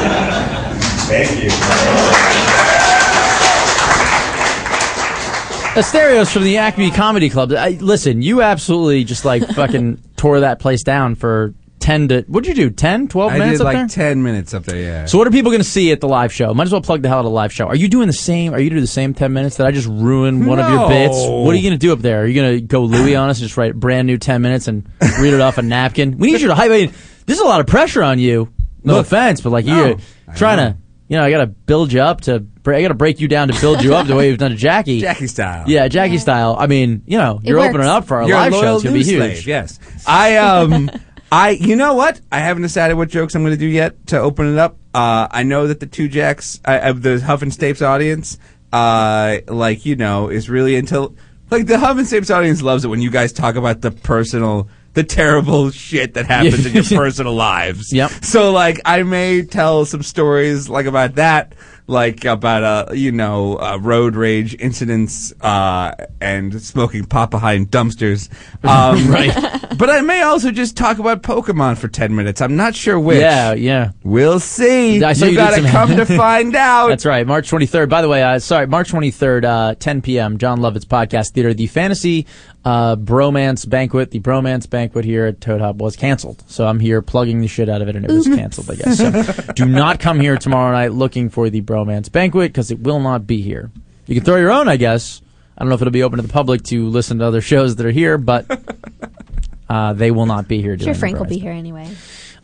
Thank you. Asterios from the Acme Comedy Club. I, listen, you absolutely just like fucking tore that place down for 10 to, what'd you do, 10, 12 I minutes did up like there? ten minutes up there. Yeah. So what are people going to see at the live show? Might as well plug the hell out of the live show. Are you doing the same? Are you doing the same ten minutes? that I just ruined one of your No. bits? What are you going to do up there? Are you going to go Louis on us and just write brand new ten minutes and read it off a napkin? We need you to hype. I mean, this is a lot of pressure on you. No Look, offense, but like no, you're trying to, you know, I got to build you up to. I got to break you down to build you up the way you've done to Jackie. Jackie style. Yeah, Jackie style. I mean, you know, It you're works. opening up for our You're a live show. loyal It's going to be news huge. slave, yes. I um I you know what? I haven't decided what jokes I'm going to do yet to open it up. Uh, I know that the two jacks uh, of the Huff and Stapes audience, uh, like you know, is really into like the Huff and Stapes audience loves it when you guys talk about the personal. The terrible shit that happens in your personal lives. Yep. So like, I may tell some stories like about that, like about uh, you know uh, road rage incidents uh, and smoking pot behind dumpsters. Um, Right. But I may also just talk about Pokemon for ten minutes. I'm not sure which. Yeah, yeah. We'll see. I saw you you gotta some- come to find out. That's right, March 23rd. By the way, uh, sorry, March 23rd, uh, 10 p.m., Jon Lovitz Podcast Theater. The Fantasy uh, Bromance Banquet, the Bromance Banquet here at Toad Hop was canceled. So I'm here plugging the shit out of it, and it was canceled, I guess. So do not come here tomorrow night looking for the Bromance Banquet, because it will not be here. You can throw your own, I guess. I don't know if it'll be open to the public to listen to other shows that are here, but uh, they will not be here. Sure, Frank will be here anyway.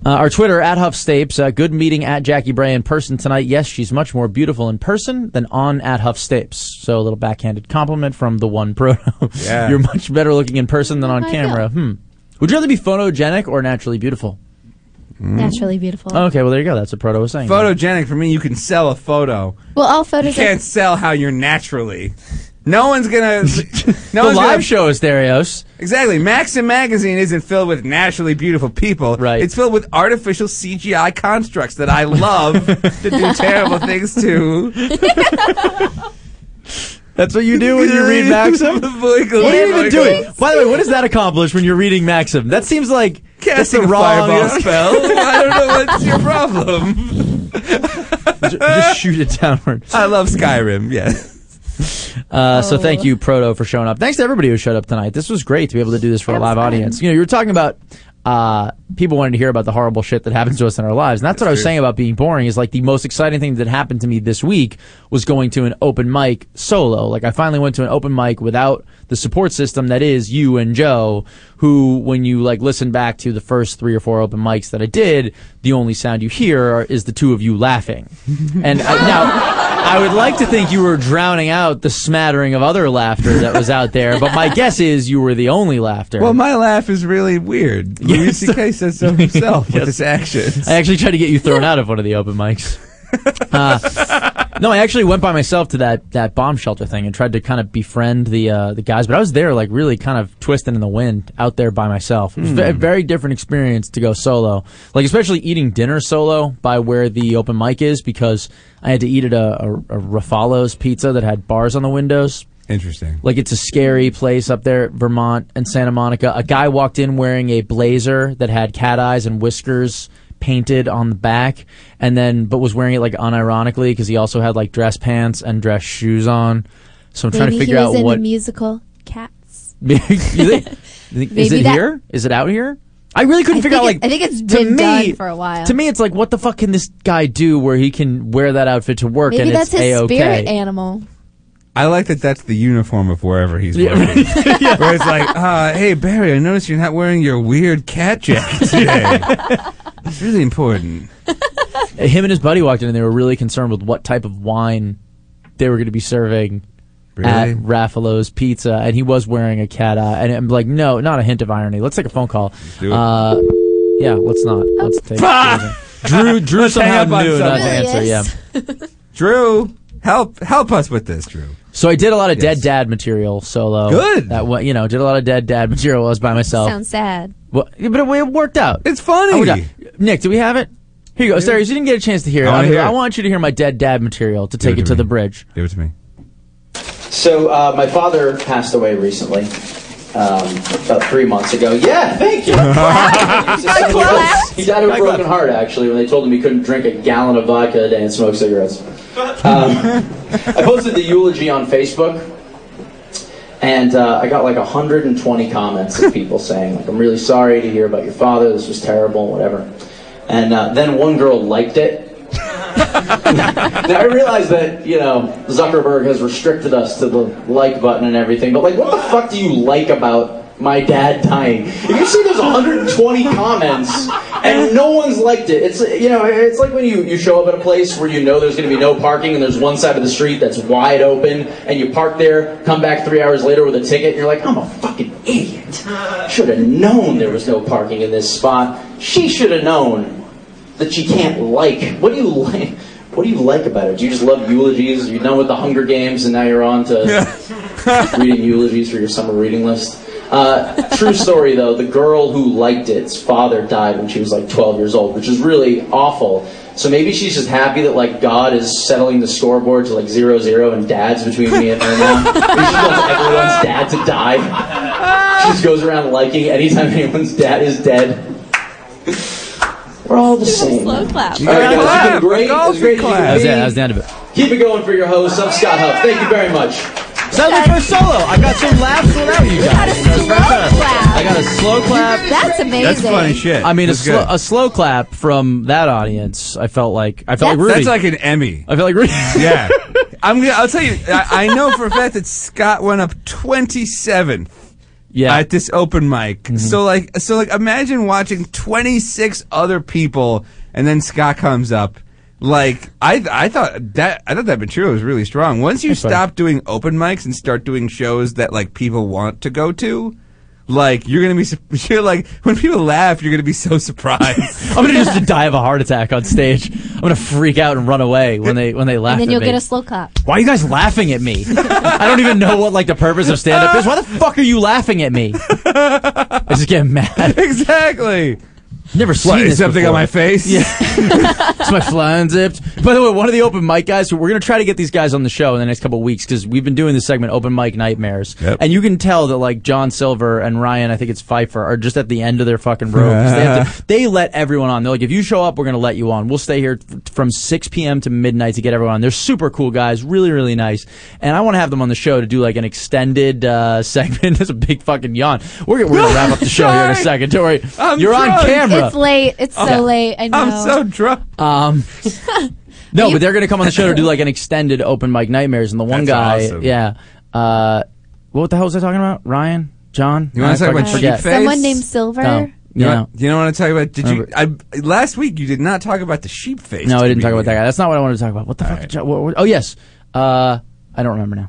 Uh, our Twitter at Huff Stapes. Uh, good meeting at Jackie Bray in person tonight. Yes, she's much more beautiful in person than on at Huff Stapes. So a little backhanded compliment from the one proto. Yeah. You're much better looking in person than on I camera. Hmm. Would you rather be photogenic or naturally beautiful? Naturally beautiful. Okay, well there you go. That's what proto was saying. Photogenic for me, you can sell a photo. Well, all You photos can't are. sell how you're naturally. No one's gonna. no the one's live gonna, show is Stereos. Exactly. Maxim magazine isn't filled with naturally beautiful people. Right. It's filled with artificial CGI constructs that I love to do terrible things to. That's what you do when you read Maxim. What are you even doing? By the way, what does that accomplish when you're reading Maxim? That seems like Casting the a wrong fireball spell. I don't know what's your problem. Ju- Just shoot it downward. I love Skyrim. Yes. Uh, So thank you, Proto, for showing up. Thanks to everybody who showed up tonight. This was great to be able to do this for a live audience. You know, you were talking about uh, people wanting to hear about the horrible shit that happens to us in our lives, and that's, what I was true. saying about being boring. Is like the most exciting thing that happened to me this week was going to an open mic solo. Like I finally went to an open mic without the support system that is you and Joe. Who, when you like listen back to the first three or four open mics that I did, the only sound you hear are, is the two of you laughing. and uh, now. I would like to think you were drowning out the smattering of other laughter that was out there, but my guess is you were the only laughter. Well, my laugh is really weird. Louis Yes. C.K. says so himself with his actions. I actually tried to get you thrown out of one of the open mics. Uh, no, I actually went by myself to that, that bomb shelter thing and tried to kind of befriend the uh, the guys, but I was there like really kind of twisting in the wind out there by myself. It was a very different experience to go solo, like especially eating dinner solo by where the open mic is because I had to eat at a, a, a Raffalo's pizza that had bars on the windows. Interesting. Like it's a scary place up there, Vermont and Santa Monica. A guy walked in wearing a blazer that had cat eyes and whiskers painted on the back, and then but was wearing it like unironically because he also had like dress pants and dress shoes on. So I'm trying to figure he was out in what. the musical Cats. you think- is Maybe it that- here? Is it out here? I really couldn't I figure out. think Like it- I think it's to been me, done for a while. To me, it's like, what the fuck can this guy do where he can wear that outfit to work Maybe and that's it's his a-okay? spirit animal. I like that that's the uniform of wherever he's Yeah. working. Where it's like, uh, hey, Barry, I noticed you're not wearing your weird cat jacket today. It's really important. him and his buddy walked in and they were really concerned with what type of wine they were going to be serving Really? at Raffalo's Pizza, and he was wearing a cat eye. And I'm like, no, not a hint of irony. Let's take a phone call. do it. Uh, yeah, let's not. Let's take. Drew, Drew Let's hang somehow knew not to something. answer. Yeah. Drew, help help us with this, Drew. So I did a lot of Yes. dead dad material solo. Good. That wa- you know, did a lot of dead dad material while I was by myself. Sounds sad. Well, but it, it worked out. It's funny. We got- Nick, do we have it? Here you go. Sarah, you didn't get a chance to hear it. I wanna I, hear it. I want you to hear my dead dad material to take it it to to me. the bridge. Give it to me. So uh, my father passed away recently, um, about three months ago. Yeah, thank you. he died of a broken heart, actually, when they told him he couldn't drink a gallon of vodka a day and smoke cigarettes. Um, I posted the eulogy on Facebook, and uh, I got like 120 comments of people saying, like, "I'm really sorry to hear about your father. This was terrible, whatever." And uh, then one girl liked it. now I realize that you know Zuckerberg has restricted us to the like button and everything, but like, what the fuck do you like about my dad dying? If you see there's 120 comments and no one's liked it, it's you know it's like when you you show up at a place where you know there's going to be no parking and there's one side of the street that's wide open and you park there, come back three hours later with a ticket, and you're like, I'm a fucking idiot. Should have known there was no parking in this spot. She should have known that she can't like. What do you like? What do you like about it? Do you just love eulogies? You're done with the Hunger Games, and now you're on to reading eulogies for your summer reading list. Uh, true story, though. The girl who liked it's father died when she was like 12 years old, which is really awful. So maybe she's just happy that like God is settling the scoreboard to like zero zero and dad's between me and her now. maybe she wants everyone's dad to die. She just goes around liking anytime anyone's dad is dead. We're all the same. Slow clap. All right, guys, you've been great. It was great to That was. That was the end of it. Keep it going for your host. I'm Scott Huff. Thank you very much. That was my first solo. I got some laughs without you guys. got a slow clap. I got a slow clap. That's amazing. I mean, a, That's slo- a slow clap from that audience. I felt like I felt like Rudy. That's like an Emmy. I felt like Rudy. yeah. I'm gonna, I'll tell you, I, I know for a fact that Scott went up 27th. Yeah. At this open mic. Mm-hmm. So like so like imagine watching 26 other people and then Scott comes up. Like I I thought that I thought that material was really strong. Once you That's fine. stop doing open mics and start doing shows that like people want to go to, like you're gonna be you're like when people laugh, you're gonna be so surprised. I'm gonna just die of a heart attack on stage. I'm gonna freak out and run away when they when they laugh And then at you'll me. get a slow clap. Why are you guys laughing at me? I don't even know what like the purpose of stand up is. Why the fuck are you laughing at me? I just get mad. exactly. Never seen What, is this something before. on my face? Yeah. it's my fly unzipped. By the way, one of the open mic guys, we're going to try to get these guys on the show in the next couple of weeks because we've been doing this segment, Open Mic Nightmares. And you can tell that, like, John Silver and Ryan, I think it's Pfeiffer, are just at the end of their fucking rope. 'cause they, to, they let everyone on. They're like, if you show up, we're going to let you on. We'll stay here f- from 6 p.m. to midnight to get everyone on. They're super cool guys, really, really nice. And I want to have them on the show to do, like, an extended uh, segment. That's a big fucking yawn. We're, gonna- we're going to wrap up the show here in a second. Don't worry. I'm You're on drunk. It's late. It's so Okay. late. I know. I'm so drunk. Um, no, but they're going to come on the show to do like an extended open mic nightmares, and the one That's guy, awesome. yeah. Uh, what the hell was I talking about? Ryan, John. You wanna talk about fucking forget. sheep face? Someone named Silver. No. You Yeah. know, you know what I talk about? Did you? I, last week you did not talk about the sheep face. No, I didn't talk about that guy. That's not what I wanted to talk about. What the fuck? did John- what- what- oh yes. Uh, I don't remember now.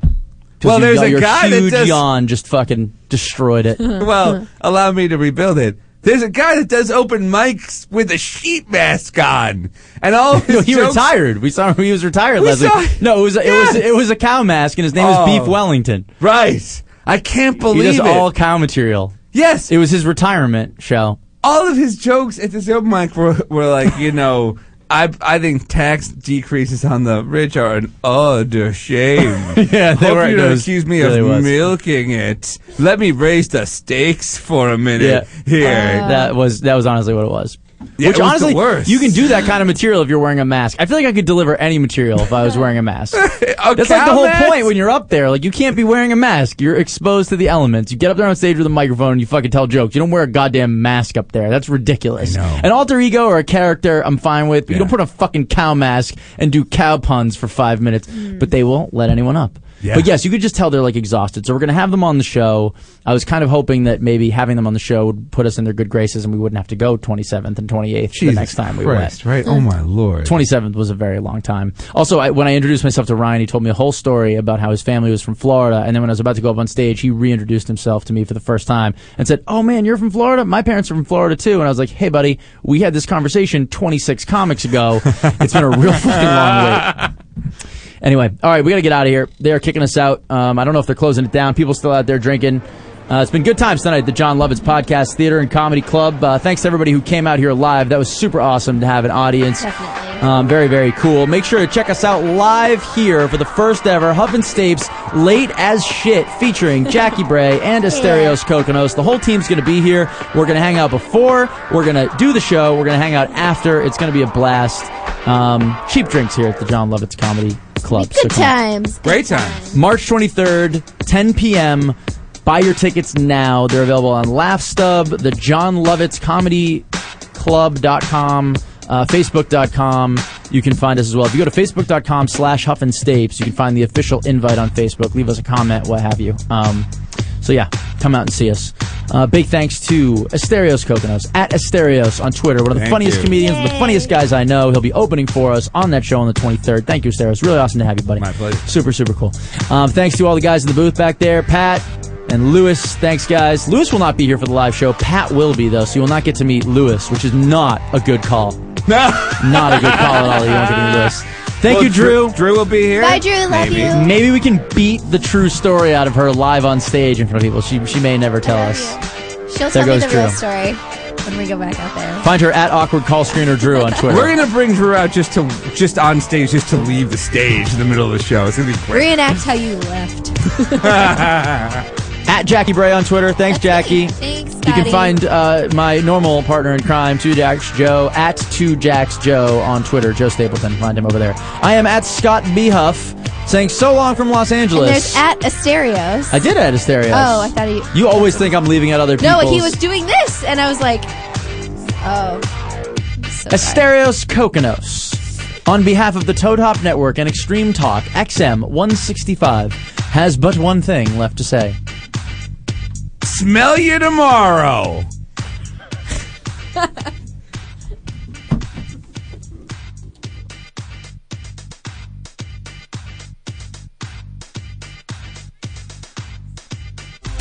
Well, you- there's a your guy that huge does- yawn just fucking destroyed it. well, allow me to rebuild it. There's a guy that does open mics with a sheep mask on, and all his No, he jokes- retired. We saw him. He was retired We last saw- week. No, it was it was it was a cow mask, and his name Oh. was Beef Wellington. Right. I can't He believe does it. all cow material. yes, It was his retirement show. all of his jokes at this open mic were, were like, you know, I I think tax decreases on the rich are an utter shame. Yeah, they Hope were- you don't was- accuse me really of was. milking it. Let me raise the stakes for a minute here. that was that was honestly what it was. Yeah, Which it the honestly, worst. you can do that kind of material if you're wearing a mask. I feel like I could deliver any material if I was wearing a mask. That's like the whole mask? point when you're up there. Like you can't be wearing a mask. You're exposed to the elements. You get up there on stage with a microphone and you fucking tell jokes. You don't wear a goddamn mask up there. That's ridiculous. An alter ego or a character, I'm fine with. But you don't put a fucking cow mask and do cow puns for five minutes. Mm. But they won't let anyone up. Yeah. But yes, you could just tell they're like exhausted. So we're gonna have them on the show. I was kind of hoping that maybe having them on the show would put us in their good graces and we wouldn't have to go 27th and 28th the next time we Christ, went. right? Oh my lord. 27th was a very long time. Also, I, when I introduced myself to Ryan, he told me a whole story about how his family was from Florida. And then when I was about to go up on stage, he reintroduced himself to me for the first time and said, Oh man, you're from Florida? My parents are from Florida too. And I was like, Hey buddy, we had this conversation 26 comics ago. it's been a real fucking long wait. Anyway, all right, we got to get out of here. They are kicking us out. Um, I don't know if they're closing it down. People still out there drinking. Uh, it's been good times tonight at the Jon Lovitz Podcast Theater and Comedy Club. Uh, thanks to everybody who came out here live. That was super awesome to have an audience. Um, very, very cool. Make sure to check us out live here for the first ever Huff and Stapes Late as Shit featuring Jackie Bray and Asterios Kokkinos. The whole team's going to be here. We're going to hang out before. We're going to do the show. We're going to hang out after. It's going to be a blast. Um, cheap drinks here at the Jon Lovitz Comedy Club. Good come on. times. Great time. March 23rd, 10 p.m. Buy your tickets now. They're available on LaughStub, the Jon Lovitz Comedy Club.com, uh, Facebook.com. You can find us as well. If you go to Facebook.com slash Huff and Stapes, you can find the official invite on Facebook. Leave us a comment, what have you. Um, so yeah, come out and see us. Uh, big thanks to Asterios Kokkinos at Asterios on Twitter, one of the Thank funniest you. comedians, the funniest guys I know. He'll be opening for us on that show on the 23rd. Thank you, Asterios. Really awesome to have you, buddy. My pleasure. Super, super cool. Um, thanks to all the guys in the booth back there. Pat and Lewis, thanks, guys. Lewis will not be here for the live show. Pat will be, though, so you will not get to meet Lewis, which is not a good call. No. not a good call at all. You won't get to meet Lewis. Thank Well, you, Drew. Drew will be here. Bye, Drew. Love Maybe. you. Maybe we can beat the true story out of her live on stage in front of people. She she may never tell us. She'll There tell me goes the real story. when we go back out there. Find her at awkward call screener Drew on Twitter. We're gonna bring Drew out just to just on stage, just to leave the stage in the middle of the show. It's gonna be great. Reenact how you left. at Jackie Bray on Twitter. Thanks, Jackie. Thanks, You can find uh, my normal partner in crime, Two Jacks Joe, at Two Jacks Joe on Twitter. Joe Stapleton. Find him over there. I am at Scott B. Huff, saying so long from Los And Angeles. there's at Asterios. I did add Asterios. Oh, I thought he. You always think I'm leaving out other people. No, he was doing this, and I was like, oh. So Asterios Kokkinos. On behalf of the Toad Hop Network and Extreme Talk, XM 165 has but one thing left to say. Smell you tomorrow.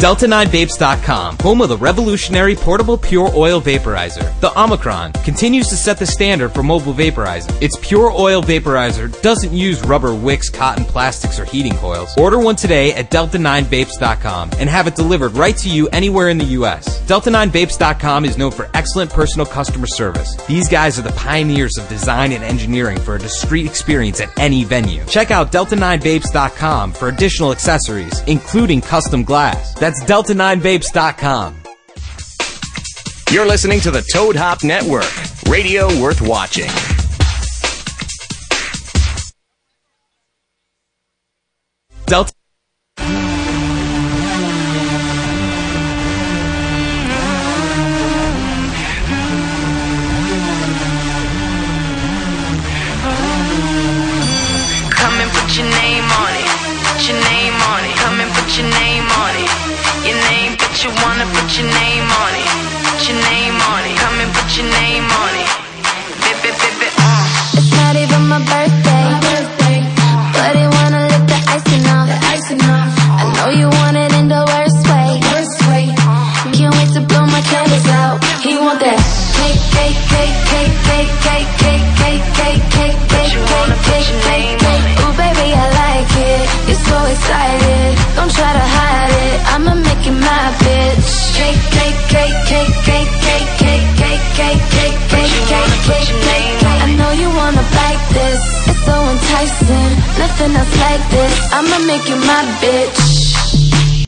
Delta9Vapes.com, home of the revolutionary portable pure oil vaporizer. The Omicron continues to set the standard for mobile vaporizing. Its pure oil vaporizer doesn't use rubber wicks, cotton, plastics, or heating coils. Order one today at Delta9Vapes.com and have it delivered right to you anywhere in the U.S. Delta9Vapes.com is known for excellent personal customer service. These guys are the pioneers of design and engineering for a discreet experience at any venue. Check out Delta9Vapes.com for additional accessories, including custom glass. That's Delta9Vapes.com. You're listening to the Toad Hop Network, radio worth watching. put your name on it. Put your name on it. Come and put your name on it. Bip, bip, bip, bip, uh. It's not even my birthday. But wanna lick the I know you want it in. The worst way. Can't wait to blow my candles out. He want that cake, cake, cake, cake, cake, cake. Enticing. Nothing else like this. I'ma make you my bitch.